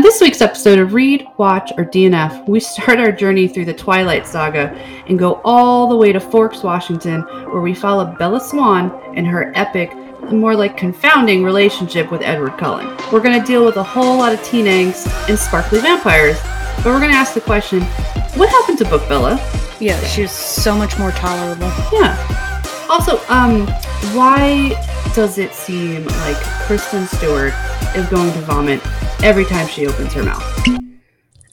On this week's episode of Read, Watch, or DNF, we start our journey through the Twilight Saga and go all the way to Forks, Washington, where we follow Bella Swan and her epic, more like confounding relationship with Edward Cullen. We're going to deal with a whole lot of teen angst and sparkly vampires, but we're going to ask the question what happened to Book Bella? Yeah, she was so much more tolerable. Yeah. Also, um, why does it seem like Kristen Stewart is going to vomit every time she opens her mouth?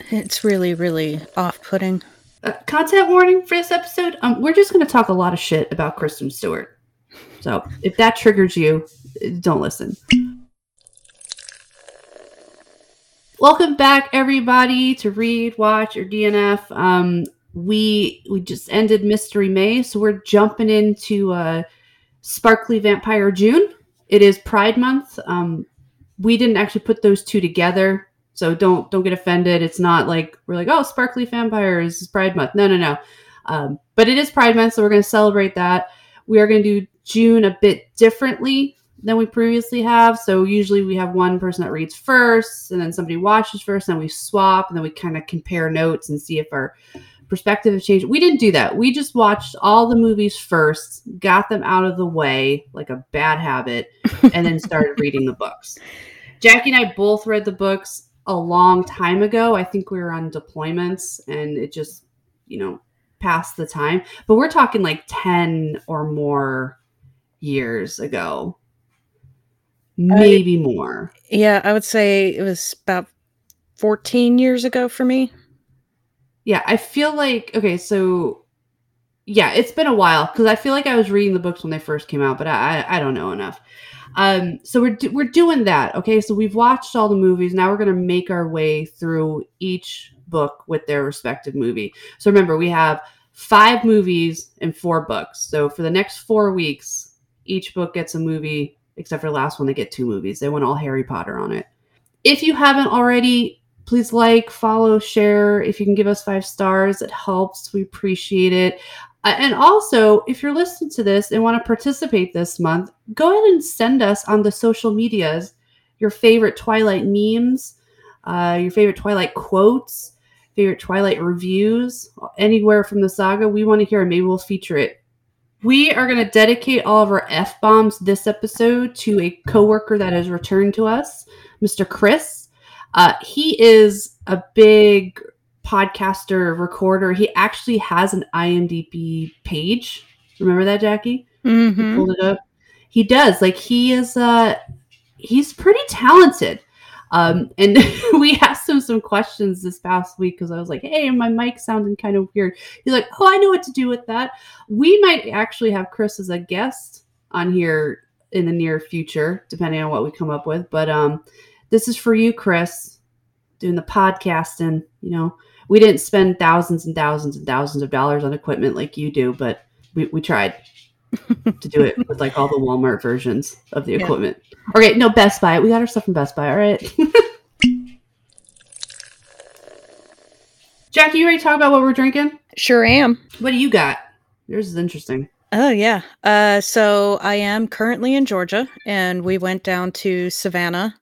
It's really, really off putting. Uh, content warning for this episode um, we're just going to talk a lot of shit about Kristen Stewart. So if that triggers you, don't listen. Welcome back, everybody, to Read, Watch, or DNF. Um, we we just ended Mystery May, so we're jumping into uh, Sparkly Vampire June. It is Pride Month. Um, we didn't actually put those two together, so don't don't get offended. It's not like we're like, oh, Sparkly Vampires is Pride Month. No, no, no. Um, but it is Pride Month, so we're going to celebrate that. We are going to do June a bit differently than we previously have. So usually we have one person that reads first, and then somebody watches first, and then we swap, and then we kind of compare notes and see if our perspective of change. We didn't do that. We just watched all the movies first, got them out of the way like a bad habit, and then started reading the books. Jackie and I both read the books a long time ago. I think we were on deployments and it just, you know, passed the time. But we're talking like 10 or more years ago. Maybe more. Yeah, I would say it was about 14 years ago for me. Yeah, I feel like okay, so yeah, it's been a while because I feel like I was reading the books when they first came out, but I I, I don't know enough. Um, so we're do- we're doing that. Okay, so we've watched all the movies. Now we're gonna make our way through each book with their respective movie. So remember, we have five movies and four books. So for the next four weeks, each book gets a movie, except for the last one, they get two movies. They went all Harry Potter on it. If you haven't already, please like, follow, share. If you can give us five stars, it helps. We appreciate it. Uh, and also, if you're listening to this and want to participate this month, go ahead and send us on the social medias your favorite Twilight memes, uh, your favorite Twilight quotes, favorite Twilight reviews, anywhere from the saga. We want to hear it. Maybe we'll feature it. We are going to dedicate all of our F bombs this episode to a coworker that has returned to us, Mr. Chris. Uh, he is a big podcaster, recorder. He actually has an IMDb page. Remember that, Jackie? Mm-hmm. He pulled it up. He does. Like he is. Uh, he's pretty talented. Um, and we asked him some questions this past week because I was like, "Hey, my mic sounding kind of weird." He's like, "Oh, I know what to do with that." We might actually have Chris as a guest on here in the near future, depending on what we come up with. But um, this is for you, Chris, doing the podcasting. You know, we didn't spend thousands and thousands and thousands of dollars on equipment like you do, but we, we tried to do it with like all the Walmart versions of the Yeah. equipment. Okay, no, Best Buy. We got our stuff from Best Buy, all right? Jackie, you ready to talk about what we're drinking? Sure am. What do you got? Yours is interesting. Oh yeah. Uh, so I am currently in Georgia, and we went down to Savannah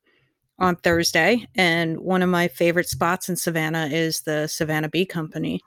on Thursday. And one of my favorite spots in Savannah is the Savannah Bee Company,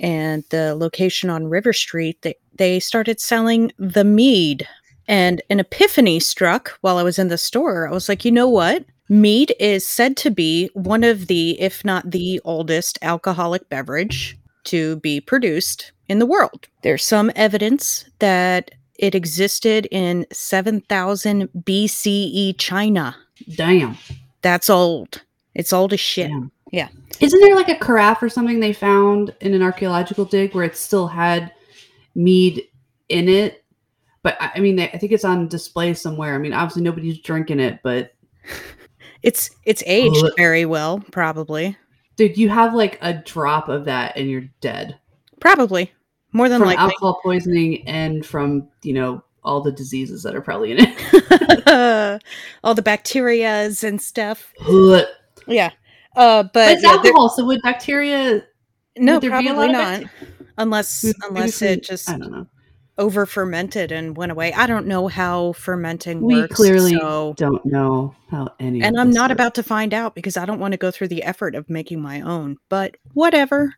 and the location on River Street. They they started selling the mead, and an epiphany struck while I was in the store. I was like, you know what? Mead is said to be one of the, if not the oldest alcoholic beverage to be produced in the world. There's some evidence that it existed in 7000 BCE China. Damn. That's old. It's old as shit. Damn. Yeah. Isn't there like a carafe or something they found in an archaeological dig where it still had mead in it? But I mean, I think it's on display somewhere. I mean, obviously nobody's drinking it, but It's it's aged very well, probably. dude, you have like a drop of that and you're dead Probably. More than from likely. alcohol poisoning and from you know all the diseases that are probably in it. All the bacterias and stuff. Yeah. Uh but, it's yeah, alcohol, so would bacteria? no, would there be a probably not. Unless unless it just I don't know. over fermented and went away. I don't know how fermenting We works. clearly so- don't know how any. and I'm not works. about to find out because I don't want to go through the effort of making my own. But whatever.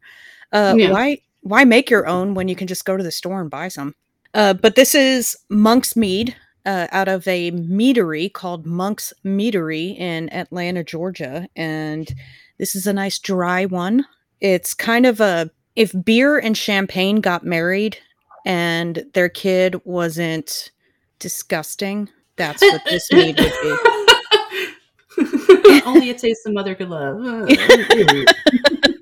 Uh, Yeah. Why why make your own when you can just go to the store and buy some? Uh, but this is Monk's Mead uh, out of a meadery called Monk's Meadery in Atlanta, Georgia, and this is a nice dry one. It's kind of a if beer and champagne got married and their kid wasn't disgusting. That's what this mead would be. Only a taste the mother could love.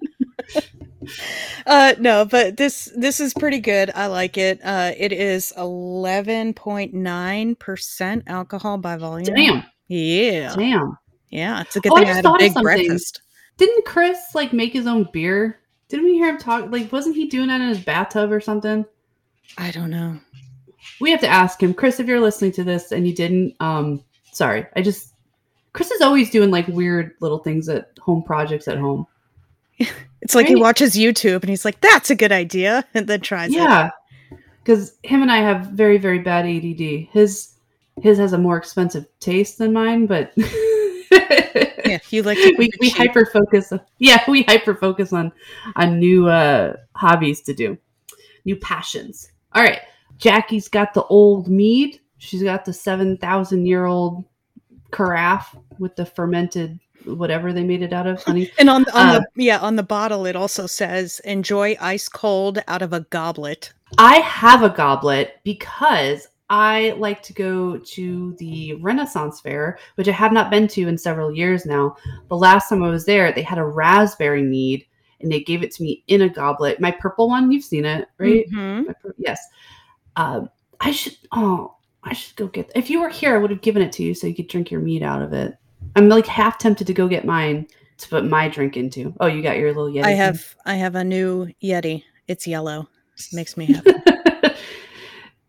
Uh no, but this this is pretty good. I like it. Uh it is 11.9% alcohol by volume. Damn, Yeah. damn. Yeah, it's a good Oh, thing I, just had a big breakfast. Didn't Chris like make his own beer? Didn't we hear him talk? Like, wasn't he doing that in his bathtub or something? I don't know. We have to ask him, Chris. If you're listening to this and you didn't, um, sorry. I just Chris is always doing like weird little things at home projects at home. It's like he watches YouTube and he's like, "That's a good idea," and then tries. Yeah, because him and I have very very bad ADD. His his has a more expensive taste than mine, but Yeah, you like we, we hyper focus. Yeah, we hyper focus on on new uh hobbies to do, new passions. All right, Jackie's got the old mead. She's got the seven thousand year old carafe with the fermented whatever they made it out of, honey. And on on the yeah on the bottle it also says enjoy ice cold out of a goblet. I have a goblet because I like to go to the Renaissance Fair, which I have not been to in several years now. The last time I was there, they had a raspberry mead and they gave it to me in a goblet. My purple one, you've seen it, right? Mhm. Pur- Yes. Um, I should, oh, I should go get, if you were here, I would have given it to you so you could drink your mead out of it. I'm like half tempted to go get mine to put my drink into. Oh, you got your little Yeti. I thing. have I have a new Yeti. It's yellow. Makes me happy.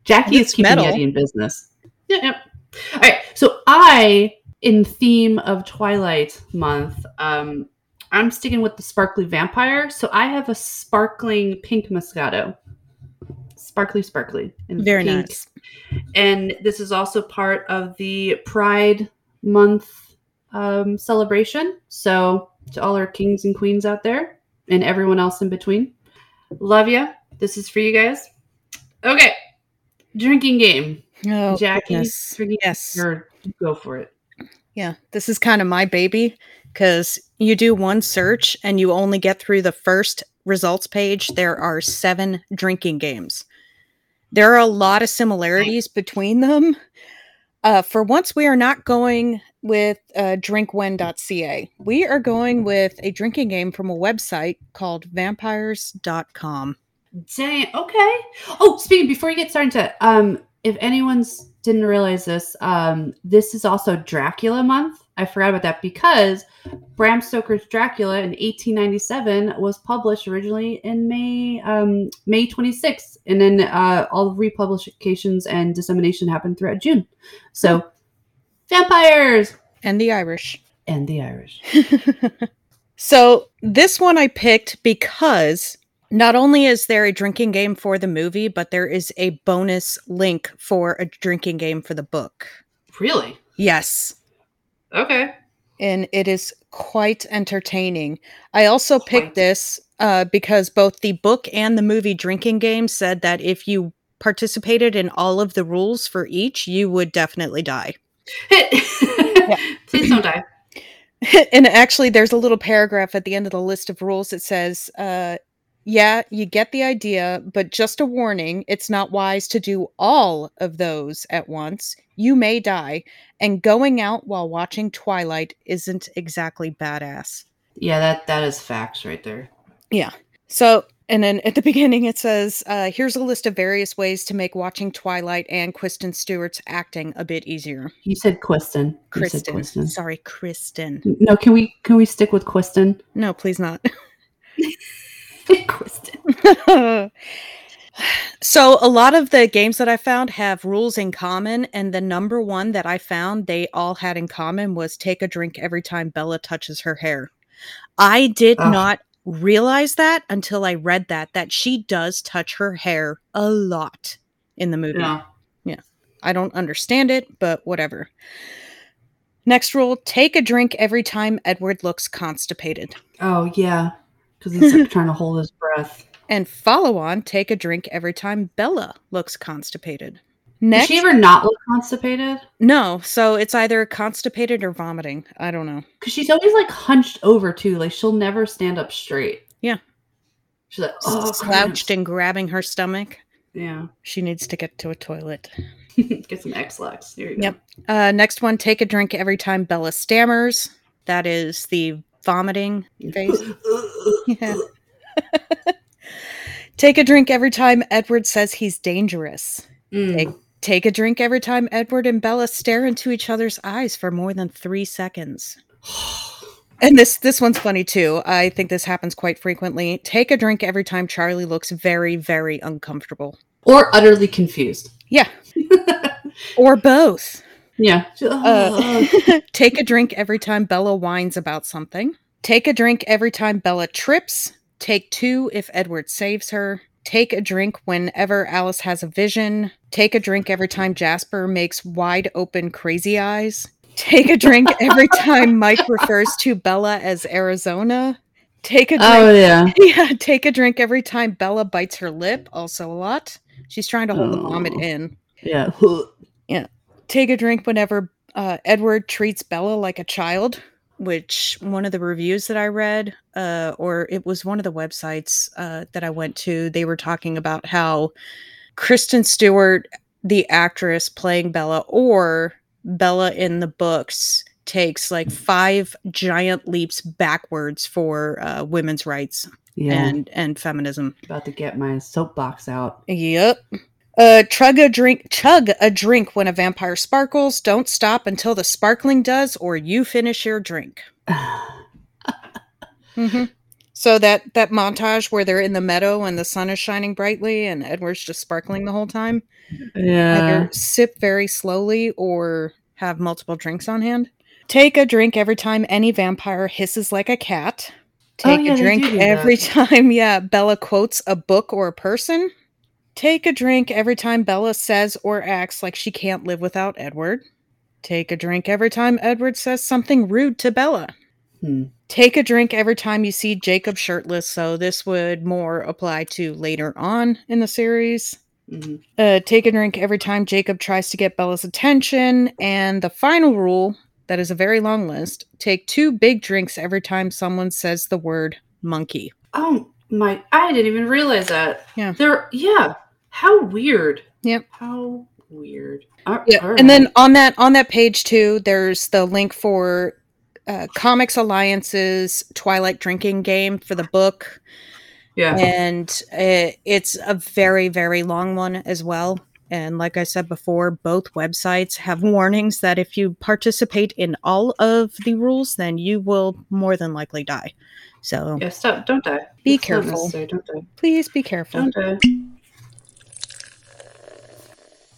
Jackie is keeping metal. Yeti in business. Yep, yep. All right. So I, in theme of Twilight month, um, I'm sticking with the sparkly vampire. So I have a sparkling pink Moscato. Sparkly, sparkly. and Very pink. nice. And this is also part of the Pride Month um, celebration. So to all our kings and queens out there and everyone else in between, love you. This is for you guys. Okay, drinking game. Oh, Jackie, drinking Yes. or go for it. Yeah, this is kind of my baby because you do one search and you only get through the first results page. There are seven drinking games. There are a lot of similarities between them. Uh, for once, we are not going with uh, drinkwhen.ca. We are going with a drinking game from a website called vampires.com. Dang. Okay. Oh, speaking before you get started, to, um, if anyone's didn't realize this, um, this is also Dracula month. I forgot about that because Bram Stoker's Dracula in 1897 was published originally in May, um, May 26th, and then uh, all the republications and dissemination happened throughout June. So, vampires And the Irish. and the Irish. so this one I picked because not only is there a drinking game for the movie, but there is a bonus link for a drinking game for the book. Really? Yes. Okay. And it is quite entertaining. I also Quite. picked this uh, because both the book and the movie drinking game said that if you participated in all of the rules for each, you would definitely die. Please don't die. and actually there's a little paragraph at the end of the list of rules that says uh yeah you get the idea but just a warning it's not wise to do all of those at once you may die and going out while watching twilight isn't exactly badass Yeah, that that is facts right there. Yeah. So and then at the beginning it says uh, here's a list of various ways to make watching twilight and kristen stewart's acting a bit easier You said Kristen. You said kristen sorry kristen No, can we can we stick with Kristen? no please not Quiston. so a lot of the games that I found have rules in common, and the number one that I found they all had in common was take a drink every time Bella touches her hair. I did Ugh. not realize that until I read that that she does touch her hair a lot. in the movie. Yeah. I don't understand it, but whatever. Next rule take a drink every time Edward looks constipated. Oh yeah, because he's like, trying to hold his breath. And follow on take a drink every time Bella looks constipated. Does she ever not look constipated? no, so it's either constipated or vomiting. I don't know. Because she's always like hunched over too. Like she'll never stand up straight. Yeah. She's like oh, Slouched and grabbing her stomach. Yeah. She needs to get to a toilet. Get some Ex-Lax. You go. Yep. Uh, next one take a drink every time Bella stammers. That is the vomiting face. Yeah. take a drink every time Edward says he's dangerous. Mm. Take, take a drink every time Edward and Bella stare into each other's eyes for more than three seconds. And this this one's funny too. I think this happens quite frequently. Take a drink every time Charlie looks very, very uncomfortable. or utterly confused. Yeah. or both. Yeah. Uh, take a drink every time Bella whines about something. Take a drink every time Bella trips. Take two if Edward saves her. Take a drink whenever Alice has a vision. Take a drink every time Jasper makes wide open crazy eyes. Take a drink every time Mike refers to Bella as Arizona. Take a drink. oh yeah. Yeah, take a drink every time Bella bites her lip. Also a lot. She's trying to hold the vomit Oh. in. Yeah. Take a drink whenever uh, Edward treats Bella like a child, which one of the reviews that I read, uh, or it was one of the websites uh, that I went to, they were talking about how Kristen Stewart, the actress playing Bella, or Bella in the books, takes like five giant leaps backwards for uh, women's rights Yeah. and and feminism. About to get my soapbox out. Yep. Uh, chug a drink. Chug a drink when a vampire sparkles. Don't stop until the sparkling does, or you finish your drink. hmm So that that montage where they're in the meadow and the sun is shining brightly and Edward's just sparkling the whole time. yeah. Sip very slowly or have multiple drinks on hand. Take a drink every time any vampire hisses like a cat. Oh, Take yeah, a drink do do every time, yeah, Bella quotes a book or a person. Take a drink every time Bella says or acts like she can't live without Edward. Take a drink every time Edward says something rude to Bella. Hmm. Take a drink every time you see Jacob shirtless, so this would more apply to later on in the series. Mhm. Uh, take a drink every time Jacob tries to get Bella's attention. And the final rule, that is a very long list take two big drinks every time someone says the word monkey. Oh my! I didn't even realize that. Yeah. There. Yeah. How weird. Yep. How weird. All- Yeah, all and then on that on that page too, there's the link for uh, Comics Alliance's Twilight drinking game for the book, yeah. and uh, it's a very very long one as well. And like I said before, both websites have warnings that if you participate in all of the rules, then you will more than likely die. So Yeah. Stop. Don't die. Be It's careful. Don't die. please be careful. Don't die.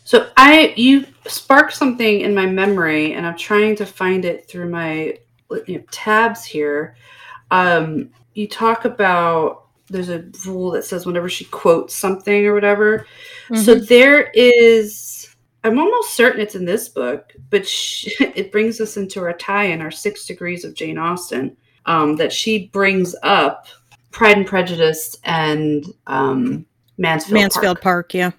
So I you sparked something in my memory, and I'm trying to find it through my you know, tabs here. Um, you talk about there's a rule that says whenever she quotes something or whatever. So Mhm. there is. I'm almost certain it's in this book, but sh it brings us into our tie-in, our six degrees of Jane Austen, um, that she brings up Pride and Prejudice and um, Mansfield. Mansfield Park. Park. yeah.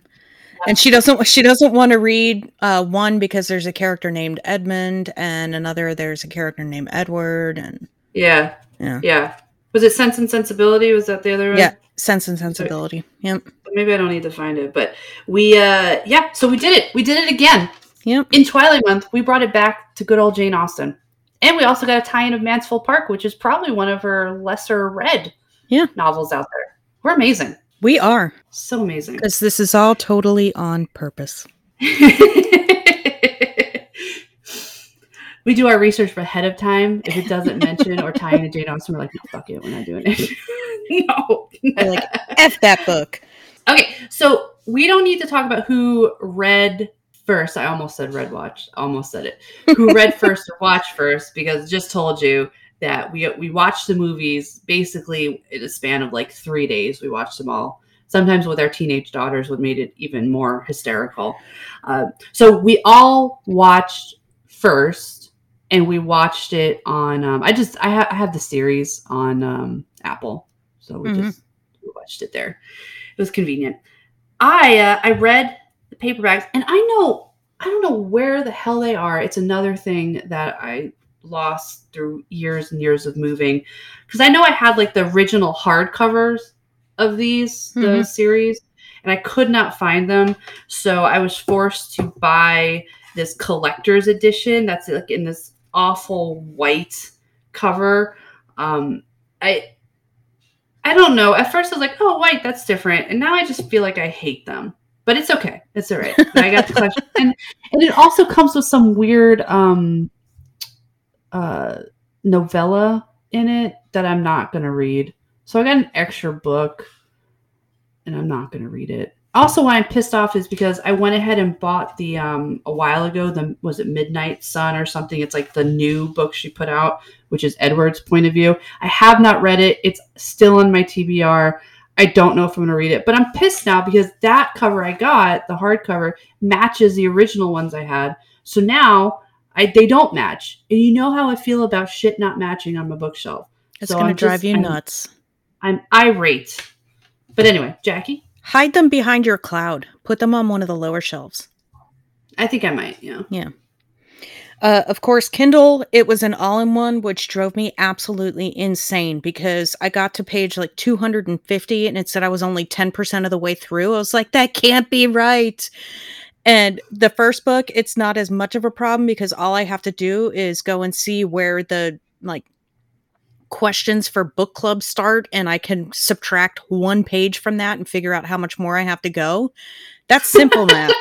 And she doesn't she doesn't want to read uh, one because there's a character named Edmund and another there's a character named Edward and Yeah, Yeah. yeah. Was it Sense and Sensibility? Was that the other one? yeah, Sense and Sensibility. Yep. Maybe I don't need to find it, but we, uh yeah. So we did it. We did it again Yep. in Twilight Month. We brought it back to good old Jane Austen, and we also got a tie-in of Mansfield Park, which is probably one of her lesser read Yeah. novels out there. We're amazing. We are So amazing. because this is all totally on purpose. we do our research ahead of time. If it doesn't mention or tie into Jane Austen, we're like, no, fuck it, we're not doing it. no. We're like f that book. Okay, so we don't need to talk about who read first. I almost said read watch. Almost said it. Who read first or watched first? Because just told you that we we watched the movies basically in a span of like three days. We watched them all. sometimes with our teenage daughters what made it even more hysterical uh, so we all watched first and we watched it on um, i just I, ha- I have the series on um, apple so we Mhm. just we watched it there it was convenient i uh, i read the paperbacks and i know i don't know where the hell they are it's another thing that i lost through years and years of moving. Because i know i had like the original hardcovers of these the Mhm. series and i could not find them. So i was forced to buy this collector's edition that's like in this awful white cover. Um i i don't know. At first i was like oh white that's different. And now i just feel like i hate them. But it's okay. It's all right. I got the collection. And, and it also comes with some weird um uh novella in it that i'm not gonna read. So i got an extra book and i'm not gonna read it. Also why i'm pissed off is because i went ahead and bought the um a while ago the was it midnight sun or something? It's like the new book she put out which is edward's point of view. I have not read it. It's still on my tbr i don't know if i'm going to read it but i'm pissed now because that cover i got the hardcover matches the original ones i had. So now I, they don't match and you know how i feel about shit not matching on my bookshelf It's So going to drive just- you I'm- nuts. i'm irate but anyway jackie Hide them behind your cloud. Put them on one of the lower shelves. i think i might yeah. yeah Uh, of course, Kindle, it was an all in one, which drove me absolutely insane because I got to page like 250 and it said I was only 10% of the way through. I was like, that can't be right. And the first book, it's not as much of a problem because all I have to do is go and see where the like questions for book club start and I can subtract one page from that and figure out how much more I have to go. That's simple math.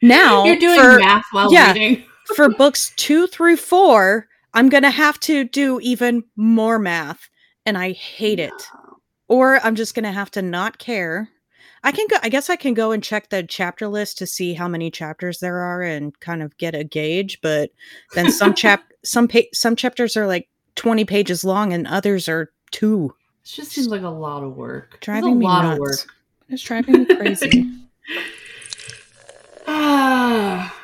Now, you're doing for- math while yeah. reading for books two through four, I'm going to have to do even more math. And I hate it. Or I'm just going to have to not care. I can go, I guess I can go and check the chapter list to see how many chapters there are and kind of get a gauge. But then some chap, some pa- some chapters are like 20 pages long and others are two. It just seems like a lot of work. It's Driving a me lot nuts. of work. It's driving me crazy. Ah.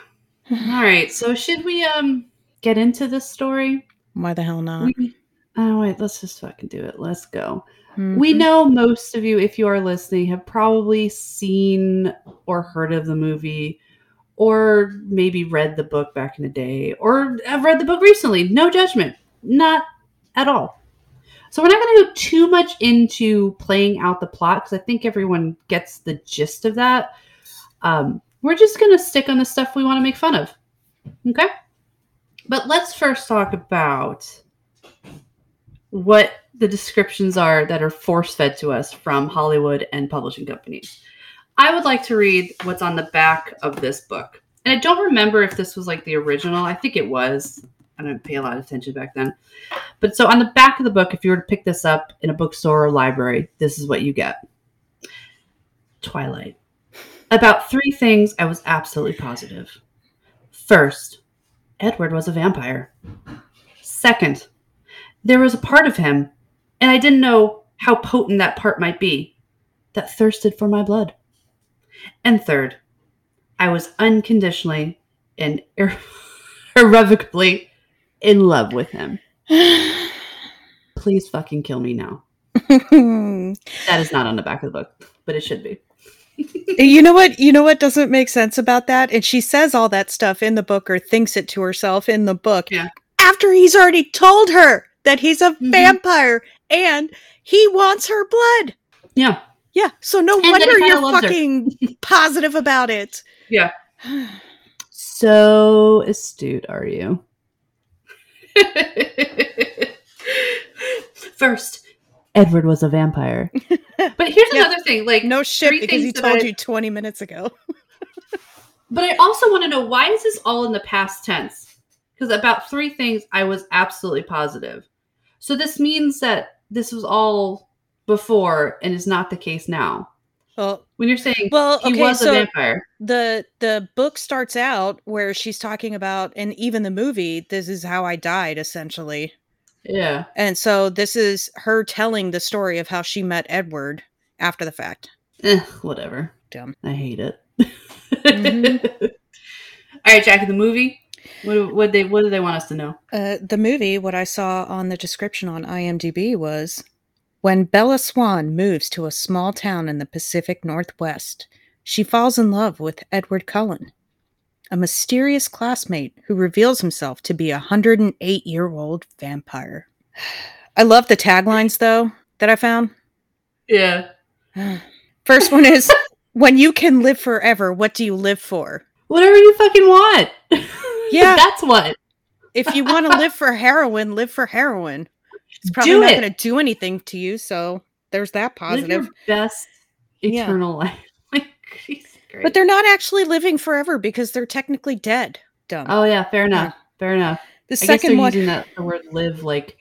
All right. So should we um get into this story? Why the hell not? We- oh wait, let's just fucking do it. Let's go. We Mhm. know most of you, if you are listening, have probably seen or heard of the movie, or maybe read the book back in the day, or have read the book recently. No judgment, not at all. So we're not going to go too much into playing out the plot because I think everyone gets the gist of that. Um, we're just going to stick on the stuff we want to make fun of. Okay? But let's first talk about what the descriptions are that are force fed to us from Hollywood and publishing companies. I would like to read what's on the back of this book. And I don't remember if this was like the original. I think it was. I didn't pay a lot of attention back then. But so on the back of the book, if you were to pick this up in a bookstore or library, this is what you get Twilight. About three things I was absolutely positive. First, Edward was a vampire. Second, there was a part of him, and I didn't know how potent that part might be, that thirsted for my blood. And third, I was unconditionally and irre- irrevocably in love with him. Please fucking kill me now. That is not on the back of the book, but it should be. you know what you know what doesn't make sense about that and she says all that stuff in the book or thinks it to herself in the book Yeah. after he's already told her that he's a Mhm. vampire and he wants her blood Yeah. yeah so no And wonder you're fucking positive about it Yeah. So astute are you? First, Edward was a vampire. But here's Yeah. another thing, like no shit because he told I- you 20 minutes ago But I also want to know why is this all in the past tense? Because about three things I was absolutely positive. So this means that this was all before and is not the case now. well When you're saying well he okay was so a vampire. the the book starts out where she's talking about and even the movie this is how i died essentially Yeah. And so this is her telling the story of how she met Edward after the fact. Eh, whatever. Dumb. I hate it. Mhm. All right, Jackie, the movie. What what they what do they want us to know? Uh, the movie, what I saw on the description on IMDb was when Bella Swan moves to a small town in the Pacific Northwest, she falls in love with Edward Cullen, a mysterious classmate who reveals himself to be a 108 year old vampire. I love the taglines, though, that I found. Yeah. First one is When you can live forever, what do you live for? Whatever you fucking want. Yeah. That's what. If you want to live for heroin, live for heroin. It's probably Do not it. going to do anything to you, so there's that Live positive. your best Yeah. eternal life. Like, But they're not actually living forever because they're technically dead. Dumb. Oh yeah, fair enough. Fair enough. the I second one, using that the word live like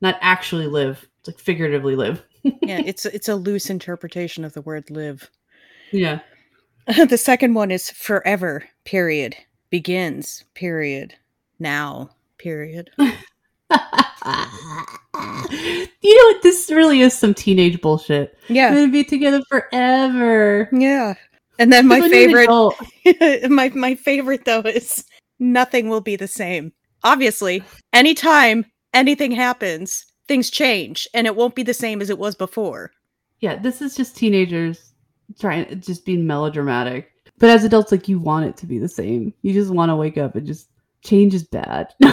not actually live, it's like figuratively live. yeah, it's it's a loose interpretation of the word live. Yeah. the second one is forever. Period. Begins. Period. Now. Period. you know what? This really is some teenage bullshit. We're Yeah. gonna be together forever. Yeah. And then my When you're an favorite my my favorite though is nothing will be the same. Obviously, anytime anything happens, things change and it won't be the same as it was before. Yeah, this is just teenagers trying just being melodramatic. But as adults, like you want it to be the same. You just want to wake up and just change is bad.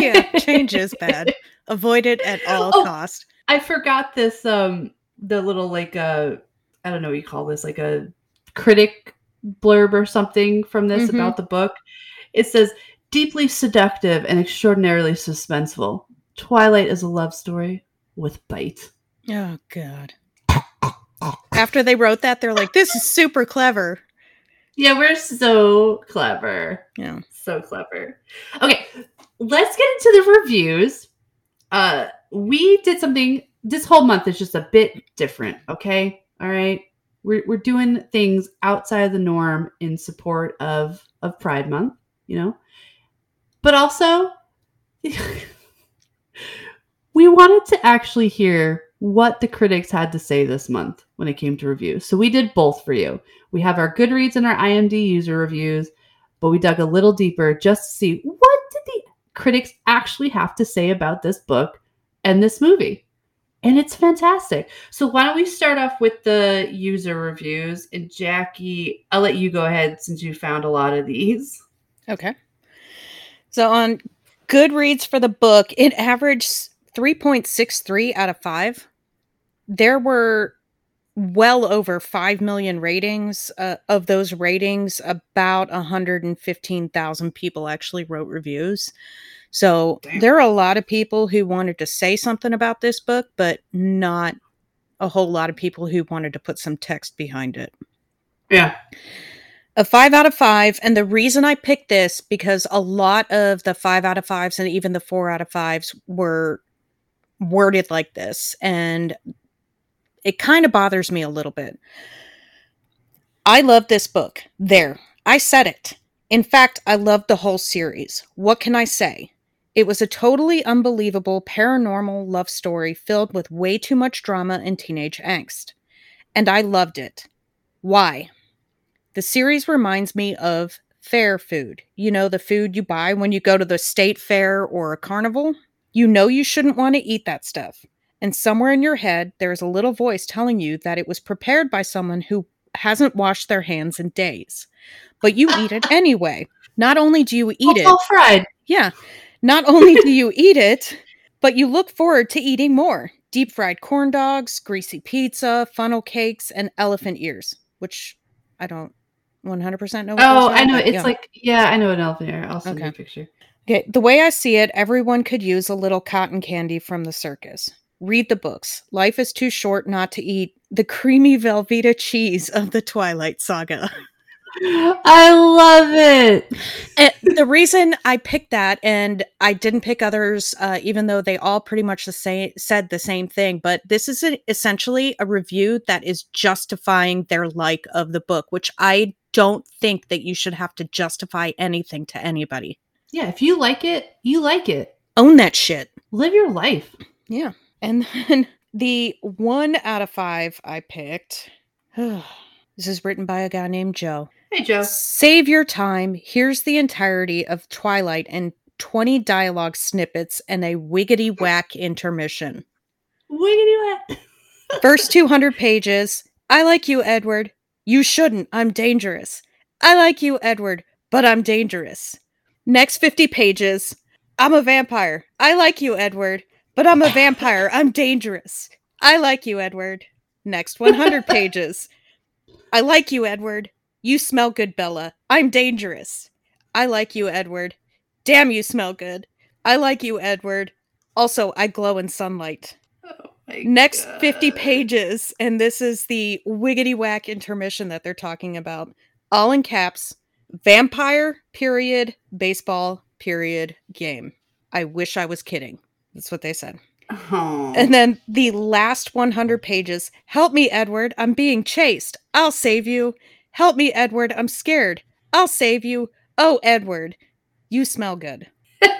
Yeah, change is bad. Avoid it at all Oh. cost. I forgot this um the little like uh I don't know what you call this, like a critic blurb or something from this Mhm. about the book. It says deeply seductive and extraordinarily suspenseful. Twilight is a love story with bite. Oh god. After they wrote that, they're like, "This is super clever." Yeah, we're so clever. Yeah. So clever. Okay, let's get into the reviews. Uh we did something this whole month is just a bit different, okay? All right. We're we're doing things outside of the norm in support of of Pride Month, you know. But also we wanted to actually hear what the critics had to say this month when it came to reviews. So we did both for you. We have our Goodreads and our IMD user reviews, but we dug a little deeper just to see what did the critics actually have to say about this book and this movie. And it's fantastic. So why don't we start off with the user reviews? And Jackie, I'll let you go ahead since you found a lot of these. Okay. So on Goodreads for the book, it averaged 3.63 out of 5. There were well over 5 million ratings. Uh, of those ratings, about 115,000 people actually wrote reviews. So Damn. there are a lot of people who wanted to say something about this book, but not a whole lot of people who wanted to put some text behind it Yeah. a five out of five. And the reason I picked this because a lot of the five out of fives and even the four out of fives were worded like this. And it kind of bothers me a little bit. I love this book. There, I said it. In fact, I loved the whole series. What can I say? It was a totally unbelievable paranormal love story filled with way too much drama and teenage angst. And I loved it. Why? The series reminds me of fair food. You know, the food you buy when you go to the state fair or a carnival? You know you shouldn't want to eat that stuff. And somewhere in your head, there is a little voice telling you that it was prepared by someone who hasn't washed their hands in days. But you eat it anyway. Not only do you eat it, All fried. yeah. Not only do you eat it, but you look forward to eating more. Deep fried corn dogs, greasy pizza, funnel cakes, and elephant ears, which I don't 100% know what Oh, I know. It's yeah. like yeah, I know an elephant ear. I'll send you a picture. Okay, the way I see it, everyone could use a little cotton candy from the circus. Read the books. Life is too short not to eat the creamy Velveeta cheese of the Twilight Saga. I love it. And the reason I picked that and I didn't pick others, uh, even though they all pretty much the same said the same thing, but this is a, essentially a review that is justifying their like of the book, which I don't think that you should have to justify anything to anybody. Yeah, if you like it, you like it. Own that shit. Live your life. Yeah. And then the one out of five I picked, this is written by a guy named Joe. Hey, Joe. Save your time. Here's the entirety of Twilight and 20 dialogue snippets and a wiggity whack intermission. Wiggity whack. First 200 pages. I like you, Edward. You shouldn't. I'm dangerous. I like you, Edward, but I'm dangerous. Next 50 pages. I'm a vampire. I like you, Edward, but I'm a vampire. I'm dangerous. I like you, Edward. Next 100 pages. I like you, Edward. You smell good, Bella. I'm dangerous. I like you, Edward. Damn, you smell good. I like you, Edward. Also, I glow in sunlight. Oh my Next God. 50 pages, and this is the wiggity whack intermission that they're talking about. All in caps vampire, period, baseball, period, game. I wish I was kidding. That's what they said. Oh. And then the last 100 pages Help me, Edward. I'm being chased. I'll save you. Help me, Edward. I'm scared. I'll save you. Oh, Edward, you smell good. and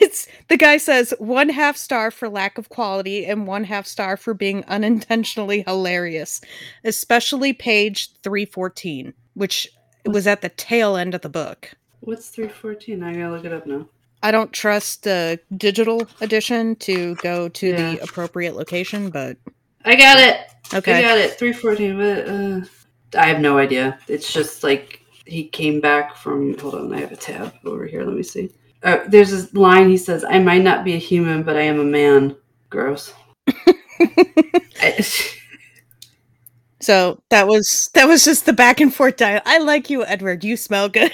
it's the guy says one half star for lack of quality and one half star for being unintentionally hilarious, especially page 314, which was at the tail end of the book. What's 314? I gotta look it up now. I don't trust the digital edition to go to Yeah. the appropriate location, but I got it. Okay, I got it. 314. But, uh, I have no idea. It's just like he came back from. Hold on. I have a tab over here. Let me see. Uh, there's this line he says, I might not be a human, but I am a man. Gross. I- So that was that was just the back and forth dial. I like you, Edward. You smell good.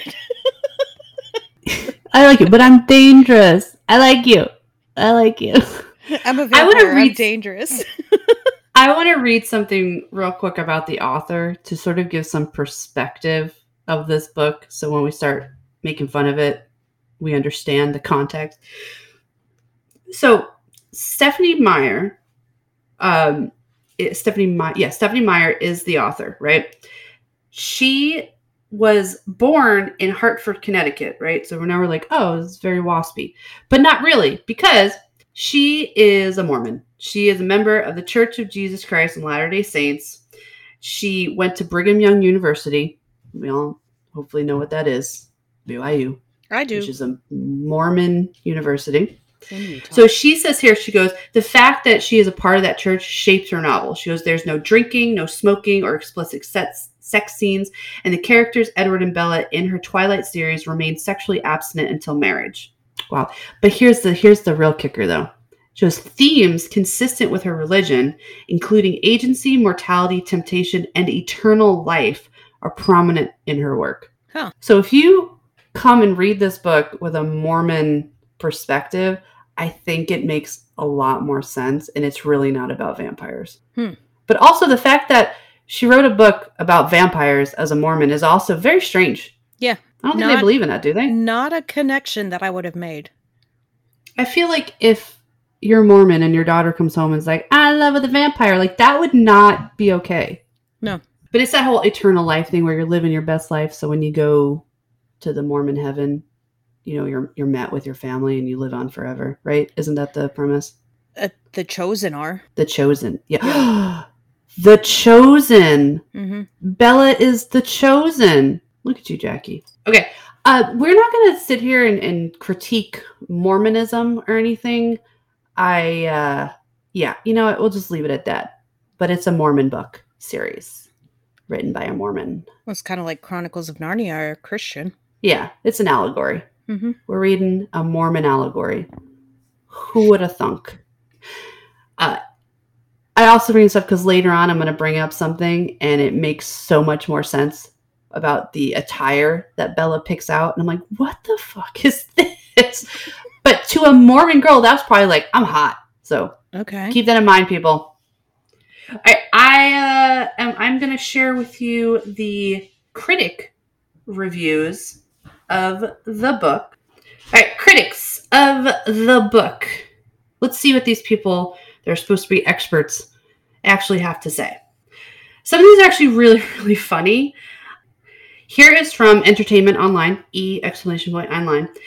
I like you, but I'm dangerous. I like you. I like you. I'm a I wanna vampire. I'm read- dangerous. I want to read something real quick about the author to sort of give some perspective of this book. So when we start making fun of it, we understand the context. So Stephenie Meyer, um, it- Stephenie Meyer, yeah, Stephenie Meyer is the author, right? She was born in Hartford, Connecticut, right? So now we're like, oh, it's very waspy, but not really, because she is a Mormon. She is a member of the Church of Jesus Christ and Latter day Saints. She went to Brigham Young University. We all hopefully know what that is BYU, I do. which is a Mormon university. So she says here, she goes, the fact that she is a part of that church shapes her novel. She goes, there's no drinking, no smoking, or explicit sex, sex scenes, and the characters, Edward and Bella, in her Twilight series remain sexually abstinent until marriage. Wow. But here's the here's the real kicker though. She goes, themes consistent with her religion, including agency, mortality, temptation, and eternal life, are prominent in her work. Huh. So if you come and read this book with a Mormon perspective, I think it makes a lot more sense and it's really not about vampires. Hmm. But also the fact that she wrote a book about vampires as a Mormon is also very strange. Yeah. I don't think Not- they believe in that, do they? Not a connection that I would have made. I feel like if you're Mormon and your daughter comes home and is like, I love a vampire, like that would not be okay. No. But it's that whole eternal life thing where you're living your best life. So when you go to the Mormon heaven, you know, you're you're met with your family and you live on forever, right? Isn't that the premise? Uh, the chosen are. The chosen. Yeah. the chosen. hmm Bella is the chosen. Look at you, Jackie. Okay. Uh, we're not going to sit here and, and critique Mormonism or anything. I, uh, yeah, you know what? We'll just leave it at that. But it's a Mormon book series written by a Mormon. Well, it's kind of like Chronicles of Narnia are Christian. Yeah, it's an allegory. Hmm We're reading a Mormon allegory. Who would have thunk? Uh, I also bring up because later on I'm going to bring up something and it makes so much more sense about the attire that Bella picks out. And I'm like, what the fuck is this? But to a Mormon girl, that's probably like, I'm hot. So Okay. keep that in mind, people. I, I uh, am, I'm going to share with you the critic reviews of the book. All right, critics of the book. Let's see what these people that are supposed to be experts actually have to say. Some of these are actually really, really funny. Here is from Entertainment Online, E exclamation point online. It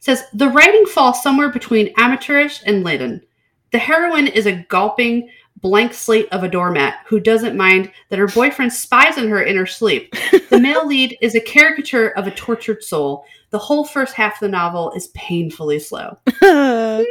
says the writing falls somewhere between amateurish and laden. The heroine is a gulping, blank slate of a doormat who doesn't mind that her boyfriend spies on her in her sleep. The male lead is a caricature of a tortured soul. The whole first half of the novel is painfully slow.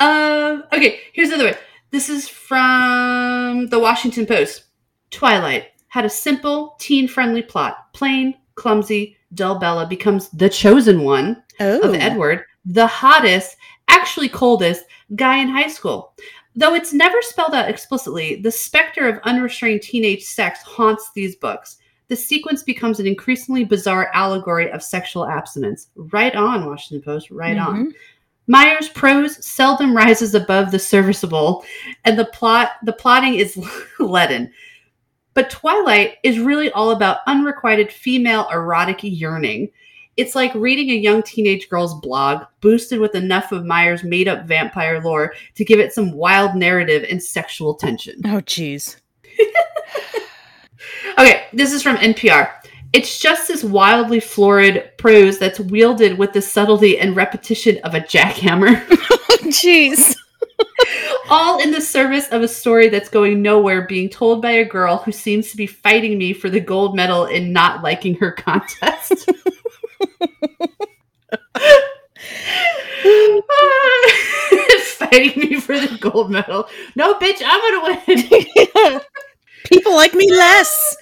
Um, okay, here's another one. This is from the Washington Post. Twilight had a simple, teen friendly plot. Plain, clumsy, dull Bella becomes the chosen one oh. of Edward, the hottest, actually coldest guy in high school. Though it's never spelled out explicitly, the specter of unrestrained teenage sex haunts these books. The sequence becomes an increasingly bizarre allegory of sexual abstinence. Right on, Washington Post, right on. Mhm. Meyer's prose seldom rises above the serviceable, and the plot the plotting is leaden. But Twilight is really all about unrequited female erotic yearning. It's like reading a young teenage girl's blog, boosted with enough of Meyer's made up vampire lore to give it some wild narrative and sexual tension. Oh, jeez. Okay, this is from NPR. It's just this wildly florid prose that's wielded with the subtlety and repetition of a jackhammer. Oh, jeez. all in the service of a story that's going nowhere being told by a girl who seems to be fighting me for the gold medal in not liking her contest. fighting me for the gold medal. No, bitch, I'm gonna win. People like me less.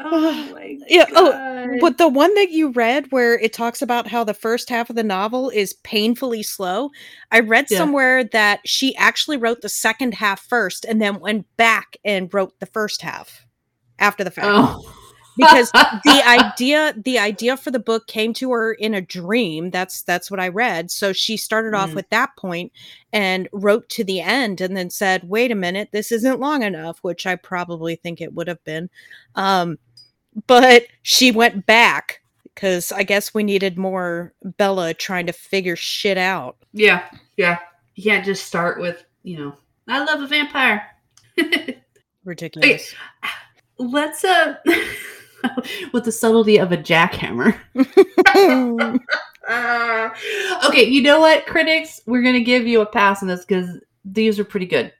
Oh my Yeah, oh, But the one that you read where it talks about how the first half of the novel is painfully slow, I read Yeah. somewhere that she actually wrote the second half first and then went back and wrote the first half after the fact. Oh. Because the idea the idea for the book came to her in a dream. That's that's what I read. So she started off Mm. with that point and wrote to the end and then said, "Wait a minute, this isn't long enough," which I probably think it would have been. Um but she went back because I guess we needed more Bella trying to figure shit out. Yeah, yeah. You can't just start with, you know, I love a vampire. Ridiculous. Let's uh with the subtlety of a jackhammer. Uh, okay, you know what, critics? We're gonna give you a pass on this because these are pretty good.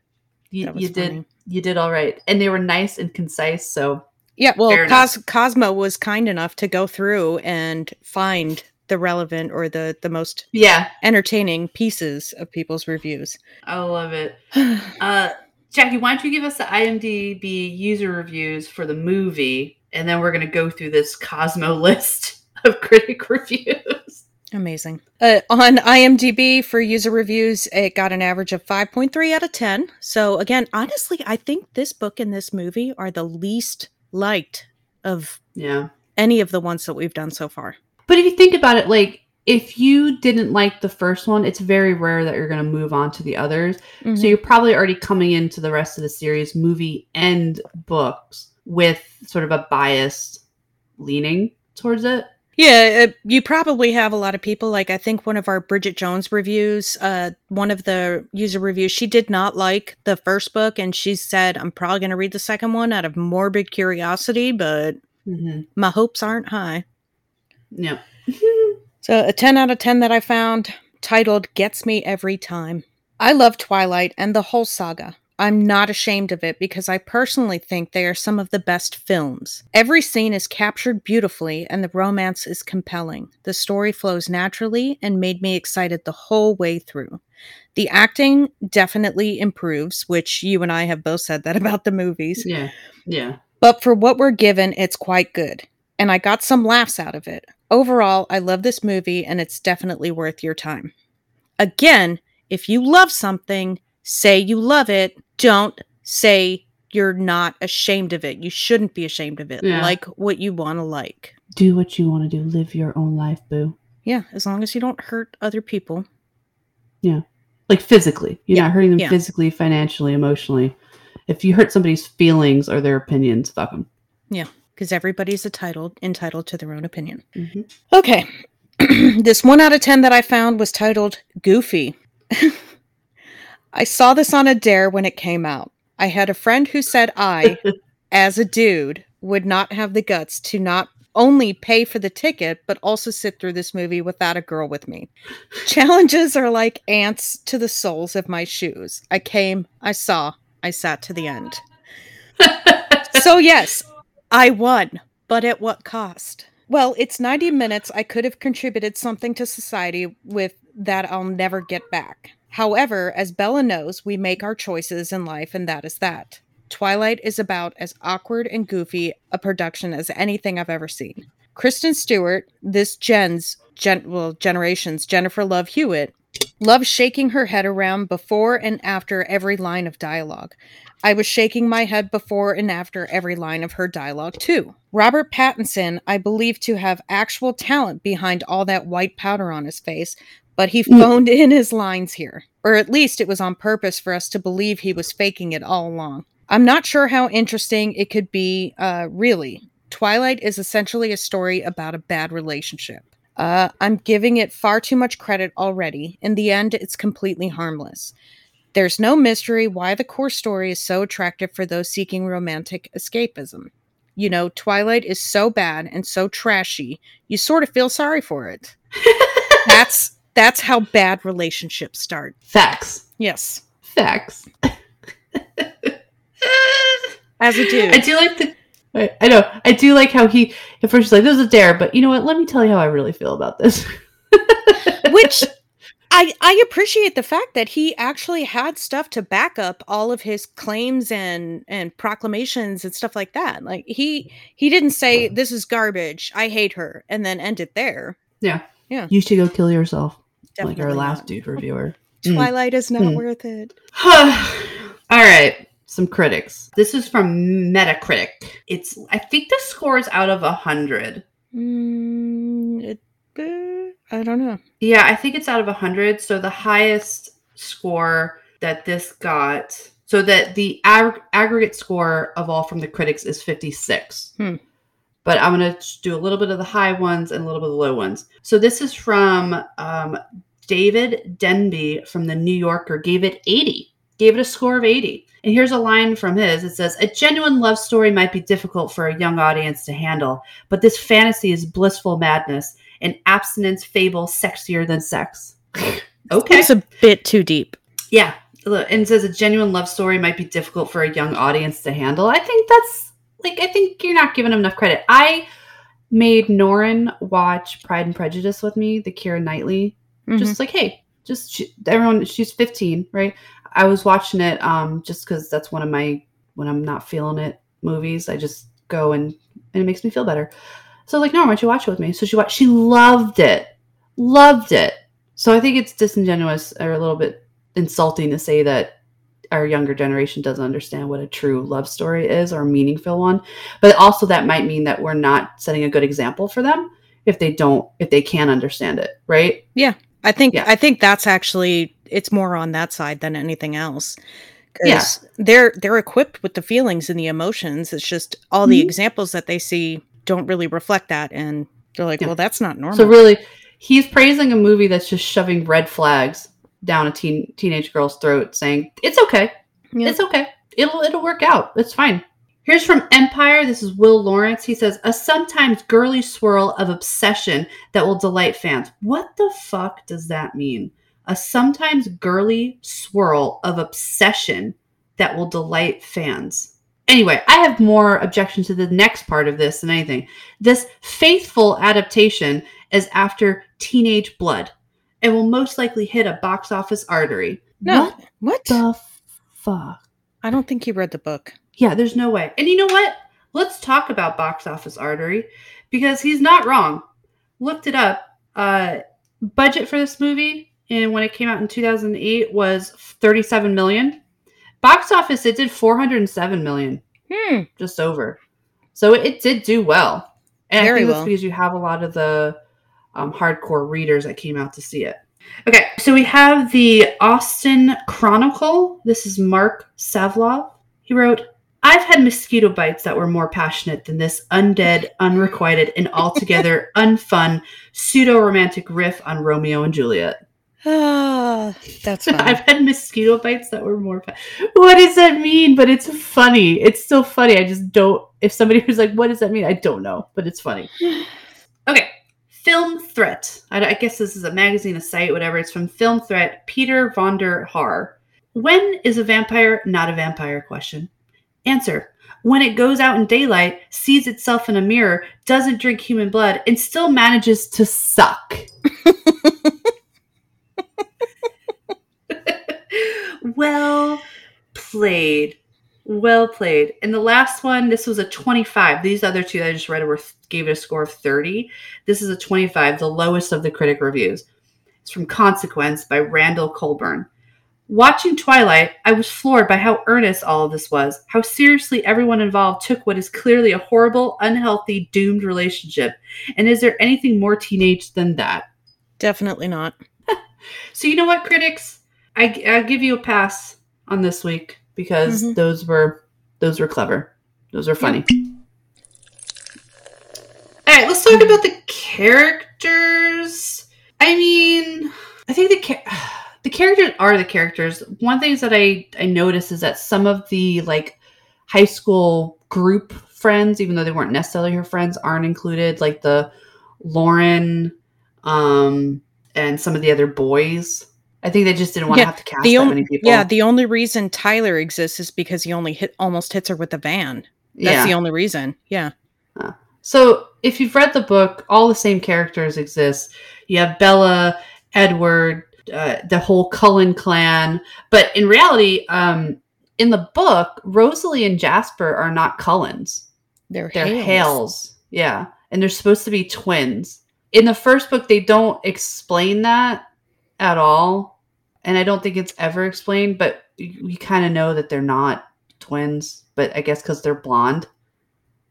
You, you did you did all right. And they were nice and concise, so yeah, well, Cos- Cosmo was kind enough to go through and find the relevant or the the most yeah, entertaining pieces of people's reviews. I love it. Uh Jackie, why don't you give us the IMDb user reviews for the movie, and then we're gonna go through this Cosmo list of critic reviews. Amazing. Uh, on IMDb for user reviews, it got an average of 5.3 out of 10. So, again, honestly, I think this book and this movie are the least liked of Yeah. any of the ones that we've done so far. But if you think about it, like if you didn't like the first one, it's very rare that you're going to move on to the others. So Mhm. you're probably already coming into the rest of the series, movie and books, with sort of a biased leaning towards it. Yeah, uh, you probably have a lot of people. Like, I think one of our Bridget Jones reviews, uh, one of the user reviews, she did not like the first book, and she said, I'm probably going to read the second one out of morbid curiosity, but Mm-hmm. my hopes aren't high. Yeah. So, a 10 out of 10 that I found titled Gets Me Every Time. I love Twilight and the whole saga. I'm not ashamed of it because I personally think they are some of the best films. Every scene is captured beautifully and the romance is compelling. The story flows naturally and made me excited the whole way through. The acting definitely improves, which you and I have both said that about the movies. yeah. Yeah. But for what we're given, it's quite good. And I got some laughs out of it. Overall, I love this movie and it's definitely worth your time. Again, if you love something, say you love it. Don't say you're not ashamed of it. You shouldn't be ashamed of it. Yeah. Like what you want to like. Do what you want to do. Live your own life, boo. Yeah, as long as you don't hurt other people. Yeah. Like physically. You're Yeah, not hurting them yeah. physically, financially, emotionally. If you hurt somebody's feelings or their opinions, fuck them. Yeah, because everybody's entitled entitled to their own opinion. Mm-hmm. Okay. this one out of 10 that I found was titled Goofy. I saw this on a dare when it came out. I had a friend who said I, as a dude, would not have the guts to not only pay for the ticket, but also sit through this movie without a girl with me. Challenges are like ants to the soles of my shoes. I came, I saw, I sat to the end. so, yes, I won, but at what cost? Well, it's 90 minutes. I could have contributed something to society with that I'll never get back. However, as Bella knows, we make our choices in life, and that is that. Twilight is about as awkward and goofy a production as anything I've ever seen. Kristen Stewart, this gen's gen- well generation's Jennifer Love Hewitt, loves shaking her head around before and after every line of dialogue. I was shaking my head before and after every line of her dialogue, too. Robert Pattinson, I believe to have actual talent behind all that white powder on his face, but he phoned in his lines here. Or at least it was on purpose for us to believe he was faking it all along. I'm not sure how interesting it could be, uh, really. Twilight is essentially a story about a bad relationship. Uh, I'm giving it far too much credit already. In the end, it's completely harmless. There's no mystery why the core story is so attractive for those seeking romantic escapism. You know, Twilight is so bad and so trashy, you sort of feel sorry for it. that's that's how bad relationships start. Facts. Yes. Facts. As a dude. I do like the. I, I know. I do like how he at first he's like, "This is a dare," but you know what? Let me tell you how I really feel about this. Which I I appreciate the fact that he actually had stuff to back up all of his claims and and proclamations and stuff like that. Like he he didn't say this is garbage. I hate her and then end it there. Yeah. Yeah. You should go kill yourself, like our last not. dude reviewer. Twilight is not Mm. worth it. All right. Some critics. This is from Metacritic. It's I think the score is out of a hundred. Mm, it, uh, I don't know. Yeah, I think it's out of a 100. So the highest score that this got, so that the ag- aggregate score of all from the critics is 56. Hmm. But I'm going to do a little bit of the high ones and a little bit of the low ones. So this is from um, David Denby from the New Yorker, gave it 80, gave it a score of 80. And here's a line from his it says, A genuine love story might be difficult for a young audience to handle, but this fantasy is blissful madness an abstinence fable sexier than sex. okay. It's a bit too deep. Yeah. And it says a genuine love story might be difficult for a young audience to handle. I think that's like I think you're not giving him enough credit. I made Norin watch Pride and Prejudice with me, the Keira Knightley. Mhm. Just like, hey, just she, everyone she's 15, right? I was watching it um just cuz that's one of my when I'm not feeling it movies. I just go and and it makes me feel better. So like, no, why don't you watch it with me? So she watched. She loved it, loved it. So I think it's disingenuous or a little bit insulting to say that our younger generation doesn't understand what a true love story is or a meaningful one. But also that might mean that we're not setting a good example for them if they don't, if they can't understand it, right? I think Yeah. I think that's actually it's more on that side than anything else. Yeah. they're they're equipped with the feelings and the emotions. It's just all the Mhm. examples that they see don't really reflect that, and they're like, Yeah. "Well, that's not normal." So really, he's praising a movie that's just shoving red flags down a teen teenage girl's throat, saying it's okay, Yeah. it's okay, it'll it'll work out, it's fine. Here's from Empire. This is Will Lawrence. He says a sometimes girly swirl of obsession that will delight fans. What the fuck does that mean? A sometimes girly swirl of obsession that will delight fans. Anyway, I have more objection to the next part of this than anything. This faithful adaptation is after Teenage Blood and will most likely hit a box office artery. no, What what? the fuck? I don't think you read the book. Yeah, there's no way. And you know what? Let's talk about box office artery because he's not wrong. Looked it up. Uh, budget for this movie and when it came out in 2008 was 37 million. Box office it did 407 million, Hmm. just over. So it, did do well. And Very I think well. that's because you have a lot of the um, hardcore readers that came out to see it. Okay, so we have the Austin Chronicle. This is Mark Savlov. He wrote, I've had mosquito bites that were more passionate than this undead, unrequited, and altogether unfun pseudo romantic riff on Romeo and Juliet. Ah, that's fine. I've had mosquito bites that were more. Pa- what does that mean? But it's funny. It's still funny. I just don't. If somebody was like, "What does that mean?" I don't know, but it's funny. Okay, Film Threat. I, I guess this is a magazine, a site, whatever. It's from Film Threat. Peter Vonder Haar. When is a vampire not a vampire? Question. Answer. When it goes out in daylight, sees itself in a mirror, doesn't drink human blood, and still manages to suck. well played. Well played. And the last one, this was a 25. These other two I just read were gave it a score of 30. This is a 25, the lowest of the critic reviews. It's from Consequence by Randall Colburn. Watching Twilight, I was floored by how earnest all of this was, how seriously everyone involved took what is clearly a horrible, unhealthy, doomed relationship. And is there anything more teenage than that? Definitely not. So you know what, critics? I I give you a pass on this week because Mhm. those were those were clever. Those are funny. All right, let's talk about the characters. I mean, I think the cha- the characters are the characters. One thing that I I noticed is that some of the like high school group friends, even though they weren't necessarily her friends, aren't included. Like the Lauren, um, and some of the other boys. I think they just didn't want to have to cast that on- many people. Yeah, the only reason Tyler exists is because he only hit almost hits her with the van. That's yeah. the only reason. Yeah. So if you've read the book, all the same characters exist. You have Bella, Edward, uh, the whole Cullen clan. But in reality, um, in the book, Rosalie and Jasper are not Cullens. They're, They're Hales. Hales. Yeah. And they're supposed to be twins. In the first book, they don't explain that at all. And I don't think it's ever explained, but we kind of know that they're not twins. But I guess because they're blonde,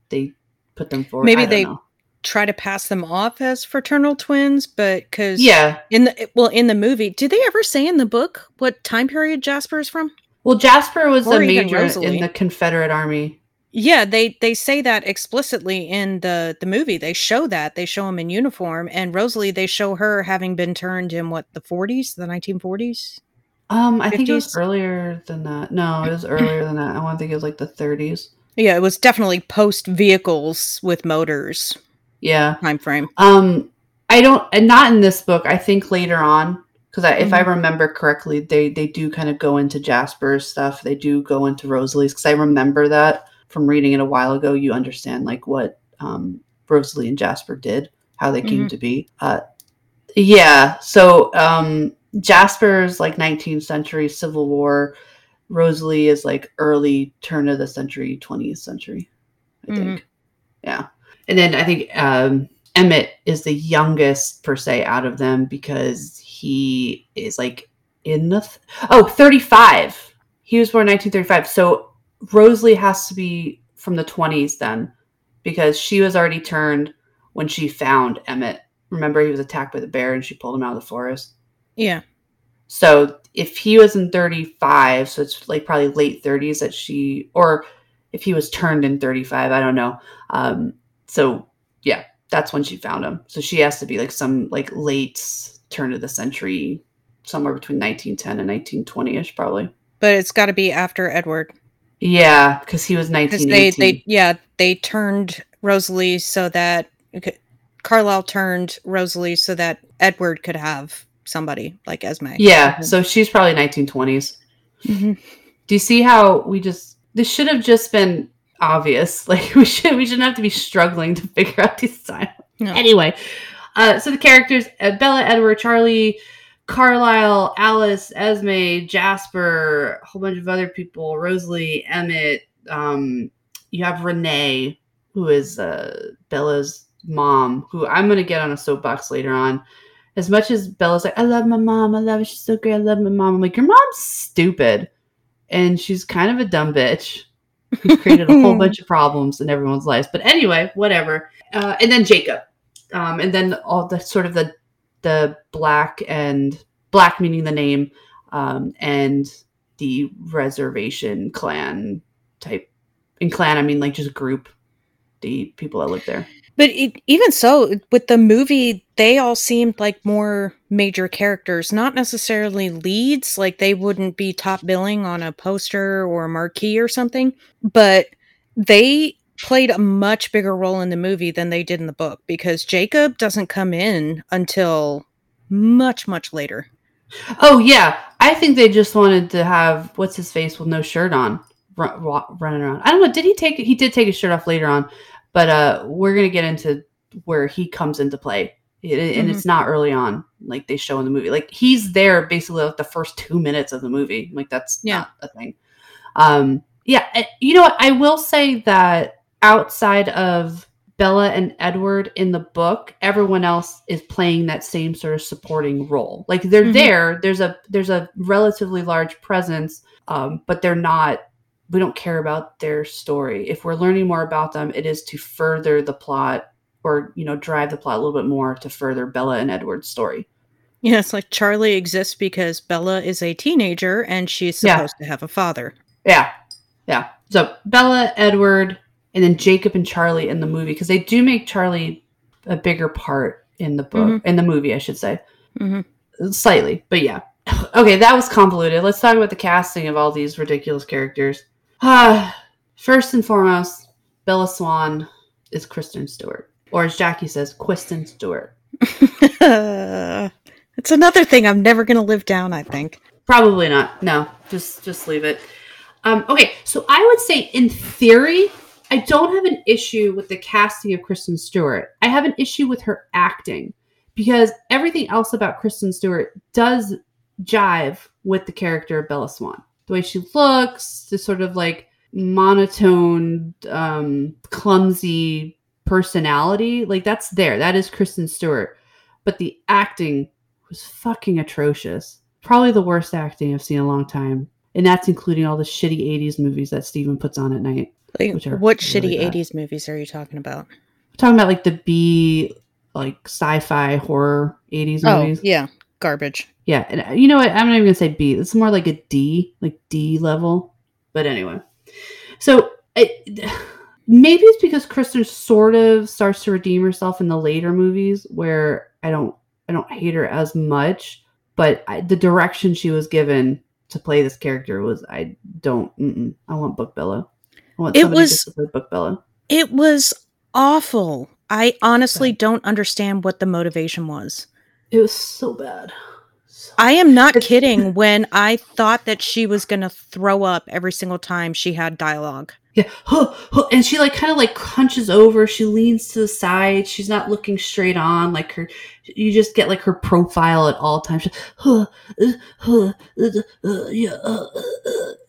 they put them forward. Maybe they- know. Try to pass them off as fraternal twins, but because Yeah. in the well in the movie, did they ever say in the book what time period Jasper is from? Well, Jasper was Or a major in the Confederate Army. Yeah, they they say that explicitly in the the movie. They show that they show him in uniform, and Rosalie they show her having been turned in what the forties, the nineteen forties. Um, I think it was earlier than that. No, it was earlier than that. I want to think it was like the 30s. Yeah, it was definitely post vehicles with motors Yeah. time frame. Um, I don't, and not in this book. I think later on, because I, if I Mhm. remember correctly, they they do kind of go into Jasper's stuff. They do go into Rosalie's because I remember that from reading it a while ago. You understand like what um, Rosalie and Jasper did, how they came Mhm. to be. Uh, yeah. So um, Jasper's like 19th century Civil War. Rosalie is like early turn of the century, 20th century. I think. Yeah. And then I think um, Emmett is the youngest per se out of them because he is like in the th- oh 35. He was born 1935. So Rosalie has to be from the 20s then because she was already turned when she found Emmett. Remember he was attacked by the bear and she pulled him out of the forest. Yeah, So if he was in 35, so it's like probably late 30s that she, or if he was turned in 35, I don't know. Um, so yeah, that's when she found him. So she has to be like some like late turn of the century, somewhere between 1910 and 1920 ish, probably. but it's got to be after Edward Yeah, because he was because they they yeah they turned Rosalie so that okay, Carlisle turned Rosalie so that Edward could have somebody like Esme. yeah, so she's probably 1920s. Mhm. Do you see how we just this should have just been obvious? Like we should we shouldn't have to be struggling to figure out these signs. No. Anyway, uh, so the characters: uh, Bella, Edward, Charlie, Carlisle, Alice, Esme, Jasper, a whole bunch of other people. Rosalie, Emmett. Um, you have Renee, who is uh, Bella's mom. Who I'm gonna get on a soapbox later on. As much as Bella's like, I love my mom. I love her. She's so great. I love my mom. I'm like, your mom's stupid, and she's kind of a dumb bitch. Created a whole bunch of problems in everyone's lives. But anyway, whatever. Uh, and then Jacob, um, and then all the sort of the the black and black meaning the name, um, and the reservation clan type. In clan, I mean like just group, the people that live there. But it, even so, with the movie, they all seemed like more major characters, not necessarily leads. Like they wouldn't be top billing on a poster or a marquee or something, but they played a much bigger role in the movie than they did in the book because Jacob doesn't come in until much, much later. Oh yeah. I think they just wanted to have what's his face with no shirt on run, running around. I don't know. Did he take? He did take his shirt off later on, but uh, we're gonna get into where he comes into play, and mm-hmm. it's not early on like they show in the movie. Like he's there basically like the first two minutes of the movie. Like that's yeah. not a thing. Um, yeah, you know what? I will say that outside of Bella and Edward in the book, everyone else is playing that same sort of supporting role. Like they're mm-hmm. there. There's a there's a relatively large presence, um, but they're not. We don't care about their story. If we're learning more about them, it is to further the plot or you know drive the plot a little bit more to further Bella and Edward's story. Yeah, it's like Charlie exists because Bella is a teenager and she's supposed yeah. to have a father. Yeah, yeah. So Bella, Edward, and then Jacob and Charlie in the movie because they do make Charlie a bigger part in the book mm-hmm. in the movie, I should say, mm-hmm. slightly, but yeah. Okay, that was convoluted. Let's talk about the casting of all these ridiculous characters. Uh, first and foremost, Bella Swan is Kristen Stewart, or as Jackie says, Kristen Stewart. it's another thing I'm never going to live down. I think probably not. No, just just leave it. Um, okay, so I would say in theory, I don't have an issue with the casting of Kristen Stewart. I have an issue with her acting because everything else about Kristen Stewart does jive with the character of Bella Swan. The way she looks, the sort of like monotone, um, clumsy personality, like that's there. That is Kristen Stewart. But the acting was fucking atrocious. Probably the worst acting I've seen in a long time. And that's including all the shitty 80s movies that Steven puts on at night. Like, what shitty really 80s movies are you talking about? I'm talking about like the B, like sci fi horror 80s oh, movies. Yeah, garbage. Yeah. And uh, you know what? I'm not even to say B. It's more like a D, like D level. But anyway. So it, maybe it's because Kristen sort of starts to redeem herself in the later movies where I don't I don't hate her as much, but I, the direction she was given to play this character was I don't I want Book Bella it was book Bella. It was awful. I honestly don't understand what the motivation was. It was so bad. I am not kidding when I thought that she was going to throw up every single time she had dialogue. Yeah. And she like kind of like crunches over. She leans to the side. She's not looking straight on. Like her, you just get like her profile at all times. She, uh, uh, uh, yeah.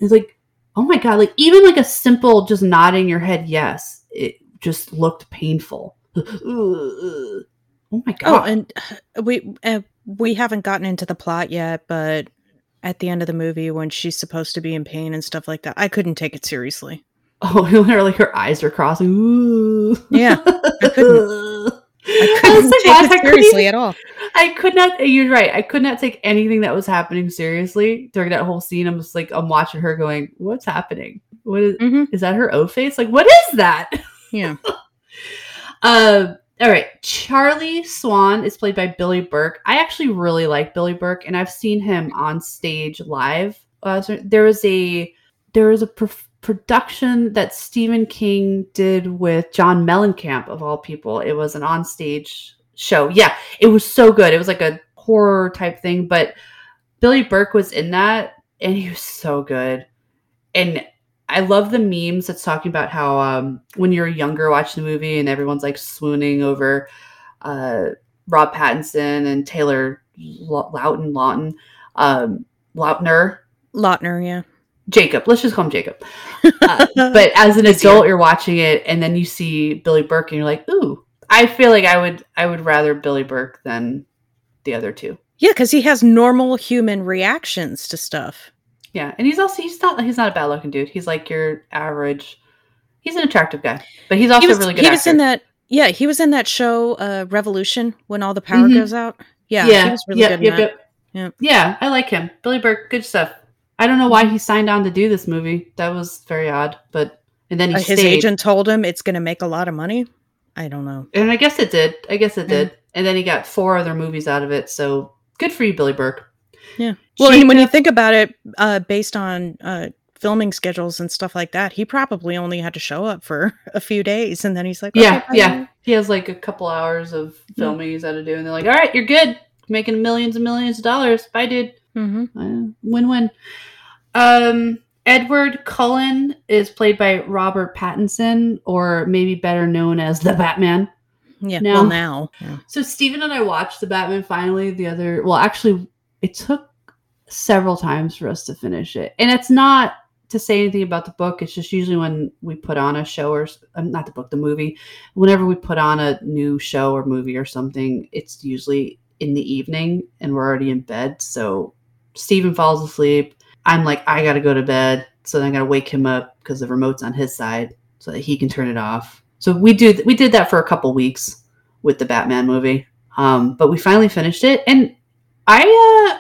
It's like oh my god like even like a simple just nodding your head yes it just looked painful oh my god oh and we uh, we haven't gotten into the plot yet but at the end of the movie when she's supposed to be in pain and stuff like that i couldn't take it seriously oh literally her eyes are crossing Ooh. yeah i couldn't I couldn't take it I seriously at all. I could not. You're right. I could not take anything that was happening seriously during that whole scene. I'm just like, I'm watching her going, "What's happening? What is, mm-hmm. is that? Her O face? Like, what is that?" Yeah. uh, all right. Charlie Swan is played by Billy Burke. I actually really like Billy Burke, and I've seen him on stage live. Uh, there was a there was a production that Stephen King did with John Mellencamp of all people. It was an onstage show. Yeah, it was so good. It was like a horror type thing, but Billy Burke was in that and he was so good. And I love the memes that's talking about how um, when you're younger watching the movie and everyone's like swooning over uh, Rob Pattinson and Taylor Lautner, Lawton, um, Lautner. Lautner, yeah. Jacob. Let's just call him Jacob. Uh, but as an adult, you're watching it, and then you see Billy Burke, and you're like, "Ooh." I feel like I would I would rather Billy Burke than the other two. Yeah, because he has normal human reactions to stuff. Yeah, and he's also he's not he's not a bad looking dude. He's like your average. He's an attractive guy, but he's also he was, really good. He was in that. Yeah, he was in that show, uh, Revolution, when all the power mm-hmm. goes out. Yeah, yeah, he was really yep, good. Yep, yep. Yeah. yeah, I like him. Billy Burke, good stuff. I don't know why he signed on to do this movie. That was very odd. But and then he uh, his agent told him it's going to make a lot of money. I don't know. And I guess it did. I guess it did. And then he got four other movies out of it. So good for you, Billy Burke. Yeah. Well, and when you think about it, uh, based on uh, filming schedules and stuff like that, he probably only had to show up for a few days, and then he's like, okay, "Yeah, yeah." He has like a couple hours of filming he's had to do, and they're like, "All right, you're good, making millions and millions of dollars. Bye, dude." hmm Uh, win-win. Um, Edward Cullen is played by Robert Pattinson, or maybe better known as the Batman. Yeah. now. Well, now. Yeah. So Steven and I watched the Batman finally the other. Well, actually, it took several times for us to finish it, and it's not to say anything about the book. It's just usually when we put on a show or uh, not the book, the movie. Whenever we put on a new show or movie or something, it's usually in the evening, and we're already in bed. So Stephen falls asleep. I'm like, I gotta go to bed, so then I gotta wake him up because the remote's on his side so that he can turn it off. So we do we did that for a couple weeks with the Batman movie. Um, but we finally finished it, and I uh,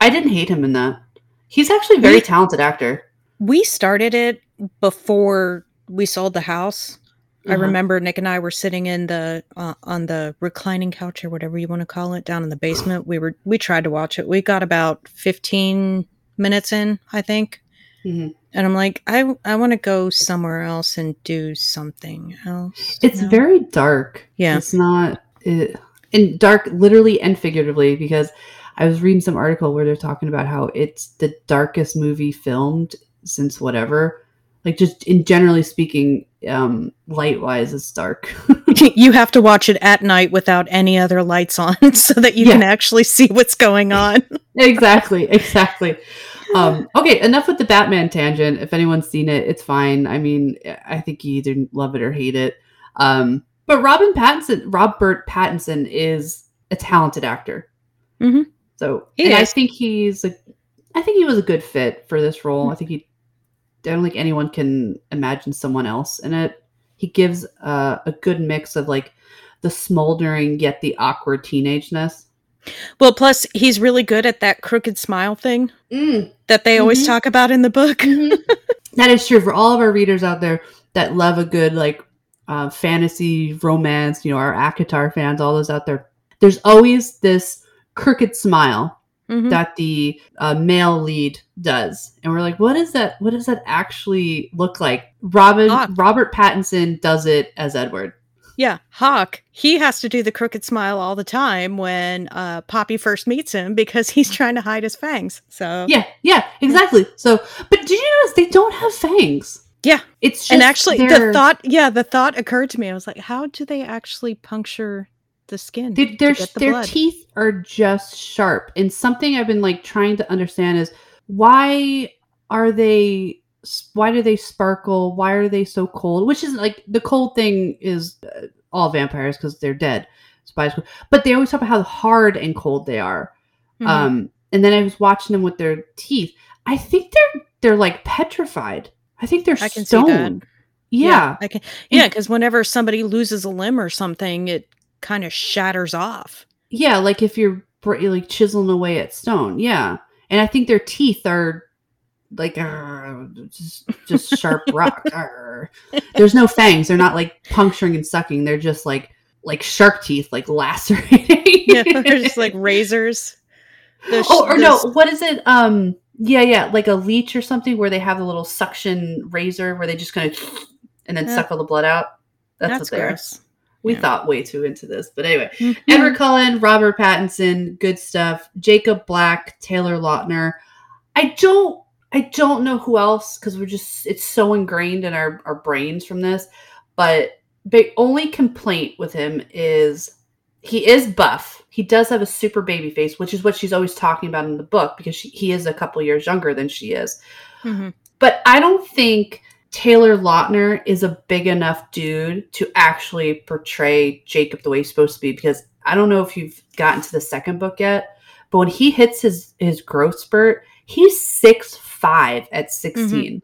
I didn't hate him in that. He's actually a very We- talented actor. We started it before we sold the house. I Uh-huh. remember Nick and I were sitting in the uh, on the reclining couch or whatever you want to call it down in the basement. We were we tried to watch it. We got about 15 minutes in, I think. Mhm. And I'm like, I I want to go somewhere else and do something else. It's very dark. Yeah. it's not it, and dark literally and figuratively because I was reading some article where they're talking about how it's the darkest movie filmed since whatever. Like just in generally speaking, um, light wise, it's dark. you have to watch it at night without any other lights on so that you Yeah. can actually see what's going on. exactly, exactly. Um, okay, enough with the Batman tangent. If anyone's seen it, it's fine. I mean, I think you either love it or hate it. Um, but Robin Pattinson, Robert Pattinson, is a talented actor. Mhm. So, He and I think he's a, I think he was a good fit for this role. I think he, I don't think anyone can imagine someone else in it. He gives uh, a good mix of like the smoldering yet the awkward teenageness. Well, plus he's really good at that crooked smile thing Mm, that they always Mhm. talk about in the book. that is true for all of our readers out there that love a good like uh, fantasy romance you know our ACOTAR fans all those out there there's always this crooked smile Mhm. that the uh, male lead does and we're like what is that what does that actually look like robin Hawke. robert pattinson does it as edward Yeah, Hawke, he has to do the crooked smile all the time when uh, Poppy first meets him because he's trying to hide his fangs. So, yeah yeah exactly so but did you notice they don't have fangs Yeah. it's just and actually, the thought, yeah, the thought occurred to me. I was like, how do they actually puncture the skin? They, to their get the their blood? teeth are just sharp. And something I've been like trying to understand is why are they why do they sparkle? Why are they so cold? Which is like the cold thing is uh, all vampires because they're dead. Spies, but they always talk about how hard and cold they are. Mhm. Um, and then I was watching them with their teeth. I think they're they're like petrified. I think they're I can see that. stone. Yeah. I can. Yeah, because whenever somebody loses a limb or something, it kind of shatters off. Yeah, like if you're br- like chiseling away at stone. Yeah, and I think their teeth are like "Arr," just just sharp rock. Arr. There's no fangs. They're not like puncturing and sucking. They're just like like shark teeth, like lacerating. Yeah, they're just like razors. The sh- oh, or no, what is it? Um, yeah, yeah, like a leech or something where they have the little suction razor where they just kind of and then Yeah. suck all the blood out. That's, That's what they are. gross. We Yeah. thought way too into this, but anyway. Mhm. Edward Cullen, Robert Pattinson, good stuff. Jacob Black, Taylor Lautner. I don't I don't know who else because we're just it's so ingrained in our, our brains from this. But the only complaint with him is he is buff. He does have a super baby face, which is what she's always talking about in the book because she, he is a couple years younger than she is. Mhm. But I don't think Taylor Lautner is a big enough dude to actually portray Jacob the way he's supposed to be because I don't know if you've gotten to the second book yet, but when he hits his his growth spurt, he's six five at 16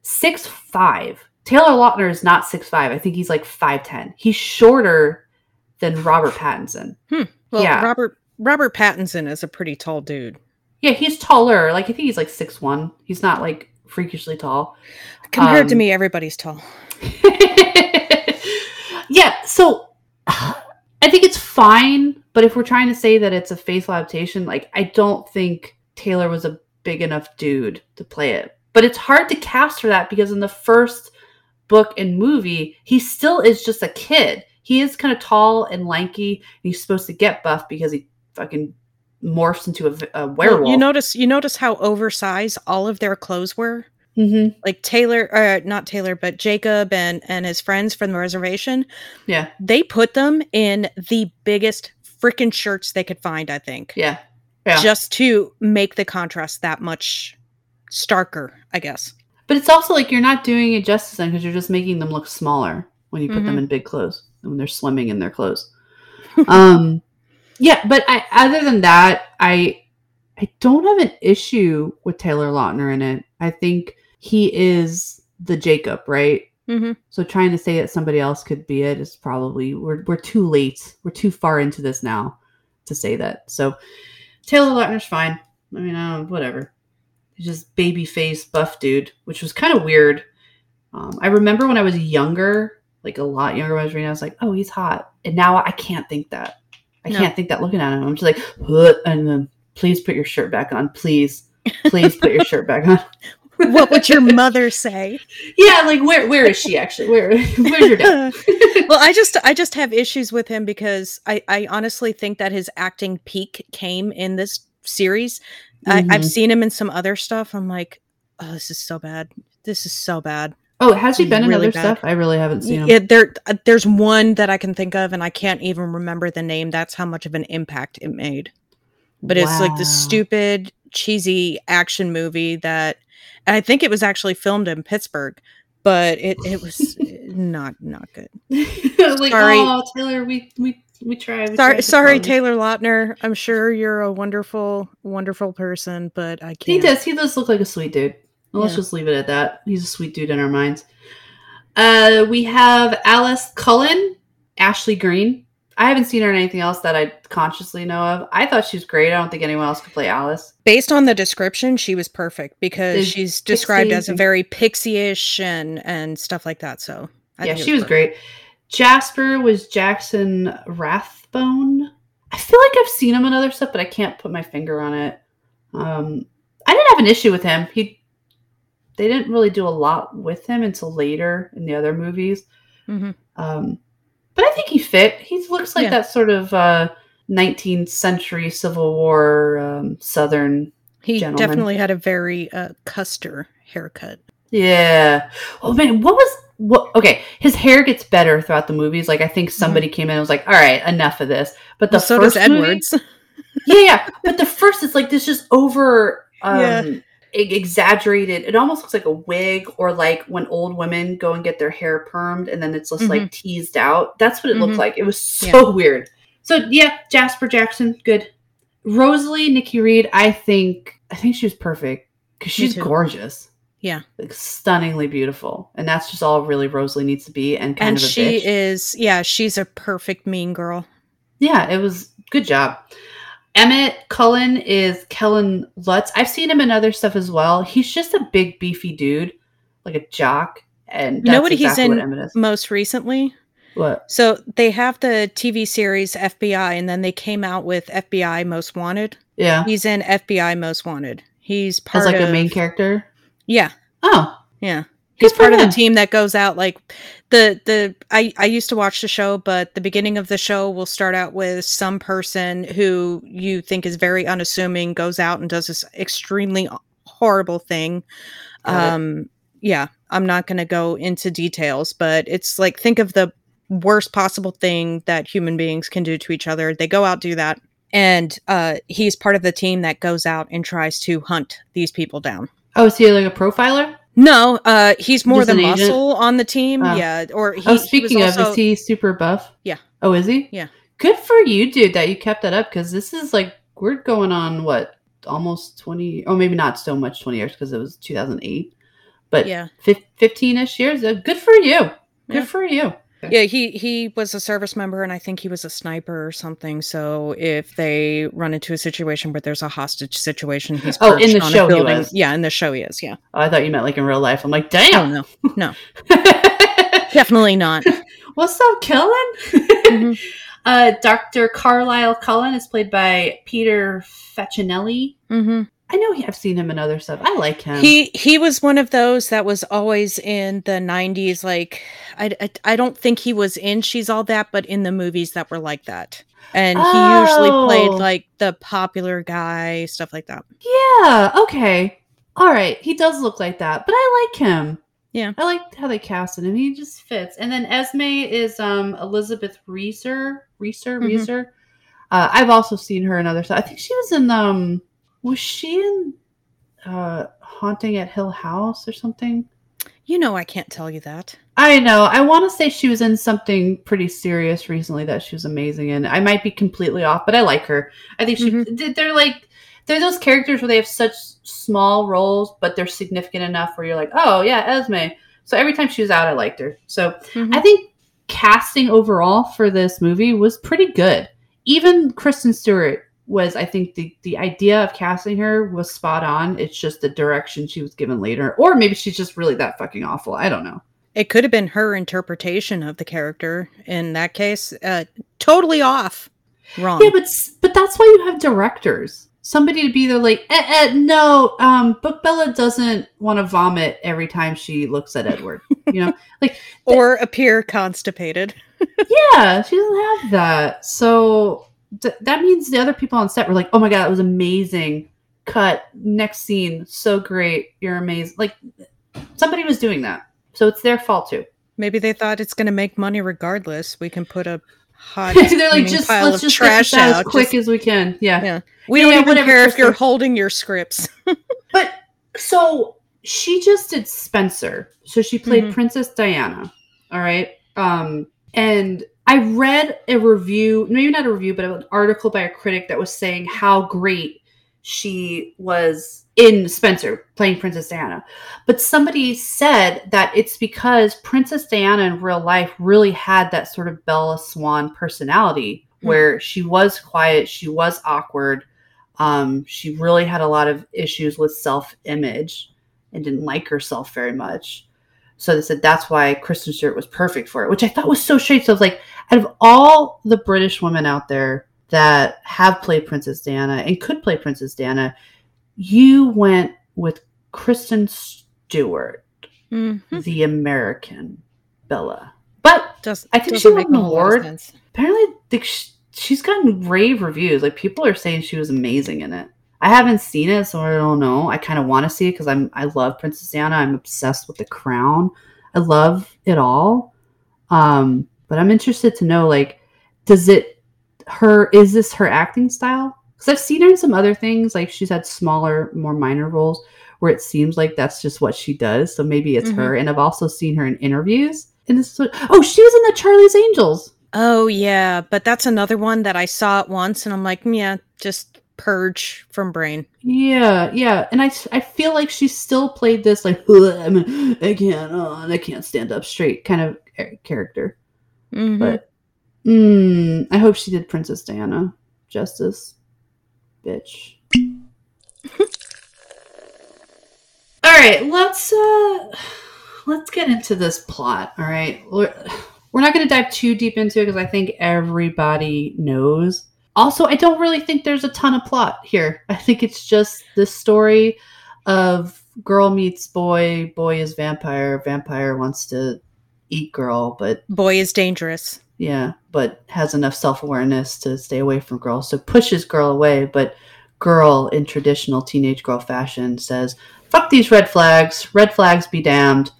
Six five. Taylor Lautner is not six five. I think he's like five ten. He's shorter than Robert Pattinson. Well, Yeah. Robert Robert Pattinson is a pretty tall dude. Yeah, he's taller. Like I think he's like six one. He's not like freakishly tall. Compared to Um, me, everybody's tall. yeah, so I think it's fine, but if we're trying to say that it's a faithful adaptation, like I don't think Taylor was a big enough dude to play it. But it's hard to cast for that because in the first book and movie, he still is just a kid. He is kind of tall and lanky, and he's supposed to get buff because he fucking morphs into a werewolf. Well, you notice you notice how oversized all of their clothes were. Mhm. Like Taylor, uh, not Taylor, but Jacob and and his friends from the reservation. Yeah, They put them in the biggest freaking shirts they could find. I think. yeah, yeah. just to make the contrast that much starker, I guess. but it's also like you're not doing it justice then because you're just making them look smaller when you put them Mhm. in big clothes when they're swimming in their clothes. um, yeah, but I other than that, I I don't have an issue with Taylor Lautner in it. I think he is the Jacob, right? Mm-hmm. So trying to say that somebody else could be it is probably we're we're too late. We're too far into this now to say that. So Taylor Lautner's fine. I mean, don't whatever. He's just baby face buff dude, which was kind of weird. Um, I remember when I was younger, like a lot younger when I was reading, I was like, oh, he's hot. And now I can't think that. I No. can't think that looking at him. I'm just like, and then please put your shirt back on. Please. Please put your shirt back on. What would your mother say? Yeah, like where where is she actually? Where where's your dad? well, I just I just have issues with him because I I honestly think that his acting peak came in this series. I, I've Mhm. seen him in some other stuff. I'm like, oh, this is so bad. This is so bad. Oh, has he been in Really other bad. stuff? I really haven't seen him. Yeah, there uh, there's one that I can think of, and I can't even remember the name. That's how much of an impact it made. But it's like Wow. this stupid, cheesy action movie that and I think it was actually filmed in Pittsburgh, but it it was not not good. like, Sorry. oh, Taylor, we we we tried. we Sorry, sorry. Taylor Lautner. I'm sure you're a wonderful, wonderful person, but I can't. He does. He does look like a sweet dude. Well, Let's just leave it at that. He's a sweet dude in our minds. Uh, we have Alice Cullen, Ashley Greene. I haven't seen her in anything else that I consciously know of. I thought she was great. I don't think anyone else could play Alice. Based on the description, she was perfect because Is she's described as a very pixie-ish and and stuff like that. So I yeah, think it she was perfect. great. Jasper was Jackson Rathbone. I feel like I've seen him in other stuff, but I can't put my finger on it. Um, I didn't have an issue with him. He, they didn't really do a lot with him until later in the other movies. Mhm. Um, but I think he fit. He looks like Yeah. that sort of uh, 19th century Civil War um, Southern. Gentleman. He gentleman. definitely had a very uh, Custer haircut. Yeah. Oh man, what was what? Okay, his hair gets better throughout the movies. Like I think somebody came in and was like, "All right, enough of this." But the Mm-hmm. Well, so does first movie- Edwards. yeah, yeah. But the first is like this, just over. Um, Yeah. Exaggerated it almost looks like a wig or like when old women go and get their hair permed and then it's just like teased out that's what it looked Mhm. like it was so weird so yeah jasper jackson good rosalie nikki reed i think i think she was perfect because she's gorgeous Yeah. like stunningly beautiful and that's just all really rosalie needs to be and kind and of a she bitch. is, yeah, she's a perfect mean girl. Yeah, it was good job. Emmett Cullen is Kellen Lutz. I've seen him in other stuff as well. He's just a big, beefy dude, like a jock. And You know that's what he's in what Most recently, What? so they have the TV series FBI, and then they came out with FBI Most Wanted. Yeah, He's in FBI Most Wanted. He's part as like of a main character. Yeah, Oh, yeah. He's part of the team that goes out like the the I I used to watch the show, but the beginning of the show will start out with some person who you think is very unassuming goes out and does this extremely horrible thing. Got it. Um yeah, I'm not going to go into details, but it's like think of the worst possible thing that human beings can do to each other. They go out do that and uh he's part of the team that goes out and tries to hunt these people down. Oh, is he like a profiler? No, uh, he's more Just the an agent? muscle on the team. Oh. Yeah, or he, oh, he was speaking of, also- is he super buff? Yeah. Oh, is he? Yeah. Good for you, dude, that you kept that up because this is like, we're going on what, almost 20, or maybe not so much 20 years because it was 2008, but Yeah, 15 ish years. Uh, Good for you. Good Yeah. for you. Yeah. He he was a service member, and I think he was a sniper or something. So if they run into a situation where there's a hostage situation, he's Oh, in the show he building. was. Yeah, in the show he is. Yeah. Oh, I thought you meant like in real life. I'm like, Oh damn. no, no, definitely not. What's up, Kellen? Mhm. uh, Dr. Carlisle Cullen is played by Peter Facinelli. hmm I know he, I've seen him in other stuff. I like him. He he was one of those that was always in the '90s. Like I, I I don't think he was in She's All That, but in the movies that were like that. And he usually played Oh. like the popular guy, stuff like that. Yeah. Okay. All right. He does look like that, but I like him. Yeah. I like how they casted him. He just fits. And then Esme is um Elizabeth Reaser. Reaser. Mhm. Reaser. Uh, I've also seen her in other stuff. I think she was in um. Was she in uh Haunting at Hill House or something? You know, I can't tell you that. I know. I want to say she was in something pretty serious recently that she was amazing in. I might be completely off, but I like her. I think she. Mhm. They're like they're those characters where they have such small roles, but they're significant enough where you're like, oh yeah, Esme. So every time she was out, I liked her. So Mhm. I think casting overall for this movie was pretty good. Even Kristen Stewart was, I think, the the idea of casting her was spot on. It's just the direction she was given later, or maybe she's just really that fucking awful. I don't know. It could have been her interpretation of the character in that case. Uh, totally off. Wrong. Yeah, but but that's why you have directors. Somebody to be there like, eh, eh, no, um, Book Bella doesn't want to vomit every time she looks at Edward. You know, Like or appear constipated. yeah, she doesn't have that. So th- that means the other people on set were like, oh my god, that was amazing. Cut next scene, so great. You're amazing. Like somebody was doing that, so it's their fault too. Maybe they thought it's going to make money regardless. We can put a hot They're like, just pile let's of just trash out as quick Just- as we can. Yeah. Yeah. we don't Yeah, even whatever, care if you're holding your scripts. But so she just did Spencer. So she played Mhm. Princess Diana. All right. Um, and I read a review, maybe not a review, but an article by a critic that was saying how great she was in Spencer playing Princess Diana. But somebody said that it's because Princess Diana in real life really had that sort of Bella Swan personality Hmm. where she was quiet, she was awkward. Um, she really had a lot of issues with self image and didn't like herself very much. So they said that's why Kristen Stewart was perfect for it, which I thought was so strange. So I was like, out of all the British women out there that have played Princess Diana and could play Princess Diana, you went with Kristen Stewart, Mhm. the American Bella. But Does, I think she won an whole lot of award. apparently the, she's gotten rave reviews. Like people are saying she was amazing in it. I haven't seen it, so I don't know. I kind of want to see it because I'm I love Princess Diana. I'm obsessed with the crown. I love it all. Um, but I'm interested to know like, does it her is this her acting style? Because I've seen her in some other things, like she's had smaller, more minor roles where it seems like that's just what she does. So maybe it's Mhm. her. And I've also seen her in interviews. And this is what, oh, she was in the Charlie's Angels. Oh yeah, but that's another one that I saw it once, and I'm like, "Mm, yeah, just purge from brain. Yeah, yeah, and I, I feel like she still played this like I can't uh, I can't stand up straight kind of a- character. Mhm. But mm, I hope she did Princess Diana justice, bitch. all right, let's uh let's get into this plot. All right, we're, we're not going to dive too deep into it because I think everybody knows. Also, I don't really think there's a ton of plot here. I think it's just this story of girl meets boy, boy is vampire, vampire wants to eat girl, but Boy is dangerous. yeah, but has enough self awareness to stay away from girl. So pushes girl away, but girl in traditional teenage girl fashion says, Fuck these red flags. Red flags be damned.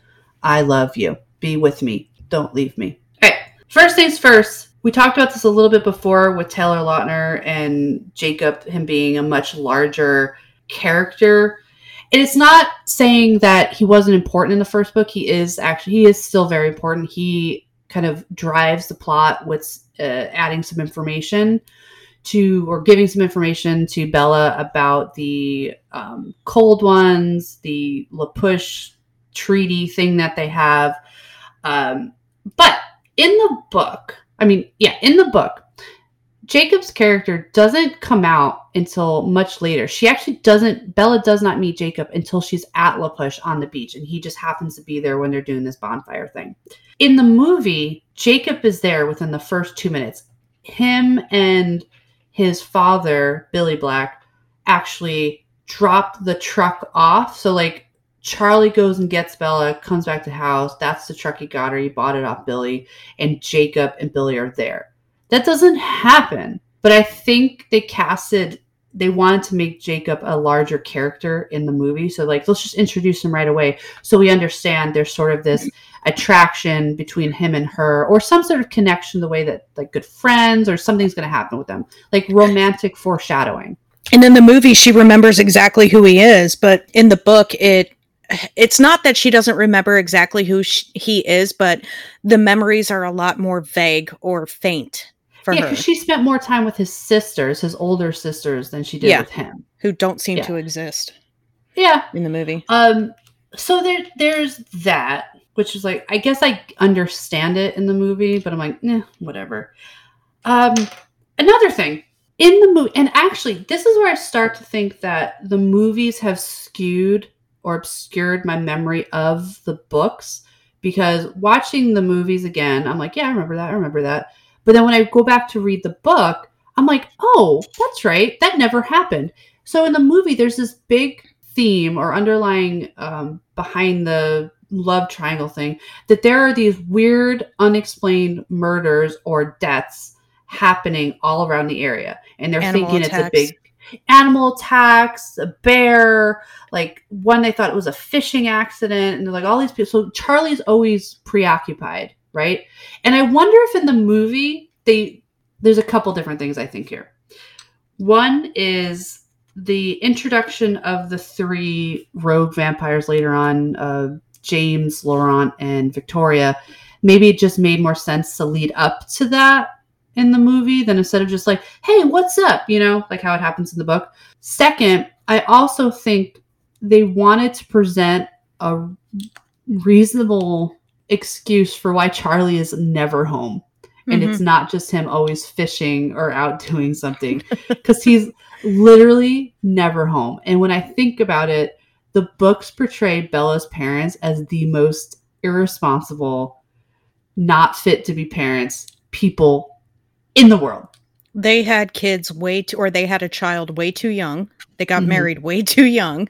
I love you. Be with me. Don't leave me. Okay. First things first. We talked about this a little bit before with Taylor Lautner and Jacob, him being a much larger character. And it's not saying that he wasn't important in the first book. He is actually, he is still very important. He kind of drives the plot with uh, adding some information to or giving some information to Bella about the um, cold ones, the La Push treaty thing that they have. Um, but in the book, I mean, yeah, in the book, Jacob's character doesn't come out until much later. She actually doesn't, Bella does not meet Jacob until she's at La Push on the beach, and he just happens to be there when they're doing this bonfire thing. In the movie, Jacob is there within the first two minutes. Him and his father, Billy Black, actually drop the truck off. So, like, Charlie goes and gets Bella, comes back to house. That's the truck he got her. He bought it off Billy, and Jacob and Billy are there. That doesn't happen. But I think they casted they wanted to make Jacob a larger character in the movie. So like let's just introduce him right away so we understand there's sort of this attraction between him and her or some sort of connection the way that like good friends or something's going to happen with them. Like romantic foreshadowing. And in the movie she remembers exactly who he is, but in the book it it's not that she doesn't remember exactly who she, he is, but the memories are a lot more vague or faint for yeah, her. because she spent more time with his sisters, his older sisters, than she did Yeah. with him. who don't seem Yeah. to exist Yeah. in the movie. Um. So there, there's that, which is like, I guess I understand it in the movie, but I'm like, nah, whatever. Um. Another thing in the movie, and actually, this is where I start to think that the movies have skewed or obscured my memory of the books because watching the movies again, I'm like, yeah, I remember that, I remember that. But then when I go back to read the book, I'm like, oh, that's right, that never happened. So in the movie, there's this big theme or underlying um, behind the love triangle thing that there are these weird, unexplained murders or deaths happening all around the area, and they're Animal thinking it's a big animal attacks, a bear, like one they thought it was a fishing accident, and like all these people. So Charlie's always preoccupied, right? And I wonder if in the movie they there's a couple different things I think here. One is the introduction of the three rogue vampires later on, uh, James, Laurent, and Victoria. Maybe it just made more sense to lead up to that in the movie than instead of just like, hey, what's up? You know, like how it happens in the book. Second, I also think they wanted to present a reasonable excuse for why Charlie is never home. And Mhm. it's not just him always fishing or out doing something because he's literally never home. And when I think about it, the books portray Bella's parents as the most irresponsible, not fit to be parents people in the world. they had kids way too, or they had a child way too young. They got Mhm. married way too young,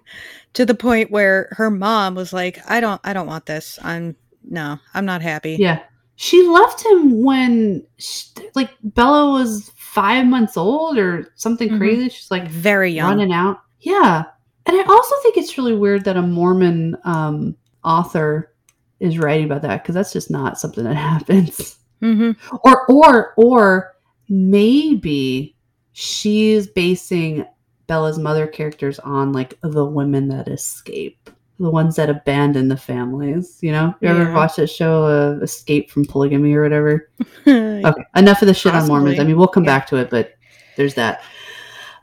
to the point where her mom was like, "I don't, I don't want this. I'm no, I'm not happy." Yeah. She left him when, sh like, Bella was five months old or something Mhm. crazy. She's like very young. running out. Yeah. And I also think it's really weird that a Mormon um, author is writing about that because that's just not something that happens. hmm Or, or, or maybe she's basing Bella's mother characters on like the women that escape, the ones that abandon the families. You know, you ever Yeah. watch that show, uh, Escape from Polygamy or whatever? Okay, enough of the shit on Mormons. I mean, we'll come Yeah. back to it, but there's that.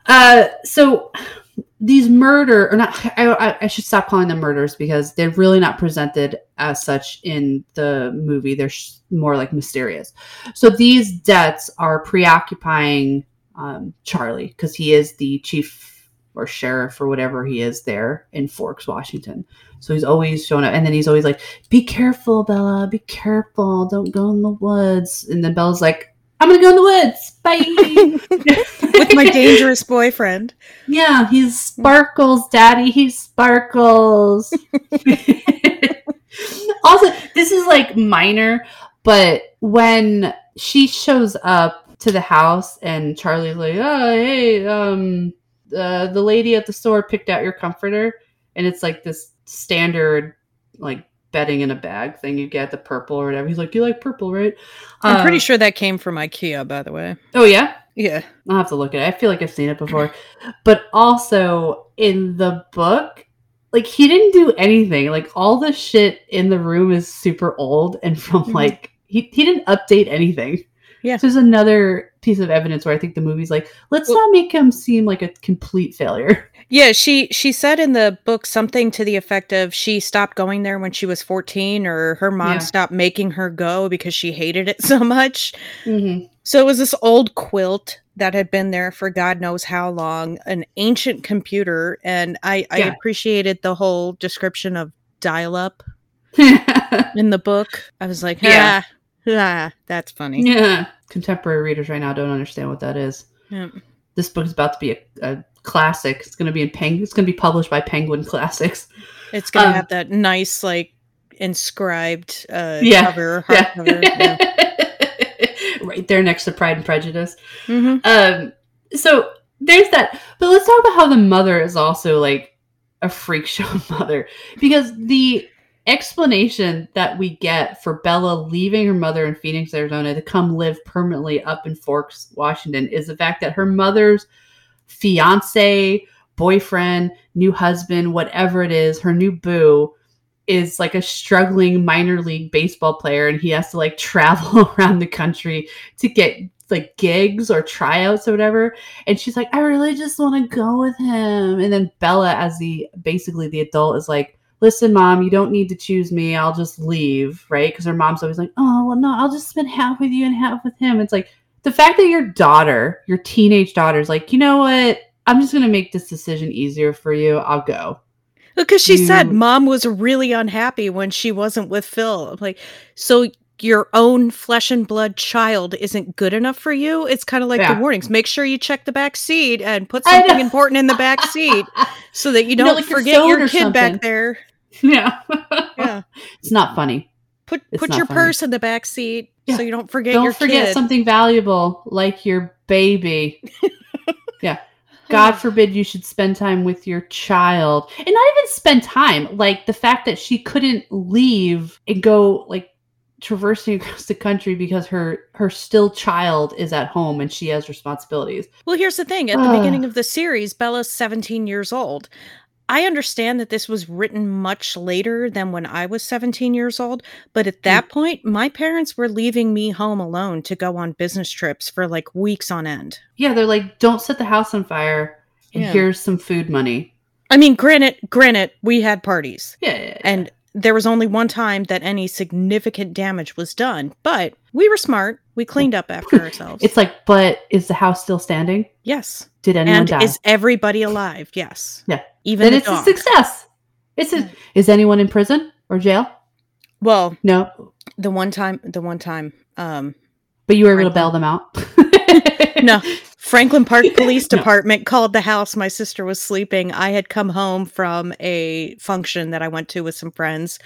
Uh, so these murder or not, I, I, should stop calling them murders because they're really not presented as such in the movie. They're sh- more like mysterious. So these deaths are preoccupying um, Charlie because he is the chief or sheriff or whatever he is there in Forks, Washington. So he's always showing up, and then he's always like, "Be careful, Bella. Be careful. Don't go in the woods." And then Bella's like, "I'm gonna go in the woods. Bye." With my dangerous boyfriend. Yeah, he's sparkles, daddy. He sparkles. also, this is like minor, but when she shows up to the house and Charlie's like, "Oh, hey, um, uh, the lady at the store picked out your comforter," and it's like this standard, like bedding in a bag thing you get the purple or whatever. He's like, "You like purple, right?" I'm pretty Um, sure that came from IKEA, by the way. Oh yeah. Yeah. I'll have to look at it. I feel like I've seen it before. But also in the book, like he didn't do anything. Like all the shit in the room is super old and from Mhm. like he, he didn't update anything. Yeah. So there's another piece of evidence where I think the movie's like, let's Well- not make him seem like a complete failure. Yeah, she she said in the book something to the effect of she stopped going there when she was 14 or her mom Yeah. stopped making her go because she hated it so much. Mm-hmm. So it was this old quilt that had been there for God knows how long, an ancient computer, and I, I appreciated the whole description of dial up in the book. I was like, Yeah. ah, ah, that's funny. Yeah. Contemporary readers right now don't understand what that is. Yeah. This book is about to be a, a classic. It's going to be in Peng. It's going to be published by Penguin Classics. It's gonna Um, have that nice like inscribed uh Yeah, cover, Yeah. hardcover. Yeah. right there next to Pride and Prejudice. hmm Um, so there's that. But let's talk about how the mother is also like a freak show mother because the explanation that we get for Bella leaving her mother in Phoenix, Arizona to come live permanently up in Forks, Washington is the fact that her mother's fiance, boyfriend, new husband, whatever it is, her new boo is like a struggling minor league baseball player and he has to like travel around the country to get like gigs or tryouts or whatever. And she's like i really just want to go with him. And then bella as the basically the adult is like listen mom you don't need to choose me. I'll just leave right? Because her mom's always like oh well no i'll just spend half with you and half with him. It's like the fact that your daughter your teenage daughter is like you know what i'm just going to make this decision easier for you i'll go Because she said mm. mom was really unhappy when she wasn't with Phil. I'm like, so your own flesh and blood child isn't good enough for you? It's kind of like Yeah. the warnings. Make sure you check the back seat and put something important in the back seat so that you don't like forget your kid something. back there. yeah Yeah. it's not funny Put It's put your funny. purse in the back seat Yeah. so you don't forget don't forget kid. something valuable like your baby yeah god forbid you should spend time with your child and not even spend time like the fact that she couldn't leave and go like traversing across the country because her her still child is at home and she has responsibilities Well, here's the thing. At the beginning of the series, Bella's 17 years old. I understand that this was written much later than when I was 17 years old, but at that mm. point, my parents were leaving me home alone to go on business trips for like weeks on end. yeah they're like don't set the house on fire and Yeah. here's some food money I mean, granted, granted, we had parties, yeah, yeah, yeah. and there was only one time that any significant damage was done, but we were smart. We cleaned up after ourselves. it's like but is the house still standing yes. did anyone And die is everybody alive? Yes. Yeah. Even then the it's dog. a success. It's a, is anyone in prison or jail? Well, No, the one time, the one time, um, but you were able to bail them out. No. Franklin Park Police No. Department called the house. My sister was sleeping. I had come home from a function that I went to with some friends,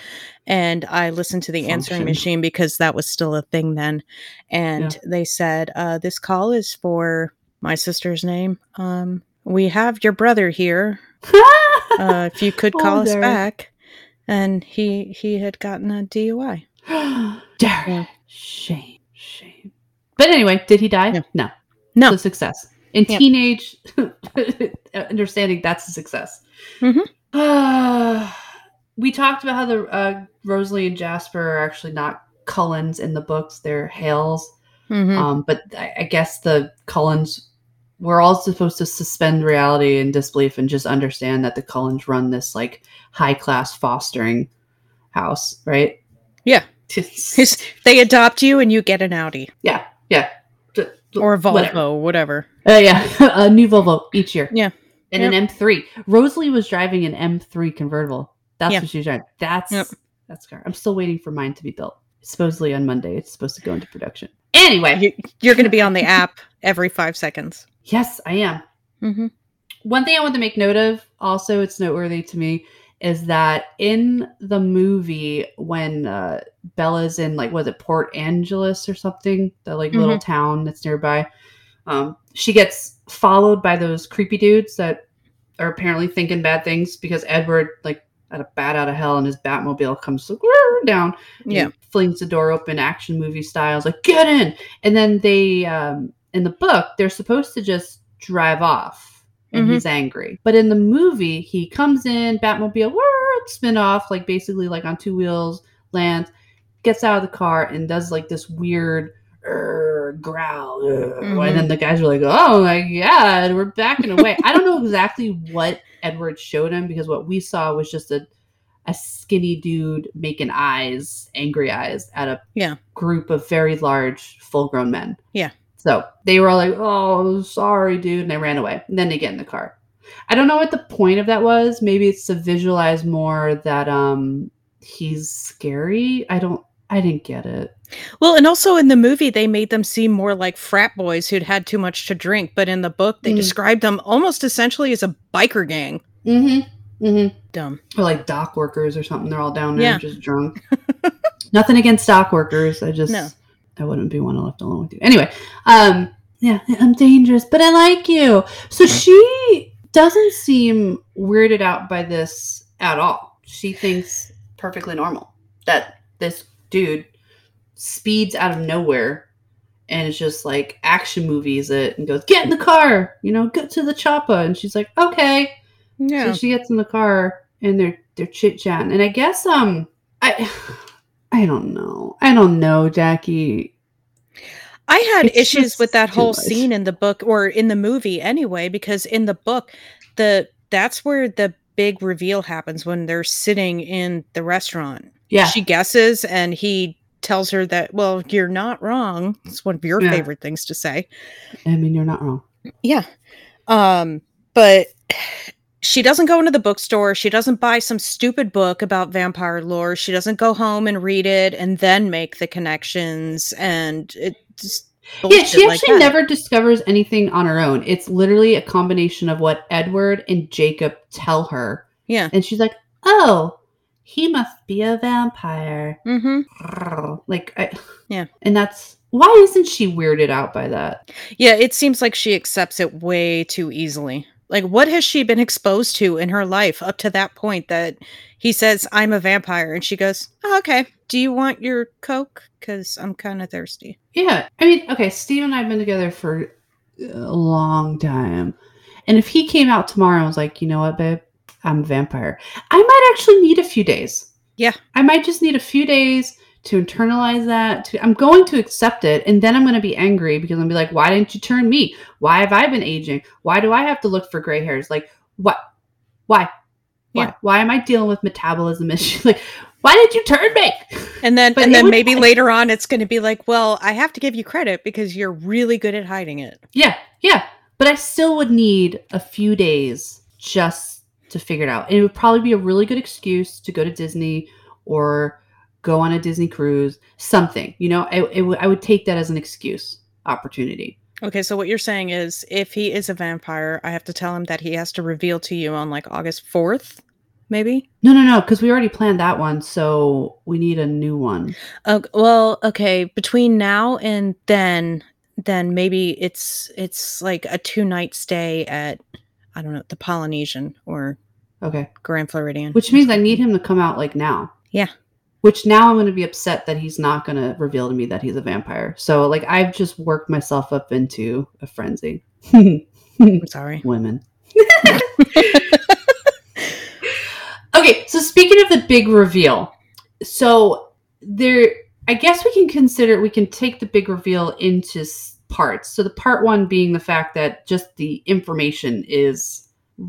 and I listened to the answering machine because that was still a thing then. And they said, uh, "This call is for my sister's name. Um, we have your brother here. Uh, if you could call us back." And he he had gotten a DUI. Darn. Yeah. Shame, shame. But anyway, did he die? No. No. No. Success. In Yep. teenage understanding, that's a success. Mhm. we talked about how the uh, Rosalie and Jasper are actually not Cullens in the books; they're Hales. Mhm. Um, but I, I guess the Cullens we're all supposed to suspend reality and disbelief and just understand that the Cullens run this like high class fostering house, right? Yeah. They adopt you and you get an Audi yeah, yeah. Or a Volvo, whatever. whatever. Uh, yeah, a new Volvo each year. Yeah. and an M3. Rosalie was driving an M3 convertible. That's Yeah. what she was driving. That's Yep. that's car. I'm still waiting for mine to be built. Supposedly on Monday, it's supposed to go into production. Anyway, You, you're going to be on the app every five seconds. yes, I am. Mm-hmm. One thing I want to make note of, also, it's noteworthy to me, is that in the movie when uh, Bella's in like was it Port Angeles or something, the like little town that's nearby, um, she gets followed by those creepy dudes that are apparently thinking bad things because Edward like had a bat out of hell and his Batmobile comes down, Yeah. flings the door open, action movie styles, like get in, and then they um, in the book they're supposed to just drive off and Mhm. he's angry. But in the movie, he comes in, Batmobile, whirr, spin off, like basically like on two wheels, lands, gets out of the car, and does like this weird growl. "Ugh," Mhm. And then the guys were like, oh my God, we're backing away. I don't know exactly what Edward showed him because what we saw was just a, a skinny dude making eyes, angry eyes at a Yeah. group of very large, full grown men. Yeah. So they were all like, "Oh, sorry, dude," and they ran away. And then they get in the car. I don't know what the point of that was. Maybe it's to visualize more that um he's scary. I don't. I didn't get it. Well, and also in the movie, they made them seem more like frat boys who'd had too much to drink. But in the book, they Mm. described them almost essentially as a biker gang. Mm-hmm. Mm-hmm. Dumb. Or like dock workers or something. They're all down there Yeah. just drunk. Nothing against dock workers. I just No. I wouldn't be one left alone with you. Anyway, um, yeah, I'm dangerous, but I like you. So she doesn't seem weirded out by this at all. She thinks perfectly normal that this dude speeds out of nowhere and it's just like action movies it and goes, Get in the car, you know, get to the chopper. And she's like, Okay. Yeah. So she gets in the car and they're they're chit chatting. And I guess um I I don't know. I don't know, Jackie. I had It's issues with that whole much. scene in the book or in the movie anyway, because in the book, the that's where the big reveal happens when they're sitting in the restaurant. Yeah. She guesses and he tells her that, well, you're not wrong. It's one of your Yeah. favorite things to say. I mean you're not wrong. Yeah. Um, but she doesn't go into the bookstore. She doesn't buy some stupid book about vampire lore. She doesn't go home and read it and then make the connections and it just yeah, she like actually that. never discovers anything on her own. It's literally a combination of what Edward and Jacob tell her. Yeah. And she's like, Oh, he must be a vampire. Mm-hmm. Like I Yeah. And that's why isn't she weirded out by that? Yeah, it seems like she accepts it way too easily. Like, what has she been exposed to in her life up to that point that he says, I'm a vampire? And she goes, oh, okay. Do you want your Coke? Because I'm kind of thirsty. Yeah. I mean, okay, Steve and I have been together for a long time. And if he came out tomorrow and was like, you know what, babe, I'm a vampire, I might actually need a few days. Yeah. I might just need a few days to internalize that. To, I'm going to accept it. And then I'm going to be angry because I'm going to be like, why didn't you turn me? Why have I been aging? Why do I have to look for gray hairs? Like, what? Why? Why? Yeah. Why am I dealing with metabolism issues? Like, why did you turn me? And then, and then maybe later on, it's going to be like, well, I have to give you credit because you're really good at hiding it. Yeah, yeah. But I still would need a few days just to figure it out. And it would probably be a really good excuse to go to Disney or go on a Disney cruise, something. You know, I, it would- would take that as an excuse opportunity. Okay, so what you're saying is if he is a vampire, I have to tell him that he has to reveal to you on like August 4th, maybe? No, no, no, because we already planned that one. So we need a new one. Oh, well, okay, between now and then then maybe it's it's like a two night stay at I don't know, the Polynesian or Okay. Grand Floridian. Which means I need him to come out like now. Yeah. Which now I'm going to be upset that he's not going to reveal to me that he's a vampire. So, like, I've just worked myself up into a frenzy. I'm sorry. women. okay, so speaking of the big reveal, so there, I guess we can consider we can take the big reveal into parts. So the part one being the fact that just the information is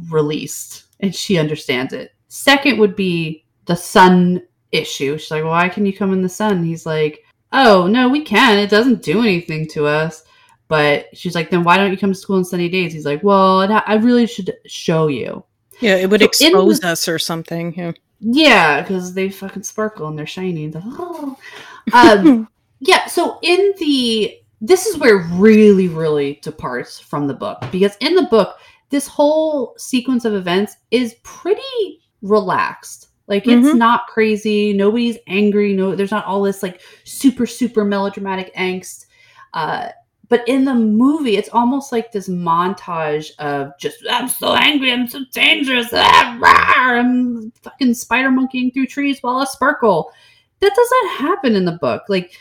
released and she understands it. Second would be the sun issue. She's like, "Why can you come in the sun?" He's like, "Oh no, we can. It doesn't do anything to us." But she's like, then why don't you come to school on sunny days? He's like, well, I really should show you. Yeah, it would So in the- expose us or something. Yeah. Yeah, because they fucking sparkle and they're shiny. And oh. um, yeah, so in the this is where it really, really departs from the book because in the book, this whole sequence of events is pretty relaxed. Like it's Mhm. not crazy. Nobody's angry. No, there's not all this like super, super melodramatic angst. Uh, but in the movie, it's almost like this montage of just I'm so angry, I'm so dangerous, ah, rah, I'm fucking spider monkeying through trees while I sparkle. That doesn't happen in the book. Like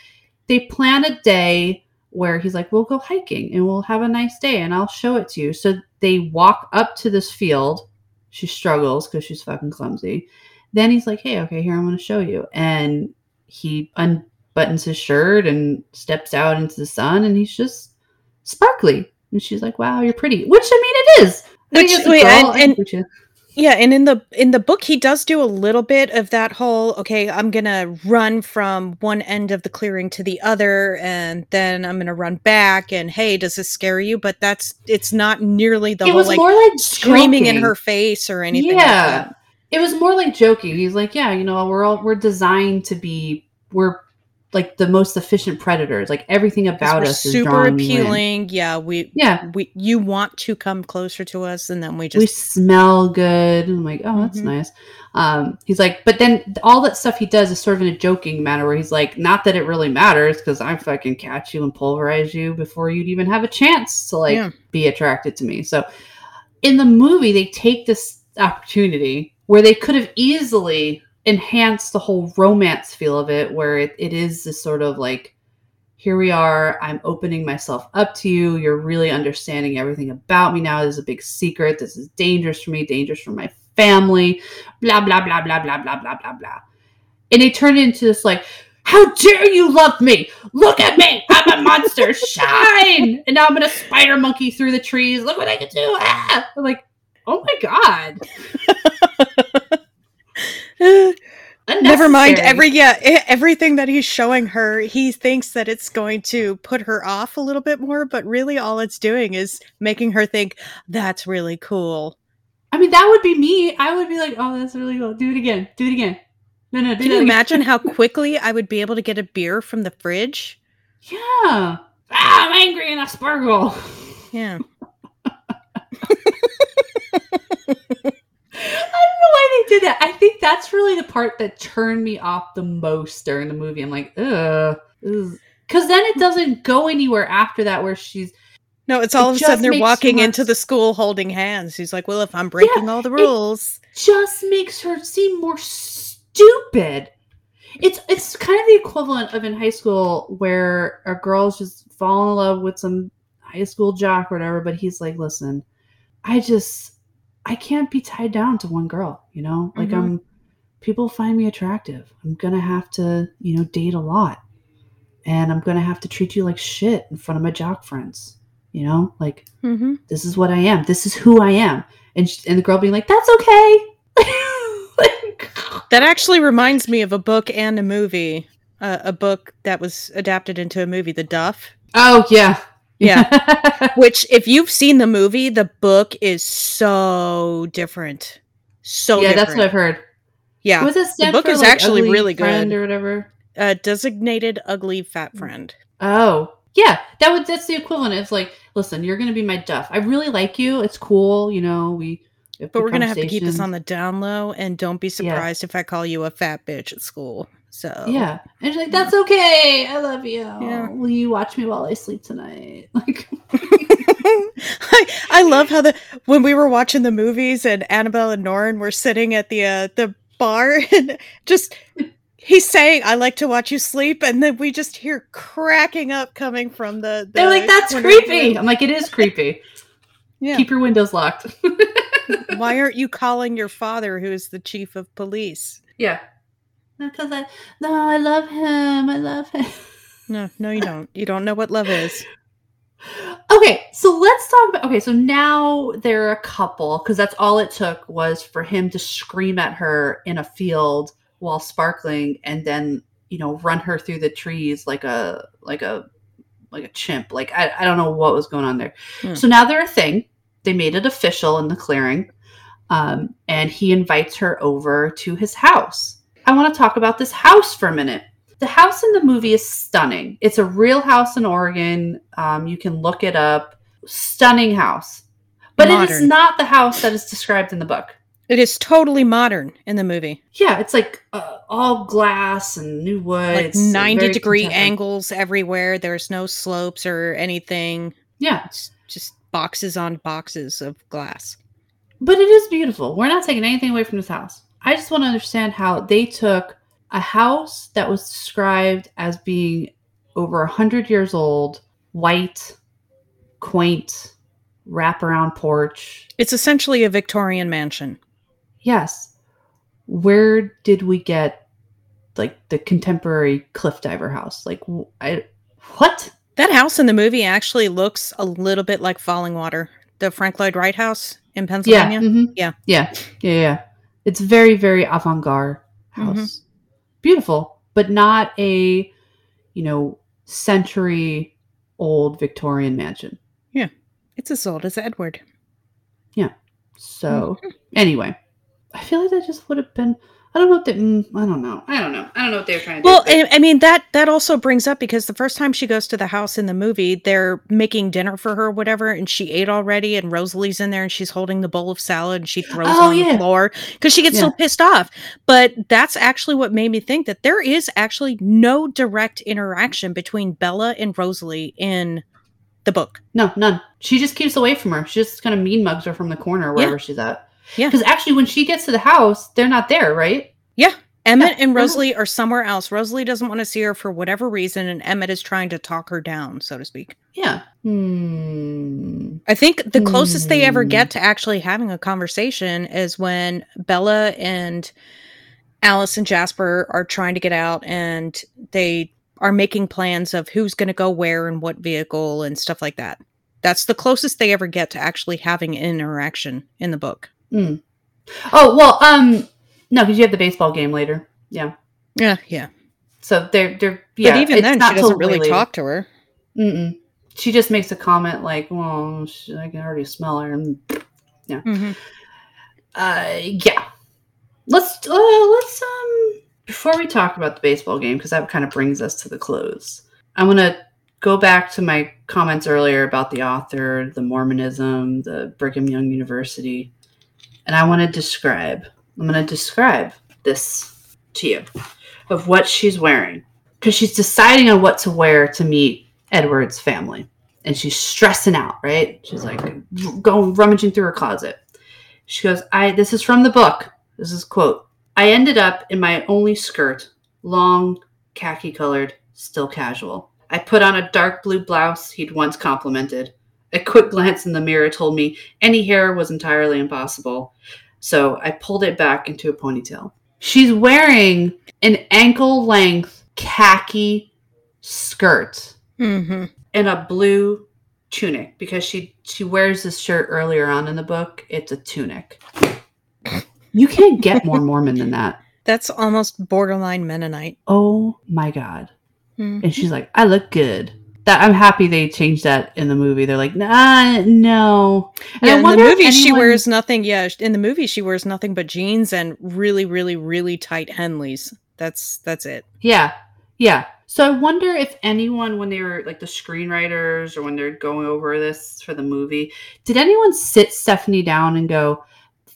they plan a day where he's like, "We'll go hiking and we'll have a nice day, and I'll show it to you." So they walk up to this field. She struggles because she's fucking clumsy. Then he's like, "Hey, okay, here I'm going to show you," and he unbuttons his shirt and steps out into the sun, and he's just sparkly. And she's like, "Wow, you're pretty," which I mean, it is. Which- wait, and- and- Yeah, and in the in the book he does do a little bit of that whole okay, I'm going to run from one end of the clearing to the other and then I'm going to run back and hey, does this scare you? But that's it's not nearly the it whole was like more like screaming in her face or anything. like Yeah. that. It was more like joking. He's like, yeah, you know, we're all we're designed to be we're like the most efficient predators. Like everything about us is super appealing. Yeah, we Yeah, we you want to come closer to us, and then we just we smell good. And I'm like, oh, that's Mhm. nice. Um, he's like, but then all that stuff he does is sort of in a joking manner where he's like, not that it really matters because I fucking catch you and pulverize you before you'd even have a chance to like Yeah. be attracted to me. So in the movie, they take this opportunity where they could have easily enhanced the whole romance feel of it, where it, it is this sort of like, here we are, I'm opening myself up to you. You're really understanding everything about me now. This is a big secret. This is dangerous for me, dangerous for my family, blah, blah, blah, blah, blah, blah, blah, blah, blah. And they turn it into this like, how dare you love me? Look at me. I'm a monster. Shine. And now I'm going to spider monkey through the trees. Look what I can do. Ah! I'm like, oh my God. Never mind every yeah everything that he's showing her. He thinks that it's going to put her off a little bit more, but really all it's doing is making her think that's really cool. I mean, that would be me. I would be like, oh, that's really cool. Do it again. Do it again. No, no, do Can you imagine how quickly I would be able to get a beer from the fridge? Yeah. Ah, I'm angry and I sparkle. Yeah. Why they did that. I think that's really the part that turned me off the most during the movie. I'm like, ugh. Because then it doesn't go anywhere after that where she's. No, it's all It of a sudden they're walking into the school holding hands. She's like, "Well, if I'm breaking all the rules, just makes her seem more stupid. It's it's kind of the equivalent of in high school where a girl's just fall in love with some high school jock or whatever, but he's like, listen, I just I can't be tied down to one girl, you know? Like Mhm. I'm people find me attractive. I'm gonna have to, you know, date a lot. And I'm gonna have to treat you like shit in front of my jock friends. You know? Like mm-hmm. this is what I am. This is who I am. And sh- and the girl being like, "That's okay." like, that actually reminds me of a book and a movie. Uh, a book that was adapted into a movie, The Duff. oh yeah, Yeah. Which, if you've seen the movie, the book is so different. So yeah. different. That's what I've heard. Yeah, Was it stand book for, is like, actually really good. or whatever? uh, designated ugly fat friend. Oh yeah, that would that's the equivalent. It's like, listen, you're gonna be my duff. I really like you. It's cool. You know, we. But we're gonna have to keep this on the down low, and don't be Yeah. surprised if I call you a fat bitch at school. So Yeah, and she's like, "That's okay. I love you. Yeah. Will you watch me while I sleep tonight?" Like, I, I love how the when we were watching the movies and Annabelle and Norrin were sitting at the uh, the bar and just he's saying I like to watch you sleep and then we just hear cracking up coming from the, the they're like, "That's corner of the creepy." I'm like, "It is creepy. Yeah. Keep your windows locked." Why aren't you calling your father who is the chief of police? Yeah. Because I no, I love him. I love him. No, no you don't. You don't know what love is. okay, so let's talk about okay, so now they're a couple because that's all it took was for him to scream at her in a field while sparkling and then, you know, run her through the trees like a like a like a chimp. Like I, I don't know what was going on there. Hmm. So now they're a thing. They made it official in the clearing. Um, and he invites her over to his house. I want to talk about this house for a minute. The house in the movie is stunning. It's a real house in Oregon. Um, you can look it up. Stunning house. But it is not the house that is described in the book. It is totally modern in the movie. Yeah, it's like uh, all glass and new wood. Like It's 90 very degree angles everywhere. There's no slopes or anything. Yeah, It's just boxes on boxes of glass. But it is beautiful. We're not taking anything away from this house. I just want to understand how they took a house that was described as being over a hundred years old, white, quaint, wraparound porch. It's essentially a Victorian mansion. Yes. Where did we get like the contemporary cliff diver house? Like, I what? That house in the movie actually looks a little bit like Fallingwater, the Frank Lloyd Wright house in Yeah, Pennsylvania. mhm. Yeah. yeah, yeah, yeah. It's very, very avant-garde house. Mhm. Beautiful, but not a, you know, century old Victorian mansion. Yeah. It's as old as Edward. Yeah. So anyway, I feel like that just would have been I don't know what they. mm, I don't know. I don't know. I don't know what they were trying to Well, do. but- I, mean that that also brings up because the first time she goes to the house in the movie, they're making dinner for her, or whatever, and she ate already, and Rosalie's in there, and she's holding the bowl of salad, and she throws it Oh, on yeah. the floor because she gets so pissed off. But that's actually what made me think that there is actually no direct interaction between Bella and Rosalie in the book. No, none. She just keeps away from her. She just kind of mean mugs her from the corner wherever she's at. Yeah. Because actually, when she gets to the house, they're not there, right? Yeah. Emmett Yeah, and Rosalie are somewhere else. Rosalie doesn't want to see her for whatever reason, and Emmett is trying to talk her down, so to speak. Yeah. Hmm. I think the closest they ever Hmm. get to actually having a conversation is when Bella and Alice and Jasper are trying to get out and they are making plans of who's going to go where and what vehicle and stuff like that. That's the closest they ever get to actually having an interaction in the book. Oh well, um, no, because you have the baseball game later. Yeah. Yeah, yeah. So they're they're yeah. but even then, not she doesn't really talk to her. Mm-mm. She just makes a comment like, "Well, sh- I can already smell her." And Mhm. uh, yeah. Let's uh, let's um before we talk about the baseball game because that kind of brings us to the close. I want to go back to my comments earlier about the author, the Mormonism, the Brigham Young University, and I want to describe. I'm going to describe this to you of what she's wearing because she's deciding on what to wear to meet Edward's family, and she's stressing out. Right? She's like going rummaging through her closet. She goes, "I this is from the book. This is quote. I ended up in my only skirt, long, khaki colored, still casual. I put on a dark blue blouse he'd once complimented. A quick glance in the mirror told me any hair was entirely impossible, so I pulled it back into a ponytail. She's wearing an ankle length khaki skirt hmm and a blue tunic because she she wears this shirt earlier on in the book. It's a tunic. You can't get more Mormon than that. That's almost borderline Mennonite. Oh my god. Mhm. And she's like, I look good. That I'm happy they changed that in the movie. They're like, nah, no. And Yeah, in the movie she wears nothing. Yeah, in the movie she wears nothing but jeans and really, really, really tight Henleys. That's that's it. Yeah. Yeah. So I wonder if anyone, when they were like the screenwriters or when they're going over this for the movie, did anyone sit Stephenie down and go,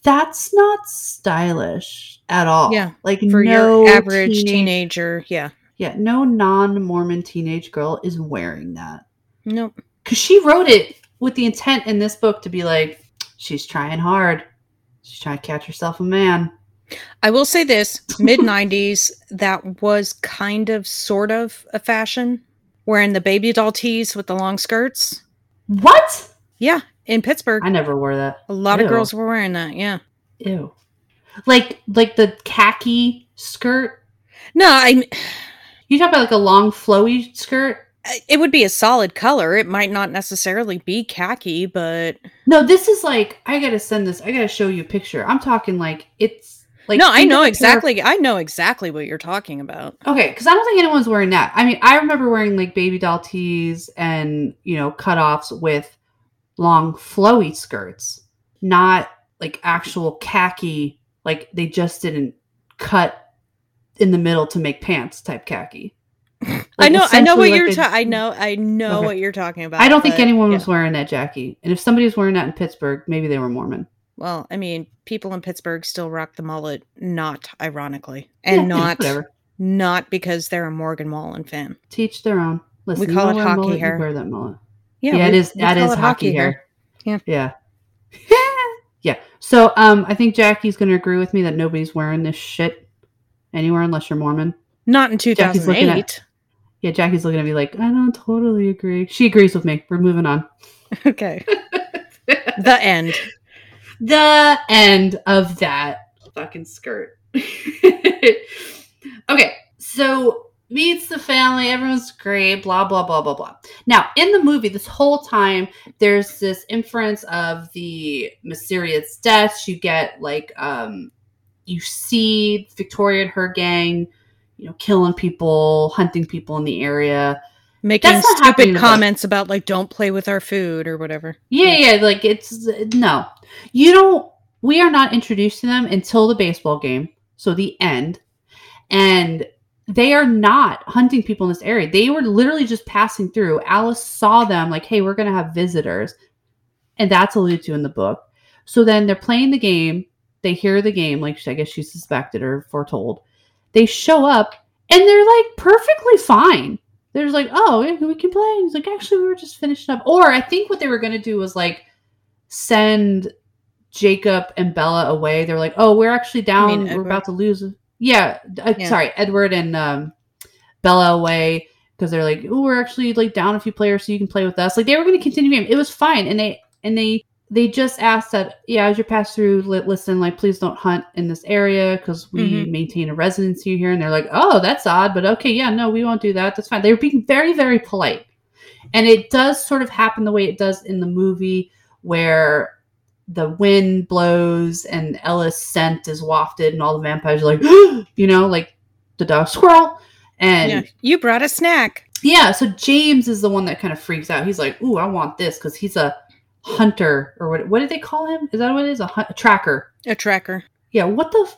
that's not stylish at all? Yeah, Like For no your average teenage- teenager, yeah. Yeah. No non Mormon teenage girl is wearing that. Nope. Because she wrote it with the intent in this book to be like, she's trying hard. She's trying to catch herself a man. I will say this: mid '90s, that was kind of, sort of a fashion, wearing the baby doll tees with the long skirts. What? Yeah, in Pittsburgh, I never wore that. a lot Ew. of girls were wearing that. Yeah. Ew. Like like the khaki skirt. No, I. You talk about like a long flowy skirt. It would be a solid color. It might not necessarily be khaki, but No, this is like I gotta send this. I gotta show you a picture. I'm talking like it's like no, I know a pair of- exactly. I know exactly what you're talking about. Okay, because I don't think anyone's wearing that. I mean, I remember wearing like baby doll tees and you know cutoffs with long flowy skirts, not like actual khaki. Like they just didn't cut in the middle to make pants type khaki. I know. I know what like, you're. they- ta- I know. I know Okay. what you're talking about. I don't think anyone yeah. was wearing that, Jackie. And if somebody was wearing that in Pittsburgh, maybe they were Mormon. Well, I mean, people in Pittsburgh still rock the mullet, not ironically, and Yeah, not not because they're a Morgan Wallen fan. Teach their own. Listen, you call it hockey mullet, hair. Wear that mullet. Yeah, Yeah, it we- is. we That is it hockey hair. Yeah. Yeah. yeah. So, um, I think Jackie's going to agree with me that nobody's wearing this shit anywhere unless you're Mormon. Not in Jackie's looking at- 2008. Yeah, Jackie's looking at me like, I don't totally agree. She agrees with me. We're moving on. okay. The end. the end of that fucking skirt. okay, so meets the family, everyone's great, blah, blah, blah, blah, blah. Now, in the movie, this whole time, there's this inference of the mysterious deaths. You get like, um, you see Victoria and her gang, you know, killing people, hunting people in the area. Making That's not happening in stupid comments about like don't play with our food or whatever. Yeah, yeah, like it's no. You don't we are not introduced to them until the baseball game. so the end, and they are not hunting people in this area. They were literally just passing through. Alice saw them like, "Hey, we're going to have visitors." And that's alluded to in the book. So then they're playing the game. They hear the game, like I guess she suspected or foretold. They show up and they're like perfectly fine. They're like, oh, yeah, we can play. He's like, actually, we were just finishing up. Or I think what they were going to do was like send Jacob and Bella away. They're like, oh, we're actually down. We're about to lose. Yeah, uh, Yeah. sorry, Edward and um, Bella away because they're like, oh, we're actually like down a few players, so you can play with us. Like they were going to continue game. It was fine, and they and they they just asked that, yeah, as you pass through, li- listen, like please don't hunt in this area because we Mhm. maintain a residency here. And they're like, oh, that's odd, but okay, yeah, no, we won't do that. That's fine. They were being very very polite, and it does sort of happen the way it does in the movie where the wind blows and Bella's scent is wafted and all the vampires are like, you know, like the dog squirrel. And yeah. You brought a snack. Yeah so James is the one that kind of freaks out. He's like, ooh, I want this because he's a hunter or what, what did they call him? Is that what it is? A, hun- a tracker. A tracker. Yeah. What the? F-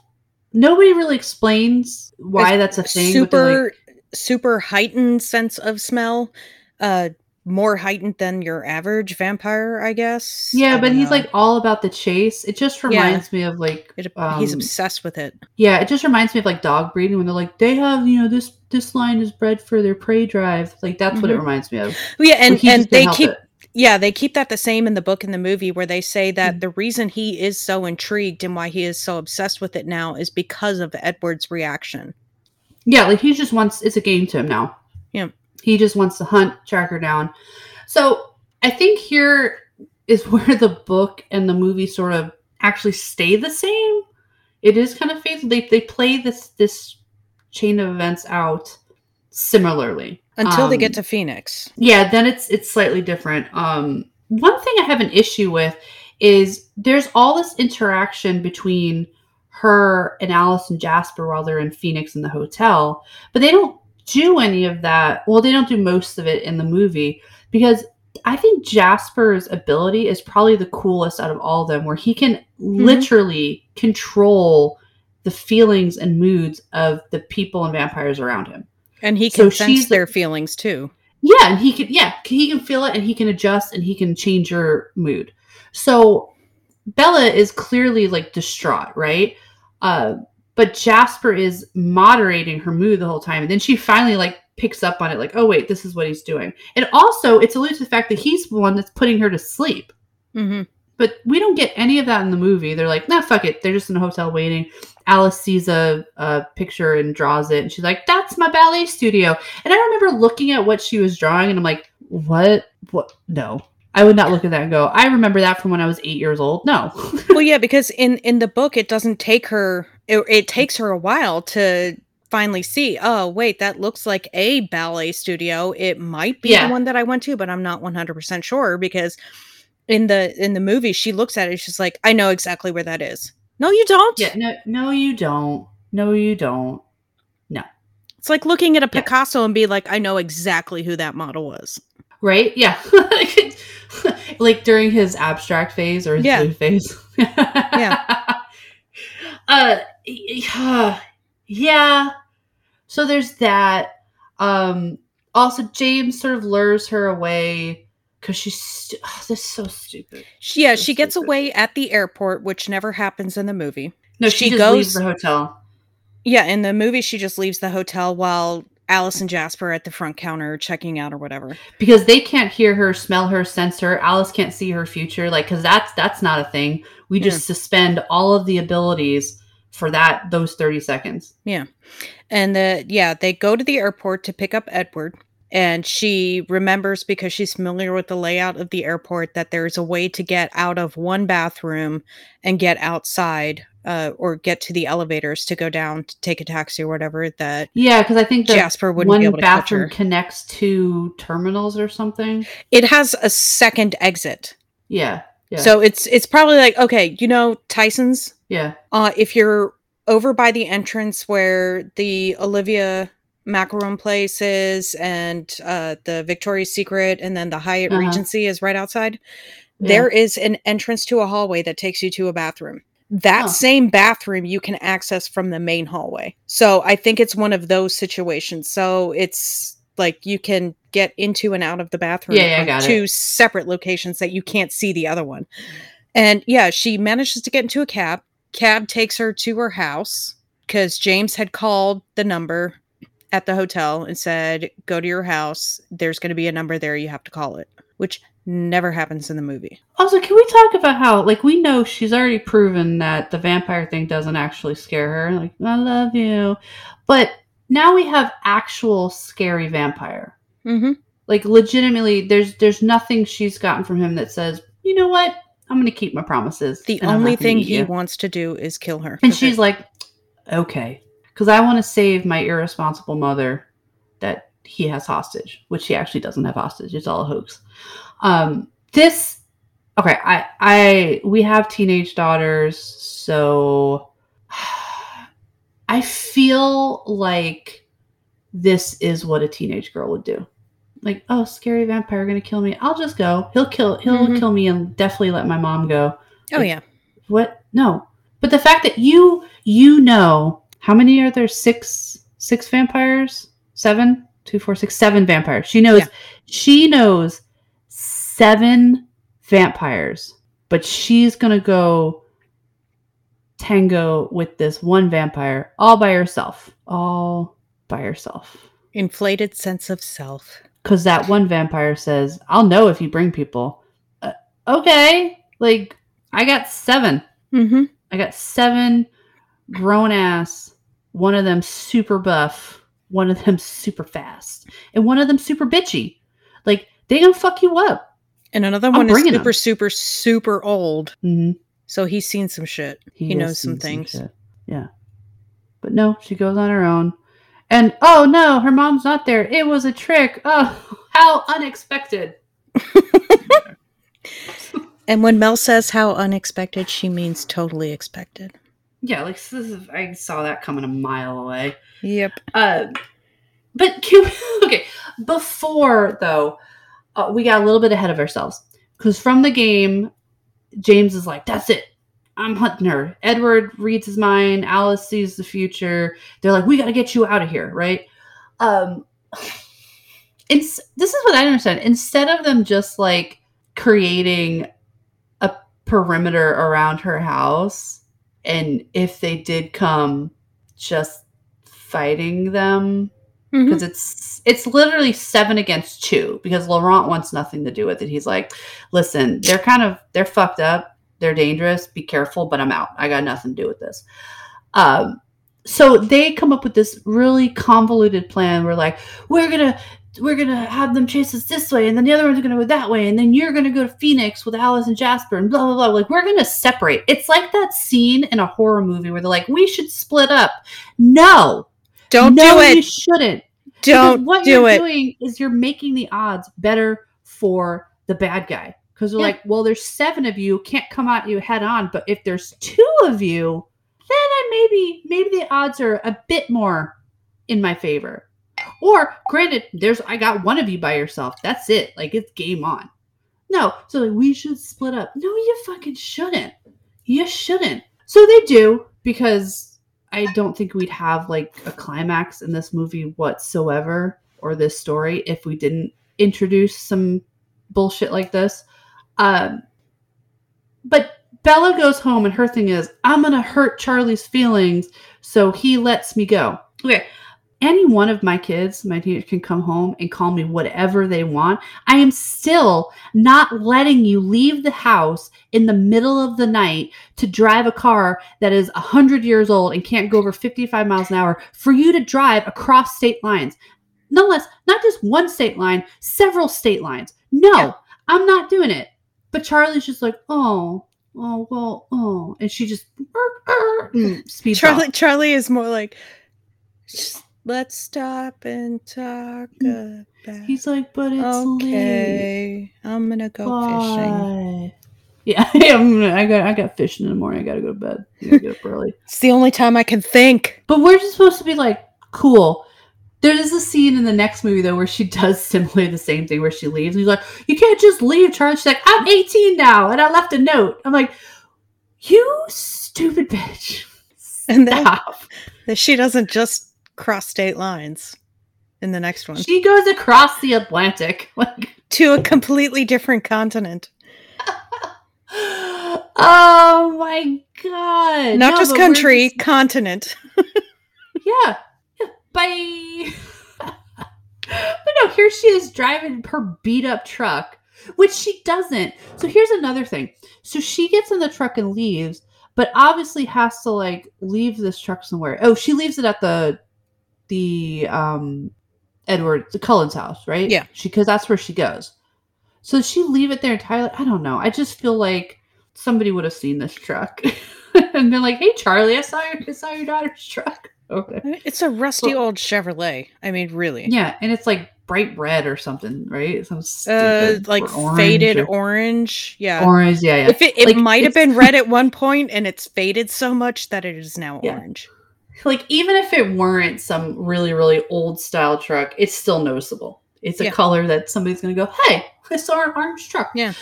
Nobody really explains why It's that's a thing. they're like- super super heightened sense of smell uh more heightened than your average vampire i guess yeah, I but he's know. like all about the chase. It just Yeah. reminds me of like It- he's um, obsessed with it Yeah, it just reminds me of like dog breeding when they're like, they have, you know, this this line is bred for their prey drive. Like that's what it Mhm. reminds me of. Well, yeah and and they keep it. Yeah they keep that the same in the book and the movie where they say that Mhm. the reason he is so intrigued and why he is so obsessed with it now is because of edward's reaction Yeah, like he just wants it's a game to him now. Yeah. He just wants to hunt, track her down. So I think here is where the book and the movie sort of actually stay the same. It is kind of faithful. They they play this this chain of events out similarly. Until they Um, get to phoenix. Yeah then it's it's slightly different. Um one thing i have an issue with is there's all this interaction between her and alice and jasper while they're in phoenix in the hotel but they don't do any of that. Well they don't do most of it in the movie because i think jasper's ability is probably the coolest out of all of them where he can literally control the feelings and moods of the people and vampires around him and he so can sense she's their feelings too yeah, and he can yeah, he can feel it and he can adjust and he can change your mood. So Bella is clearly like distraught, right? Uh but Jasper is moderating her mood the whole time. And then she finally like picks up on it, like, oh wait, this is what he's doing. And also it's alluded to the fact that he's the one that's putting her to sleep. hmm But we don't get any of that in the movie. They're like, nah, fuck it. They're just in a hotel waiting. Alice sees a, a picture and draws it, and she's like, "That's my ballet studio." And I remember looking at what she was drawing, and I'm like, "What? What? No, I would not look at that and go. I remember that from when I was eight years old. No, well yeah because in in the book it doesn't take her it, it takes her a while to finally see oh wait that looks like a ballet studio it might be Yeah. the one that i went to but i'm not 100% sure because in the in the movie she looks at it she's like i know exactly where that is no you don't yeah, no, no, you don't. No, you don't. No. It's like looking at a Yeah. picasso and be like i know exactly who that model was Right? Yeah, like during his abstract phase or his Yeah. blue phase. Yeah. Uh, yeah, yeah. So there's that. Um, also, James sort of lures her away because she's stu- oh, this is so stupid. she, yeah So she gets stupid. away at the airport which never happens in the movie No, she, She just goes- leaves the hotel. Yeah, in the movie, she just leaves the hotel while Alice and Jasper are at the front counter checking out or whatever. because they can't hear her, smell her, sense her. Alice can't see her future, like because that's that's not a thing. We just suspend all of the abilities for that those thirty seconds. Yeah, and the yeah, they go to the airport to pick up Edward, and she remembers because she's familiar with the layout of the airport that there's a way to get out of one bathroom and get outside, uh, or get to the elevators to go down to take a taxi or whatever. That Yeah, because I think Jasper wouldn't one be able to bathroom connects to terminals or something. It has a second exit, Yeah, yeah, so it's it's probably like okay, you know Tyson's. yeah, Uh, if you're over by the entrance where the Olivia macaron places and uh, the Victoria's Secret and then the Hyatt Uh-huh. Regency is right outside, yeah. there is an entrance to a hallway that takes you to a bathroom. That same bathroom you can access from the main hallway. So I think it's one of those situations. So it's like you can get into and out of the bathroom Yeah, yeah, got it. two separate locations that you can't see the other one. And yeah, she manages to get into a cab. Cab takes her to her house because James had called the number at the hotel and said, Go to your house. There's going to be a number there. You have to call it, which never happens in the movie. Also, can we talk about how, like, we know she's already proven that the vampire thing doesn't actually scare her. Like, I love you. But now we have actual scary vampire. Mm-hmm. Like, legitimately, there's there's nothing she's gotten from him that says, you know what? I'm going to keep my promises. The only thing he you." wants to do is kill her. And she's like, okay. Because I want to save my irresponsible mother that he has hostage, which he actually doesn't have hostage. It's all a hoax. Um, this, okay, I, I, we have teenage daughters, so I feel like this is what a teenage girl would do. Like, oh, scary vampire gonna kill me. I'll just go. He'll kill. He'll Mhm. kill me and definitely let my mom go oh yeah, what no but the fact that you you know how many are there? Six six vampires? Seven? Two four six seven vampires. She knows Yeah. she knows seven vampires but she's gonna go tango with this one vampire all by herself all by herself. Inflated sense of self. because that one vampire says i'll know if you bring people. Uh, okay like i got seven. Mm-hmm. I got seven grown ass, one of them super buff, one of them super fast, and one of them super bitchy. Like they gonna fuck you up. And another I'm one is super, him. super, super old. Mm-hmm. So he's seen some shit. He has knows some things. shit. Yeah, but no, she goes on her own. And oh no, her mom's not there. It was a trick. Oh, how unexpected. And when Mel says how unexpected, she means totally expected. Yeah, like this is, I saw that coming a mile away. Yep. Uh, but can we, okay, before though, uh, we got a little bit ahead of ourselves because from the game, James is like, "That's it, I'm hunting her." Edward reads his mind. Alice sees the future. They're like, "We got to get you out of here," right? Um, it's this is what I understand. Instead of them just like creating a perimeter around her house, and if they did come, just fighting them because it's it's literally seven against two because Laurent wants nothing to do with it. He's like, listen, they're kind of they're fucked up, they're dangerous, be careful, but I'm out. I got nothing to do with this. Um so they come up with this really convoluted plan where like we're gonna we're gonna have them chase us this way and then the other one's gonna go that way and then you're gonna go to phoenix with alice and jasper and blah blah blah like we're gonna separate it's like that scene in a horror movie where they're like we should split up no Don't no, do it. You shouldn't. Don't because what do you're it. doing is you're making the odds better for the bad guy. Because they're Yeah. like, well, there's seven of you, can't come at you head on. But if there's two of you, then I maybe maybe the odds are a bit more in my favor. Or granted, there's I got one of you by yourself. That's it. Like it's game on. No, so like we should split up. No, you fucking shouldn't. You shouldn't. So they do because I don't think we'd have like a climax in this movie whatsoever or this story if we didn't introduce some bullshit like this. Um, but Bella goes home and her thing is, I'm going to hurt Charlie's feelings, so he lets me go. Okay. Any one of my kids, my teenagers, can come home and call me whatever they want. I am still not letting you leave the house in the middle of the night to drive a car that is 100 years old and can't go over 55 miles an hour for you to drive across state lines. Nonetheless, not just one state line, several state lines. No, Yeah. I'm not doing it. But Charlie's just like, oh, oh, well, oh. And she just "Er, er," Charlie off. Charlie is more like "Just let's stop and talk mm. about He's like, but it's late. okay. I'm gonna go fishing. Yeah, I'm gonna- I got I got fishing in the morning. I gotta go to bed. Gotta get up early. It's the only time I can think. But we're just supposed to be like, cool. There is a scene in the next movie though where she does similarly the same thing where she leaves. And he's like, You can't just leave, Charlie. She's like, I'm 18 now and I left a note. I'm like, You stupid bitch. And then-. That she doesn't just cross state lines in the next one She goes across the Atlantic. Like to a completely different continent. Oh my god. Not No, just country, just- continent. yeah. yeah. Bye. but no, here she is driving her beat up truck, which she doesn't. So here's another thing. So she gets in the truck and leaves, but obviously has to like leave this truck somewhere. Oh, she leaves it at the the um Edward the Cullen's house, right? Yeah. She because that's where she goes. So she leave it there entirely? I don't know. I just feel like somebody would have seen this truck and been like, "Hey, Charlie, I saw your I saw your daughter's truck." Okay. It's a rusty Well- old Chevrolet. I mean, really. Yeah, and it's like bright red or something, right? Some Uh, like or orange faded or- orange. Yeah. orange. Yeah, yeah. If it, it Like, might have been red at one point and it's faded so much that it is now Yeah. orange. Like even if it weren't some really really old style truck, it's still noticeable. It's a Yeah. color that somebody's gonna go, "Hey, I saw an orange truck." Yeah.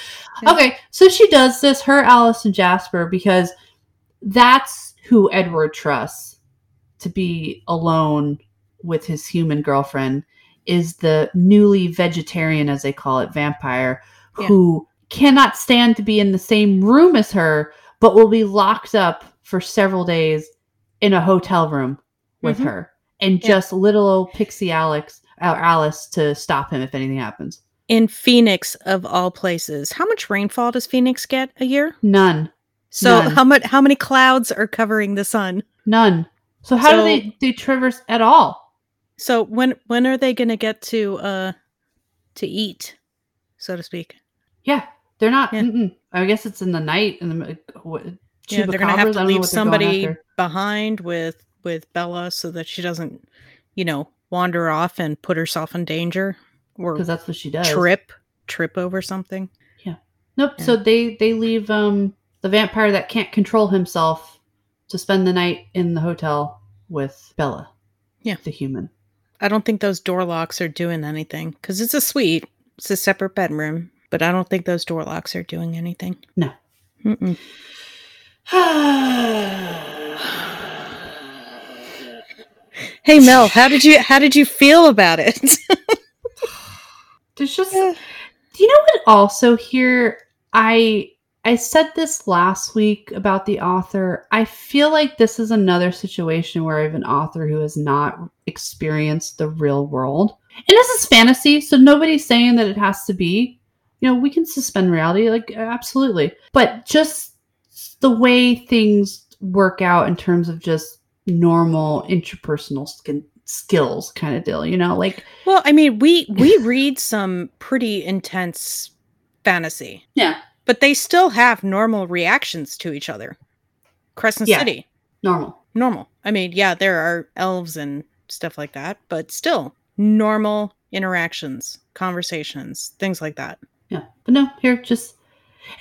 Yeah. Okay, so she does this, her Alice and Jasper, because that's who Edward trusts to be alone with his human girlfriend is the newly vegetarian, as they call it, vampire, Yeah. who cannot stand to be in the same room as her, but will be locked up for several days in a hotel room with Mhm. her, and Yeah. just little old pixie Alex, uh, Alice to stop him if anything happens. In Phoenix, of all places, how much rainfall does Phoenix get a year? None. So None. how much? How many clouds are covering the sun? None. So how do they they traverse at all? So when when are they going to get to uh to eat, so to speak? Yeah, they're not. Yeah. I guess it's in the night and the Yeah, they're going to have to leave what they're going somebody behind with with Bella so that she doesn't, you know, wander off and put herself in danger or because that's what she does. trip trip over something. Yeah. Nope. Yeah. So they they leave um the vampire that can't control himself to spend the night in the hotel with Bella. Yeah. the human. I don't think those door locks are doing anything because it's a suite. It's a separate bedroom, but I don't think those door locks are doing anything. No. Mm-mm. Hey Mel, how did you how did you feel about it? There's just. Do you know what? Also, here I I said this last week about the author. I feel like this is another situation where I have an author who has not experienced the real world. And this is fantasy, so nobody's saying that it has to be. You know, we can suspend reality, like absolutely. But just the way things work out in terms of just normal interpersonal skin, skills kind of deal, you know, like well, I mean, we we read some pretty intense fantasy, yeah, but they still have normal reactions to each other. Crescent Yeah. City, normal. normal. I mean, yeah, there are elves and stuff like that, but still normal interactions, conversations, things like that. Yeah. But no, here just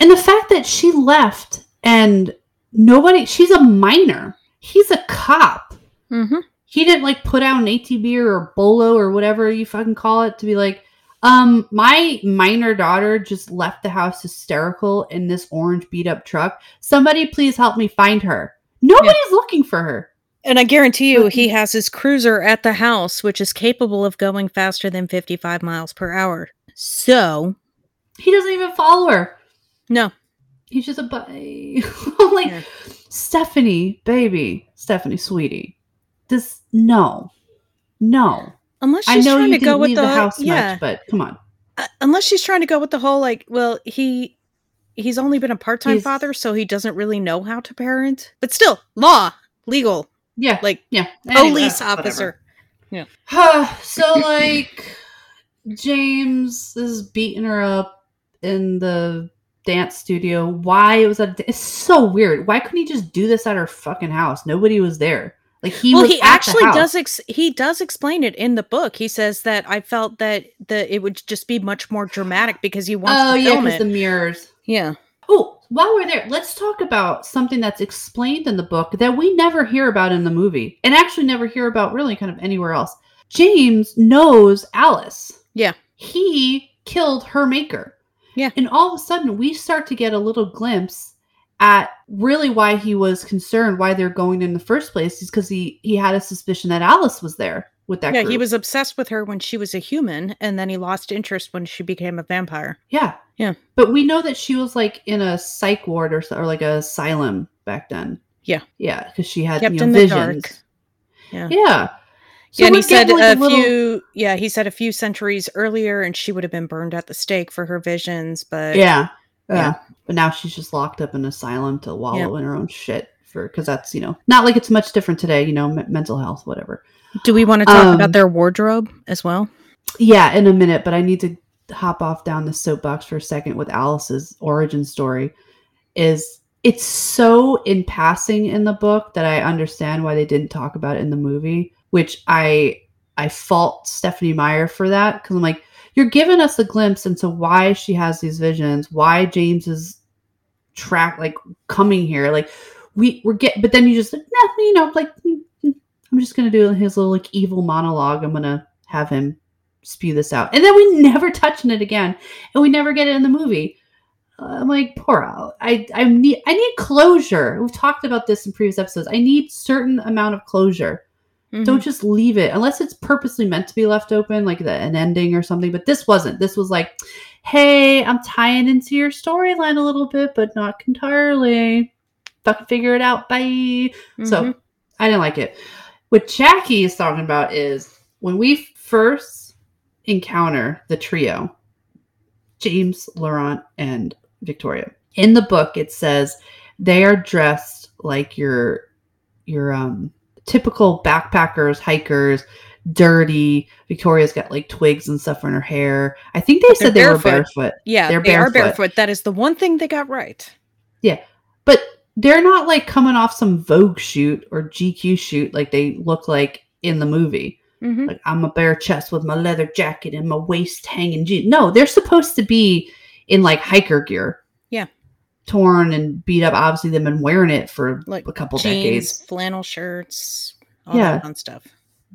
and the fact that she left and nobody she's a minor. He's a cop. Mm-hmm. He didn't like put out an APB or bolo or whatever you fucking call it to be like, um, my minor daughter just left the house hysterical in this orange beat up truck. Somebody please help me find her. Nobody's looking for her. And I guarantee you, he has his cruiser at the house, which is capable of going faster than 55 miles per hour. So, He doesn't even follow her. no. He's just a bu- I'm like Yeah. Stephenie, baby, Stephenie, sweetie. This no, no. Unless I she's know trying you to go with the, the house yeah, much, but come on. uh, unless she's trying to go with the whole like, well, he he's only been a part-time He's- father, so he doesn't really know how to parent. But still, law, legal, Yeah, like yeah. Anyway, police whatever. officer. so like James is beating her up in the dance studio. Why it was at it's so weird. Why couldn't he just do this at her fucking house? Nobody was there. Like he well, he actually does. Ex- he does explain it in the book. He says that I felt that the it would just be much more dramatic because he wants Oh to yeah, film because the mirrors. yeah. Oh, while we're there, let's talk about something that's explained in the book that we never hear about in the movie, and actually never hear about really kind of anywhere else. James knows Alice. Yeah. He killed her maker. Yeah. And all of a sudden, we start to get a little glimpse at really why he was concerned, why they're going in the first place, is because he he had a suspicion that Alice was there with that. yeah, group. he was obsessed with her when she was a human, and then he lost interest when she became a vampire. Yeah. Yeah. But we know that she was like in a psych ward or, or like a asylum back then. Yeah. Yeah, because she had Kept you know, visions. dark. Yeah. Yeah. Yeah, and he said like, a little- few. Yeah, he said a few centuries earlier, and she would have been burned at the stake for her visions. But Yeah. yeah. Yeah. But now she's just locked up in asylum to wallow in her own shit for because that's you know not like it's much different today. You know, me- mental health, whatever. do we want to talk Um, about their wardrobe as well? Yeah, in a minute, but I need to hop off down the soapbox for a second with Alice's origin story. Is it's so in passing in the book that I understand why they didn't talk about it in the movie, which I I fault Stephenie Meyer for that because I'm like, you're giving us a glimpse into why she has these visions, why James is track like coming here, like we we're get, but then you just like, nah, you know, like mm, mm, I'm just gonna do his little like evil monologue. I'm gonna have him spew this out, and then we never touch on it again, and we never get it in the movie. Uh, I'm like, poor Al. I I need I need closure. We've talked about this in previous episodes. I need certain amount of closure. Mhm. Don't just leave it unless it's purposely meant to be left open, like the, an ending or something. But this wasn't. This was like, hey, I'm tying into your storyline a little bit, but not entirely. Fucking figure it out. Bye. Mhm. So I didn't like it. What Jackie is talking about is when we first encounter the trio, James, Laurent, and Victoria. In the book, it says they are dressed like your your um typical backpackers, hikers, dirty. Victoria's got like twigs and stuff in her hair. I think they They're said they were barefoot. barefoot. yeah, they're they are barefoot. barefoot. That is the one thing they got right. Yeah, but they're not like coming off some Vogue shoot or GQ shoot like they look like in the movie. Mhm. Like I'm a bare chest with my leather jacket and my waist hanging jeans. No, they're supposed to be in like hiker gear. Yeah. Torn and beat up. Obviously, they've been wearing it for Like a couple Jeans, decades. flannel shirts, all Yeah. that fun stuff.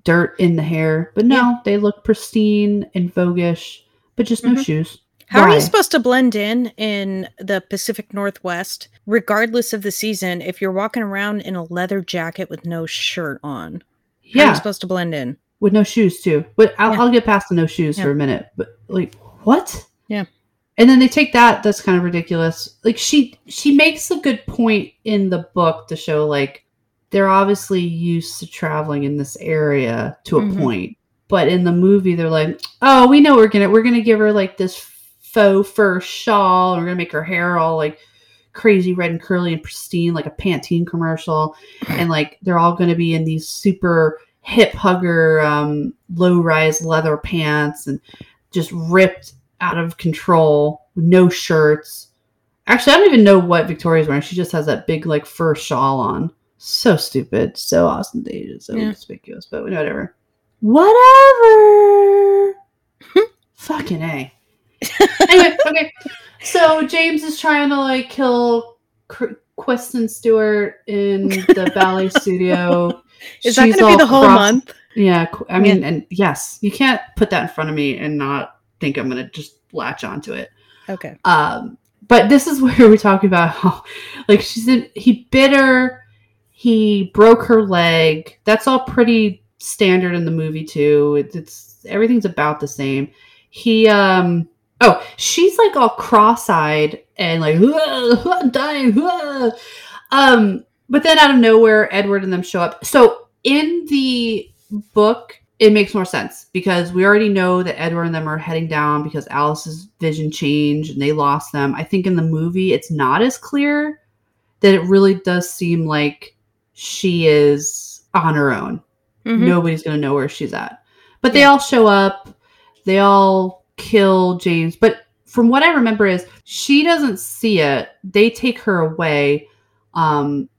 Dirt in the hair, but no, Yeah. they look pristine and voguish, but just no Mhm. shoes. How are you supposed to blend in in the Pacific Northwest, regardless of the season, if you're walking around in a leather jacket with no shirt on? How are Yeah, you supposed to blend in? with no shoes too. But I'll, Yeah. I'll get past the no shoes Yeah. for a minute. But like, what? Yeah. And then they take that. That's kind of ridiculous. Like she she makes a good point in the book to show like they're obviously used to traveling in this area to a Mhm. point. But in the movie, they're like, oh, we know we're gonna we're gonna give her like this faux fur shawl. And we're gonna make her hair all like crazy red and curly and pristine, like a Pantene commercial. and like they're all gonna be in these super hip hugger, um, low rise leather pants and just ripped out of control, no shirts. Actually, I don't even know what Victoria's wearing. She just has that big like fur shawl on. So stupid, so ostentatious, so Yeah. conspicuous, but whatever. Whatever. Fucking A. anyway, okay. So James is trying to like kill Qu- Kristen Stewart in the ballet studio. Is that going to be the whole cross- month? Yeah, I mean, and yes, you can't put that in front of me and not think I'm gonna just latch onto it. Okay. Um, but this is where we talk about how, like, she said he bit her, he broke her leg. That's all pretty standard in the movie too. It, it's everything's about the same. He, um, oh, she's like all cross-eyed and like, "Ugh, I'm dying. ugh." Um, but then out of nowhere, Edward and them show up. So in the book, it makes more sense because we already know that Edward and them are heading down because Alice's vision changed and they lost them. I think in the movie, it's not as clear that it really does seem like she is on her own. Mhm. Nobody's going to know where she's at. But they Yeah. all show up. They all kill James. But from what I remember is she doesn't see it. They take her away. Um,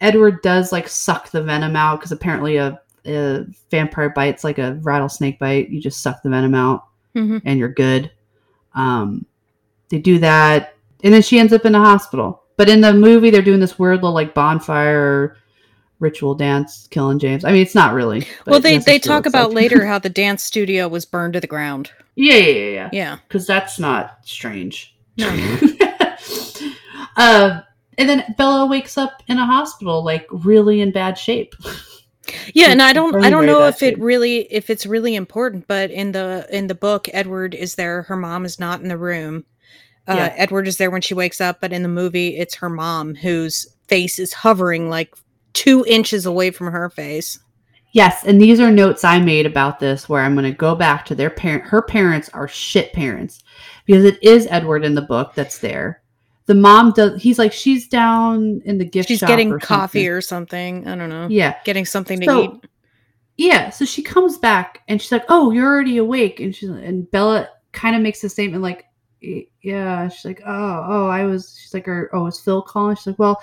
Edward does like suck the venom out because apparently a, a vampire bite's like a rattlesnake bite. You just suck the venom out Mhm. and you're good. Um, they do that, and then she ends up in a hospital. But in the movie, they're doing this weird little like bonfire ritual dance, killing James. I mean, it's not really. Well, they they that's what it talk about like. later how the dance studio was burned to the ground. yeah, yeah, yeah, yeah. Yeah. Because that's not strange. No. uh, and then Bella wakes up in a hospital, like really in bad shape. Yeah, and I don't I don't know if it really if it's really important, but in the in the book Edward is there, her mom is not in the room. Uh, Yeah. Edward is there when she wakes up, but in the movie it's her mom whose face is hovering like 2 inches away from her face. Yes, and these are notes I made about this where I'm going to go back to their parent. Her parents are shit parents because it is Edward in the book that's there. The mom does. He's like she's down in the gift She's shop getting or coffee something. or something. I don't know. yeah. Getting something to So- eat. Yeah, so she comes back and she's like, "Oh, you're already awake," and she's and Bella kind of makes a statement like, "Yeah." She's like, "Oh, oh, I was." She's like, "Or oh, is Phil calling?" She's like, "Well,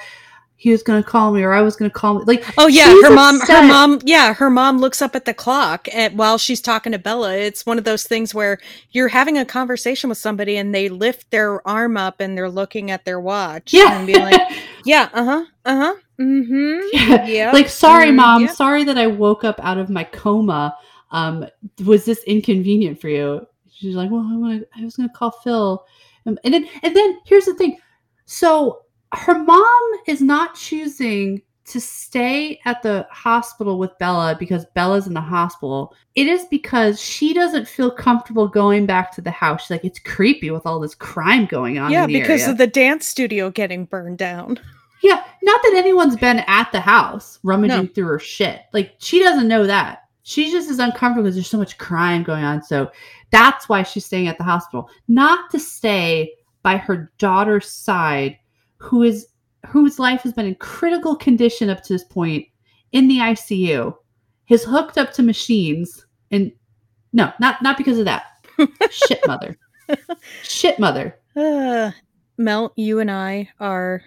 he was gonna call me, or I was gonna call me." Like, Oh yeah, her mom. Her mom. Yeah, her mom looks up at the clock at, while she's talking to Bella. It's one of those things where you're having a conversation with somebody and they lift their arm up and they're looking at their watch yeah, and be like, "Yeah, uh huh, uh huh, mm-hmm." yeah. Yeah. Like, sorry, Mm, mom. Sorry that I woke up out of my coma. Um, was this inconvenient for you? She's like, well, I, wanna, I was gonna call Phil, um, and then and then here's the thing. So her mom is not choosing to stay at the hospital with Bella because Bella's in the hospital. It is because she doesn't feel comfortable going back to the house. She's like, it's creepy with all this crime going on. Yeah, in the because area. of the dance studio getting burned down. Yeah, not that anyone's been at the house rummaging No. through her shit. Like she doesn't know that. She just is uncomfortable because there's so much crime going on. So that's why she's staying at the hospital, not to stay by her daughter's side, who is whose life has been in critical condition up to this point in the ICU, is hooked up to machines, and no, not not because of that. shit mother, shit mother. Uh, Mel, you and I are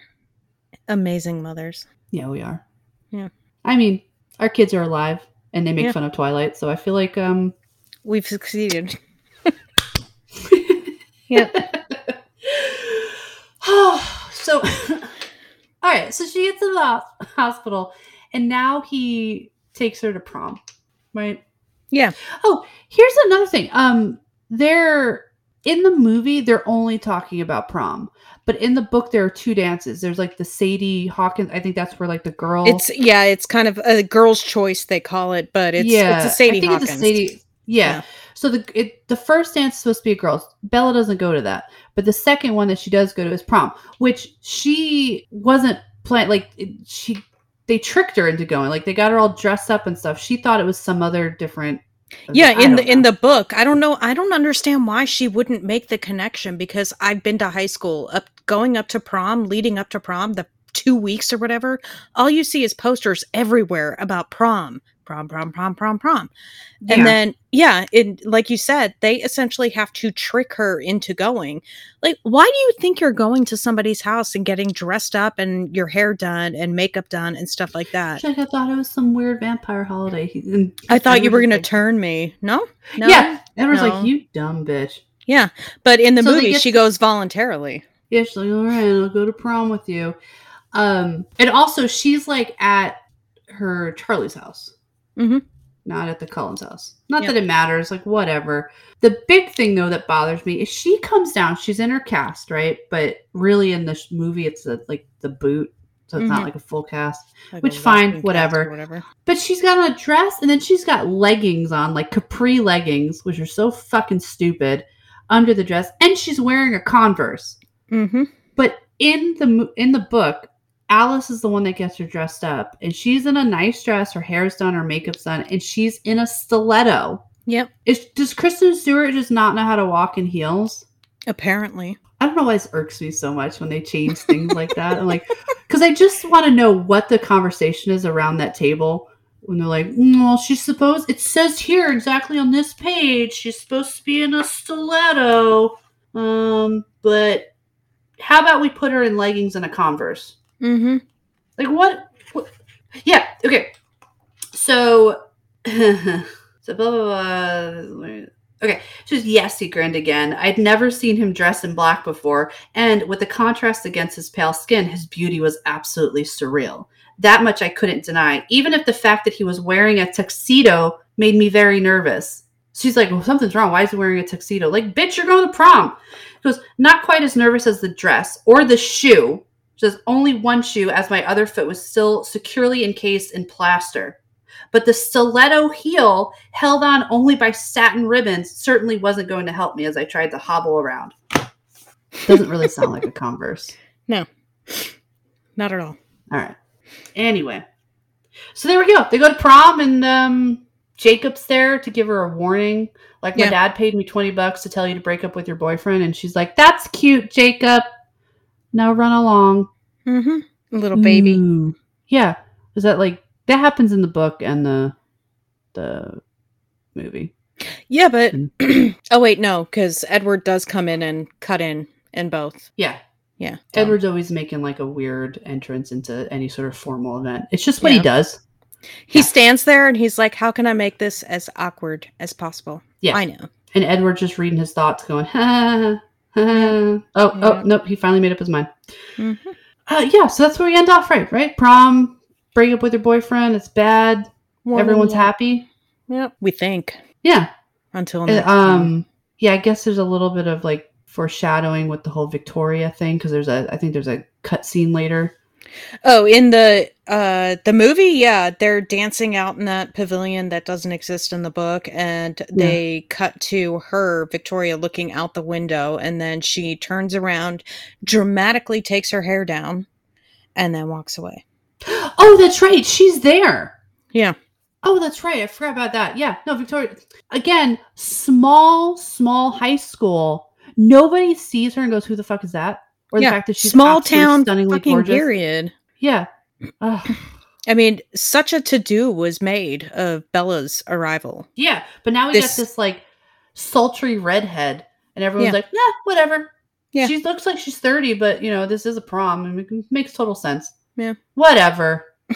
amazing mothers. Yeah, we are. Yeah. I mean, our kids are alive and they make Yeah. fun of Twilight, so I feel like um We've succeeded. Yeah. so all right, so she gets to the hospital and now he takes her to prom, right? Yeah. Oh, here's another thing. Um they're in the movie they're only talking about prom. But in the book there are two dances. There's like the Sadie Hawkins, I think that's where like the girl It's yeah, it's kind of a girl's choice they call it, but it's yeah. it's a Sadie I think Hawkins. It's a Sadie. Yeah. Yeah. So the it, the first dance is supposed to be a girls. Bella doesn't go to that, but the second one that she does go to is prom, which she wasn't plan like it- she. They tricked her into going. Like they got her all dressed up and stuff. She thought it was some other different. Yeah, in the in the book, I don't know. I don't understand why she wouldn't make the connection because I've been to high school, up going up to prom, leading up to prom, the two weeks or whatever. All you see is posters everywhere about prom, prom, prom, prom, prom, prom. And Yeah. then, yeah, it like you said, they essentially have to trick her into going. Like, why do you think you're going to somebody's house and getting dressed up and your hair done and makeup done and stuff like that? Like, I thought it was some weird vampire holiday. I thought you were going to turn me. No, no. Yeah, everyone's No. like, "You dumb bitch." Yeah, but in the So movie, she to- goes voluntarily. Yeah, she's like, all right, I'll go to prom with you. Um, and also she's like at her Charlie's house, Mhm. not at the Cullens house. Not Yep. that it matters, like whatever. The big thing though that bothers me is she comes down. She's in her cast, right? But really, in the movie, it's a, like the boot, so it's not Mhm. like a full cast. Like Which, fine, whatever. whatever. But she's got a dress, and then she's got leggings on, like capri leggings, which are so fucking stupid, under the dress, and she's wearing a Converse. Mm-hmm. But in the in the book, Alice is the one that gets her dressed up, and she's in a nice dress. Her hair's done, her makeup's done, and she's in a stiletto. Yep. Is does Kristen Stewart just not know how to walk in heels? Apparently. I don't know why this irks me so much when they change things like that. I'm like, because I just want to know what the conversation is around that table when they're like, "Mm, well, she's supposed. It says here exactly on this page she's supposed to be in a stiletto. Um, but how about we put her in leggings and a Converse? Mm-hmm. Like what? what? Yeah. Okay. So, so blah blah blah. Okay. So yes, he grinned again. I'd never seen him dress in black before, and with the contrast against his pale skin, his beauty was absolutely surreal. That much I couldn't deny, even if the fact that he was wearing a tuxedo made me very nervous. She's like, well, something's wrong. Why is he wearing a tuxedo? Like, bitch, you're going to prom. He goes, not quite as nervous as the dress or the shoe She says, only one shoe, as my other foot was still securely encased in plaster. But the stiletto heel, held on only by satin ribbons, certainly wasn't going to help me as I tried to hobble around. Doesn't really sound like a Converse. No, not at all. All right. Anyway, so there we go. They go to prom, and um, Jacob's there to give her a warning. Like, my dad paid me 20 bucks to tell you to break up with your boyfriend. And she's like, That's cute, Jacob. Now run along. Mm-hmm. Little baby. Yeah. Is that like, that happens in the book and the the movie. Yeah, but oh wait, no, because Edward does come in and cut in in both. Yeah. Yeah, Edward's always making like a weird entrance into any sort of formal event. It's just what Yeah. he does. He Yeah. stands there and he's like, "How can I make this as awkward as possible?" Yeah. I know. And Edward just reading his thoughts, going, ha. Oh, Yeah. oh, nope. He finally made up his mind. Mhm. Uh, yeah, so that's where we end off, right? Right? Prom, break up with your boyfriend. It's bad. Everyone's happy. Yep, we think Yeah. until Uh, next time. um. Yeah, I guess there's a little bit of like foreshadowing with the whole Victoria thing because there's a, I think there's a cut scene later. Oh, in the uh the movie, yeah, they're dancing out in that pavilion that doesn't exist in the book and they cut to her Victoria looking out the window and then she turns around, dramatically takes her hair down and then walks away. Oh, that's right. She's there. Yeah. Oh, that's right. I forgot about that. Yeah. No, Victoria. Again, small, small high school. Nobody sees her and goes, "Who the fuck is that?" Or the yeah, fact that she's small town stunningly fucking gorgeous. period. Yeah. Ugh. I mean, such a to-do was made of Bella's arrival. Yeah. But now we This- got this like sultry redhead, and everyone's Yeah. like, "Yeah, whatever." Yeah. She looks like she's thirty, but you know, this is a prom, and it makes total sense. Yeah. Whatever.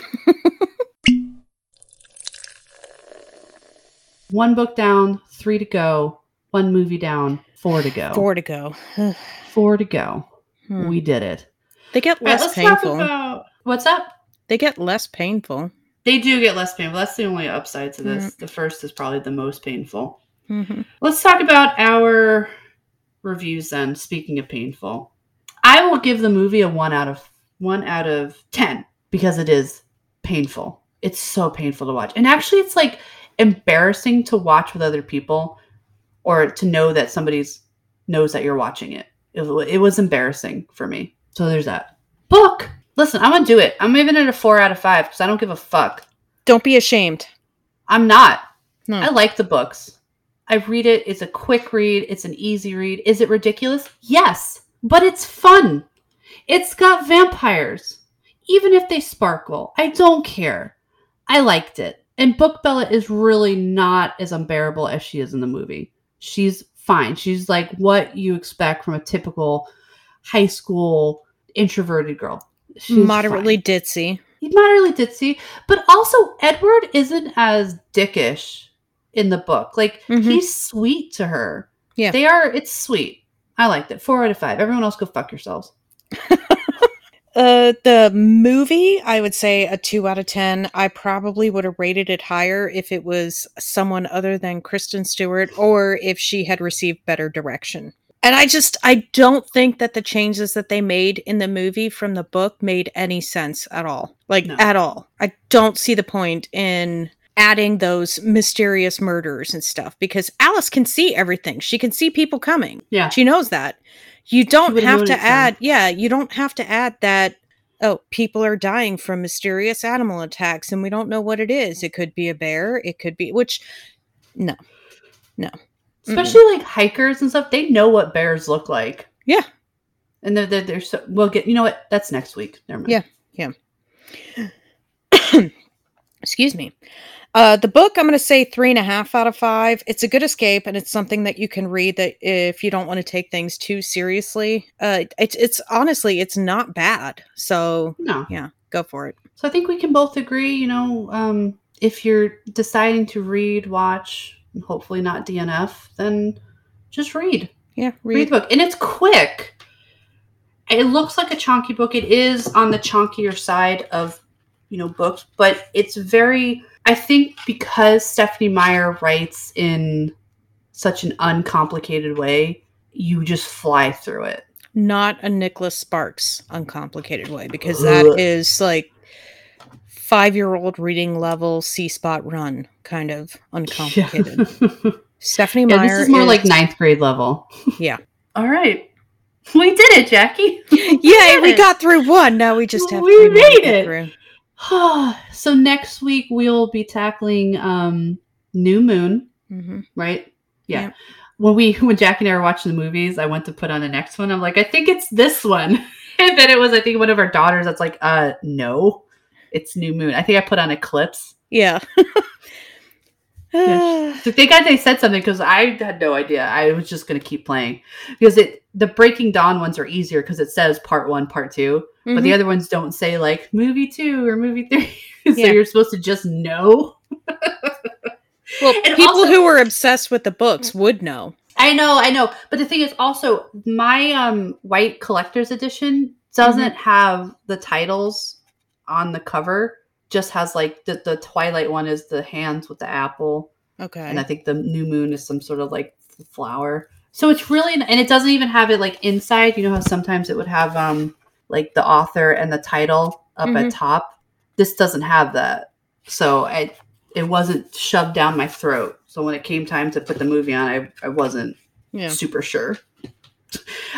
One book down, three to go. One movie down, four to go. Four to go. Four to go. Hmm. We did it. they get less let's painful. about what's up. They get less painful. They do get less painful. That's the only upside to Mm. this. The first is probably the most painful. hmm Let's talk about our reviews then. Speaking of painful, I will give the movie a one out of one out of ten because it is painful. It's so painful to watch, and actually, it's like embarrassing to watch with other people, or to know that somebody's knows that you're watching it. It, it was embarrassing for me. So there's that book. Listen, I'm gonna do it. I'm giving it a four out of five because I don't give a fuck. Don't be ashamed. I'm not. No. I like the books. I read it. It's a quick read. It's an easy read. Is it ridiculous? Yes, but it's fun. It's got vampires. Even if they sparkle, I don't care. I liked it. And Book Bella is really not as unbearable as she is in the movie. She's fine. She's like what you expect from a typical high school introverted girl. She's Moderately fine. ditzy. Moderately ditzy, but also Edward isn't as dickish in the book. Like Mhm. he's sweet to her. Yeah. they are. It's sweet. I liked it. Four out of five. Everyone else go fuck yourselves. Uh, the movie, I would say a two out of ten. I probably would have rated it higher if it was someone other than Kristen Stewart, or if she had received better direction. And I just, I don't think that the changes that they made in the movie from the book made any sense at all. Like No. at all. I don't see the point in adding those mysterious murders and stuff because Alice can see everything. She can see people coming. Yeah, She knows that. You don't would've to add, yeah, you don't have to add that. Oh, people are dying from mysterious animal attacks, and we don't know what it is. It could be a bear. It could be which, no, no, especially like hikers and stuff. They know what bears look like. Yeah. and they're they're, they're so. We'll get. You know what? That's next week. Never mind. Yeah. Yeah. excuse me. Uh, the book, I'm going to say three and a half out of five. It's a good escape, and it's something that you can read that if you don't want to take things too seriously. Uh, it's it's honestly, it's not bad. So No. yeah, go for it. So I think we can both agree, you know, um, if you're deciding to read, watch, and hopefully not DNF, then just read. Yeah, Read read. the book. And it's quick. It looks like a chunky book. It is on the chunkier side of, you know, books, but it's very I think because Stephenie Meyer writes in such an uncomplicated way, you just fly through it. not a Nicholas Sparks uncomplicated way because that is like five year old reading level C spot run kind of uncomplicated. Yeah. Stephenie Yeah, Meyer. this is more like ninth grade level. Yeah. All right. We did it, Jackie. Yay, we got through one. Now we just have We to made it. through. so next week we'll be tackling um New Moon, hmm right? Yeah. Yeah. When we when Jackie and I were watching the movies, I went to put on the next one. I'm like, I think it's this one. And then it was, I think, one of our daughters that's like, uh, no, it's New Moon. I think I put on Eclipse. Yeah. Yeah. So thank God they said something because I had no idea. I was just gonna keep playing because it the Breaking Dawn ones are easier because it says part one, part 2 but the Mhm. other ones don't say like movie two or movie three. so Yeah. you're supposed to just know. well, and people also- who were obsessed with the books would know. I know, I know. But the thing is also my um white collector's edition doesn't have the titles on the cover. Just has like the, the Twilight one is the hands with the apple. Okay. and I think the new moon is some sort of like flower. So it's really, and it doesn't even have it like inside. You know how sometimes it would have um like the author and the title up Mhm. at top. This doesn't have that, so I it wasn't shoved down my throat. So when it came time to put the movie on, I I wasn't yeah. super sure.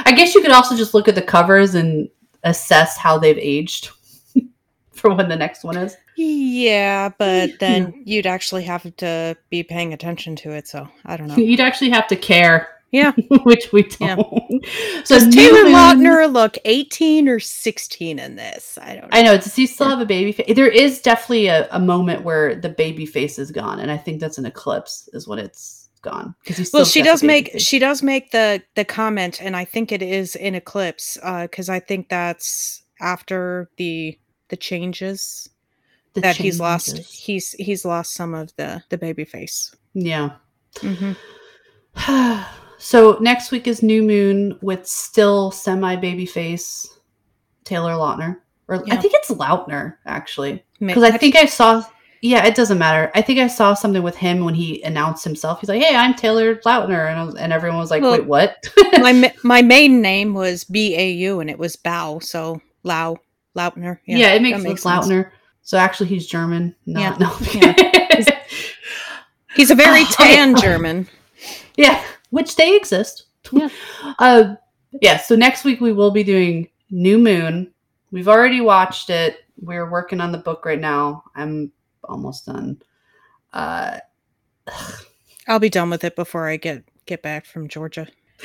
I guess you could also just look at the covers and assess how they've aged for when the next one is. Yeah, but then you'd actually have to be paying attention to it. So I don't know. You'd actually have to care. Yeah. which we don't. Yeah. So Does Taylor Lautner look 18 or 16 in this? I don't know. I know. Does he still have a baby face? There is definitely a, a moment where the baby face is gone, and I think that's an eclipse is when it's gone. Well, she does make she does make the the comment, and I think it is in Eclipse because I think that's after the the changes that he's lost. He's he's lost some of the the baby face. Yeah. hmm so next week is New Moon with still semi baby face Taylor Lautner, or I think it's Lautner actually, because I think I saw. Yeah, it doesn't matter. I think I saw something with him when he announced himself. He's like, "Hey, I'm Taylor Lautner," and I was, and everyone was like, Well, "Wait, what?" my my maiden name was B A U, and it was Bao, so Lau Lautner. Yeah, it that makes, makes sense. Lautner. So actually, he's German. No, Yeah. no. Yeah. He's a very Oh, okay. tan German. yeah, which they exist. Yeah. uh, yeah. So next week we will be doing New Moon. We've already watched it. We're working on the book right now. I'm almost done. Uh, I'll be done with it before I get get back from Georgia.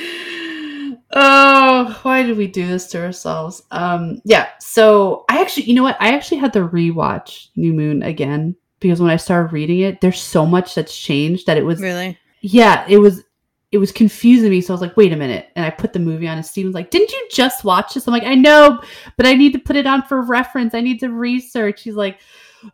oh, why did we do this to ourselves? Um, yeah. So I actually, you know what? I actually had to rewatch New Moon again because when I started reading it, there's so much that's changed that it was Really? yeah, it was it was confusing me. So I was like, wait a minute. And I put the movie on and Steven's like, didn't you just watch this? I'm like, I know, but I need to put it on for reference. I need to research. He's like,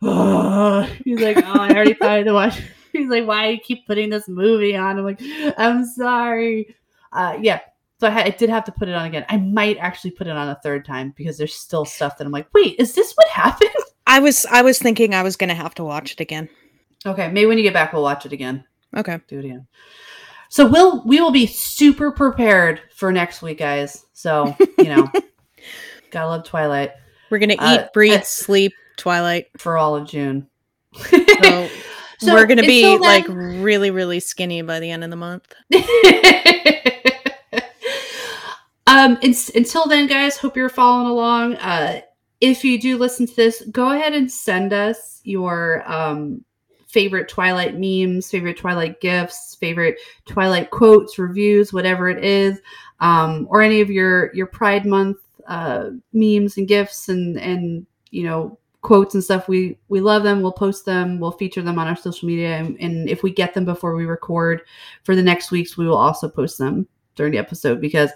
oh he's like, oh, I already thought I had to watch. He's like, why do you keep putting this movie on? I'm like, I'm sorry. Uh yeah. So I, had, I did have to put it on again. I might actually put it on a third time because there's still stuff that I'm like, wait, is this what happened? I was I was thinking I was gonna have to watch it again. Okay, maybe when you get back, we'll watch it again. Okay. do it again. So we'll we will be super prepared for next week, guys. So you know, gotta love Twilight We're gonna eat, Uh, breathe, uh, sleep, Twilight. for all of June. So, So we're gonna be until like really, really skinny by the end of the month. um, until then, guys, hope you're following along. Uh, if you do listen to this, go ahead and send us your um, favorite Twilight memes, favorite Twilight gifts, favorite Twilight quotes, reviews, whatever it is, um, or any of your your Pride Month uh, memes and gifts and and you know quotes and stuff. We we love them. We'll post them. We'll feature them on our social media, and, and if we get them before we record for the next weeks, we will also post them during the episode because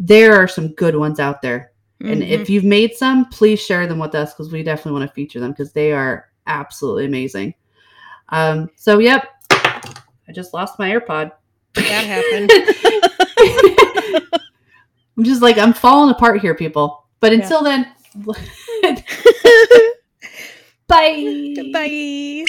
there are some good ones out there. And Mhm. if you've made some, please share them with us because we definitely want to feature them because they are absolutely amazing. Um, so, yep, I just lost my AirPod. that happened. I'm just like, I'm falling apart here, people. But until then, bye. Bye.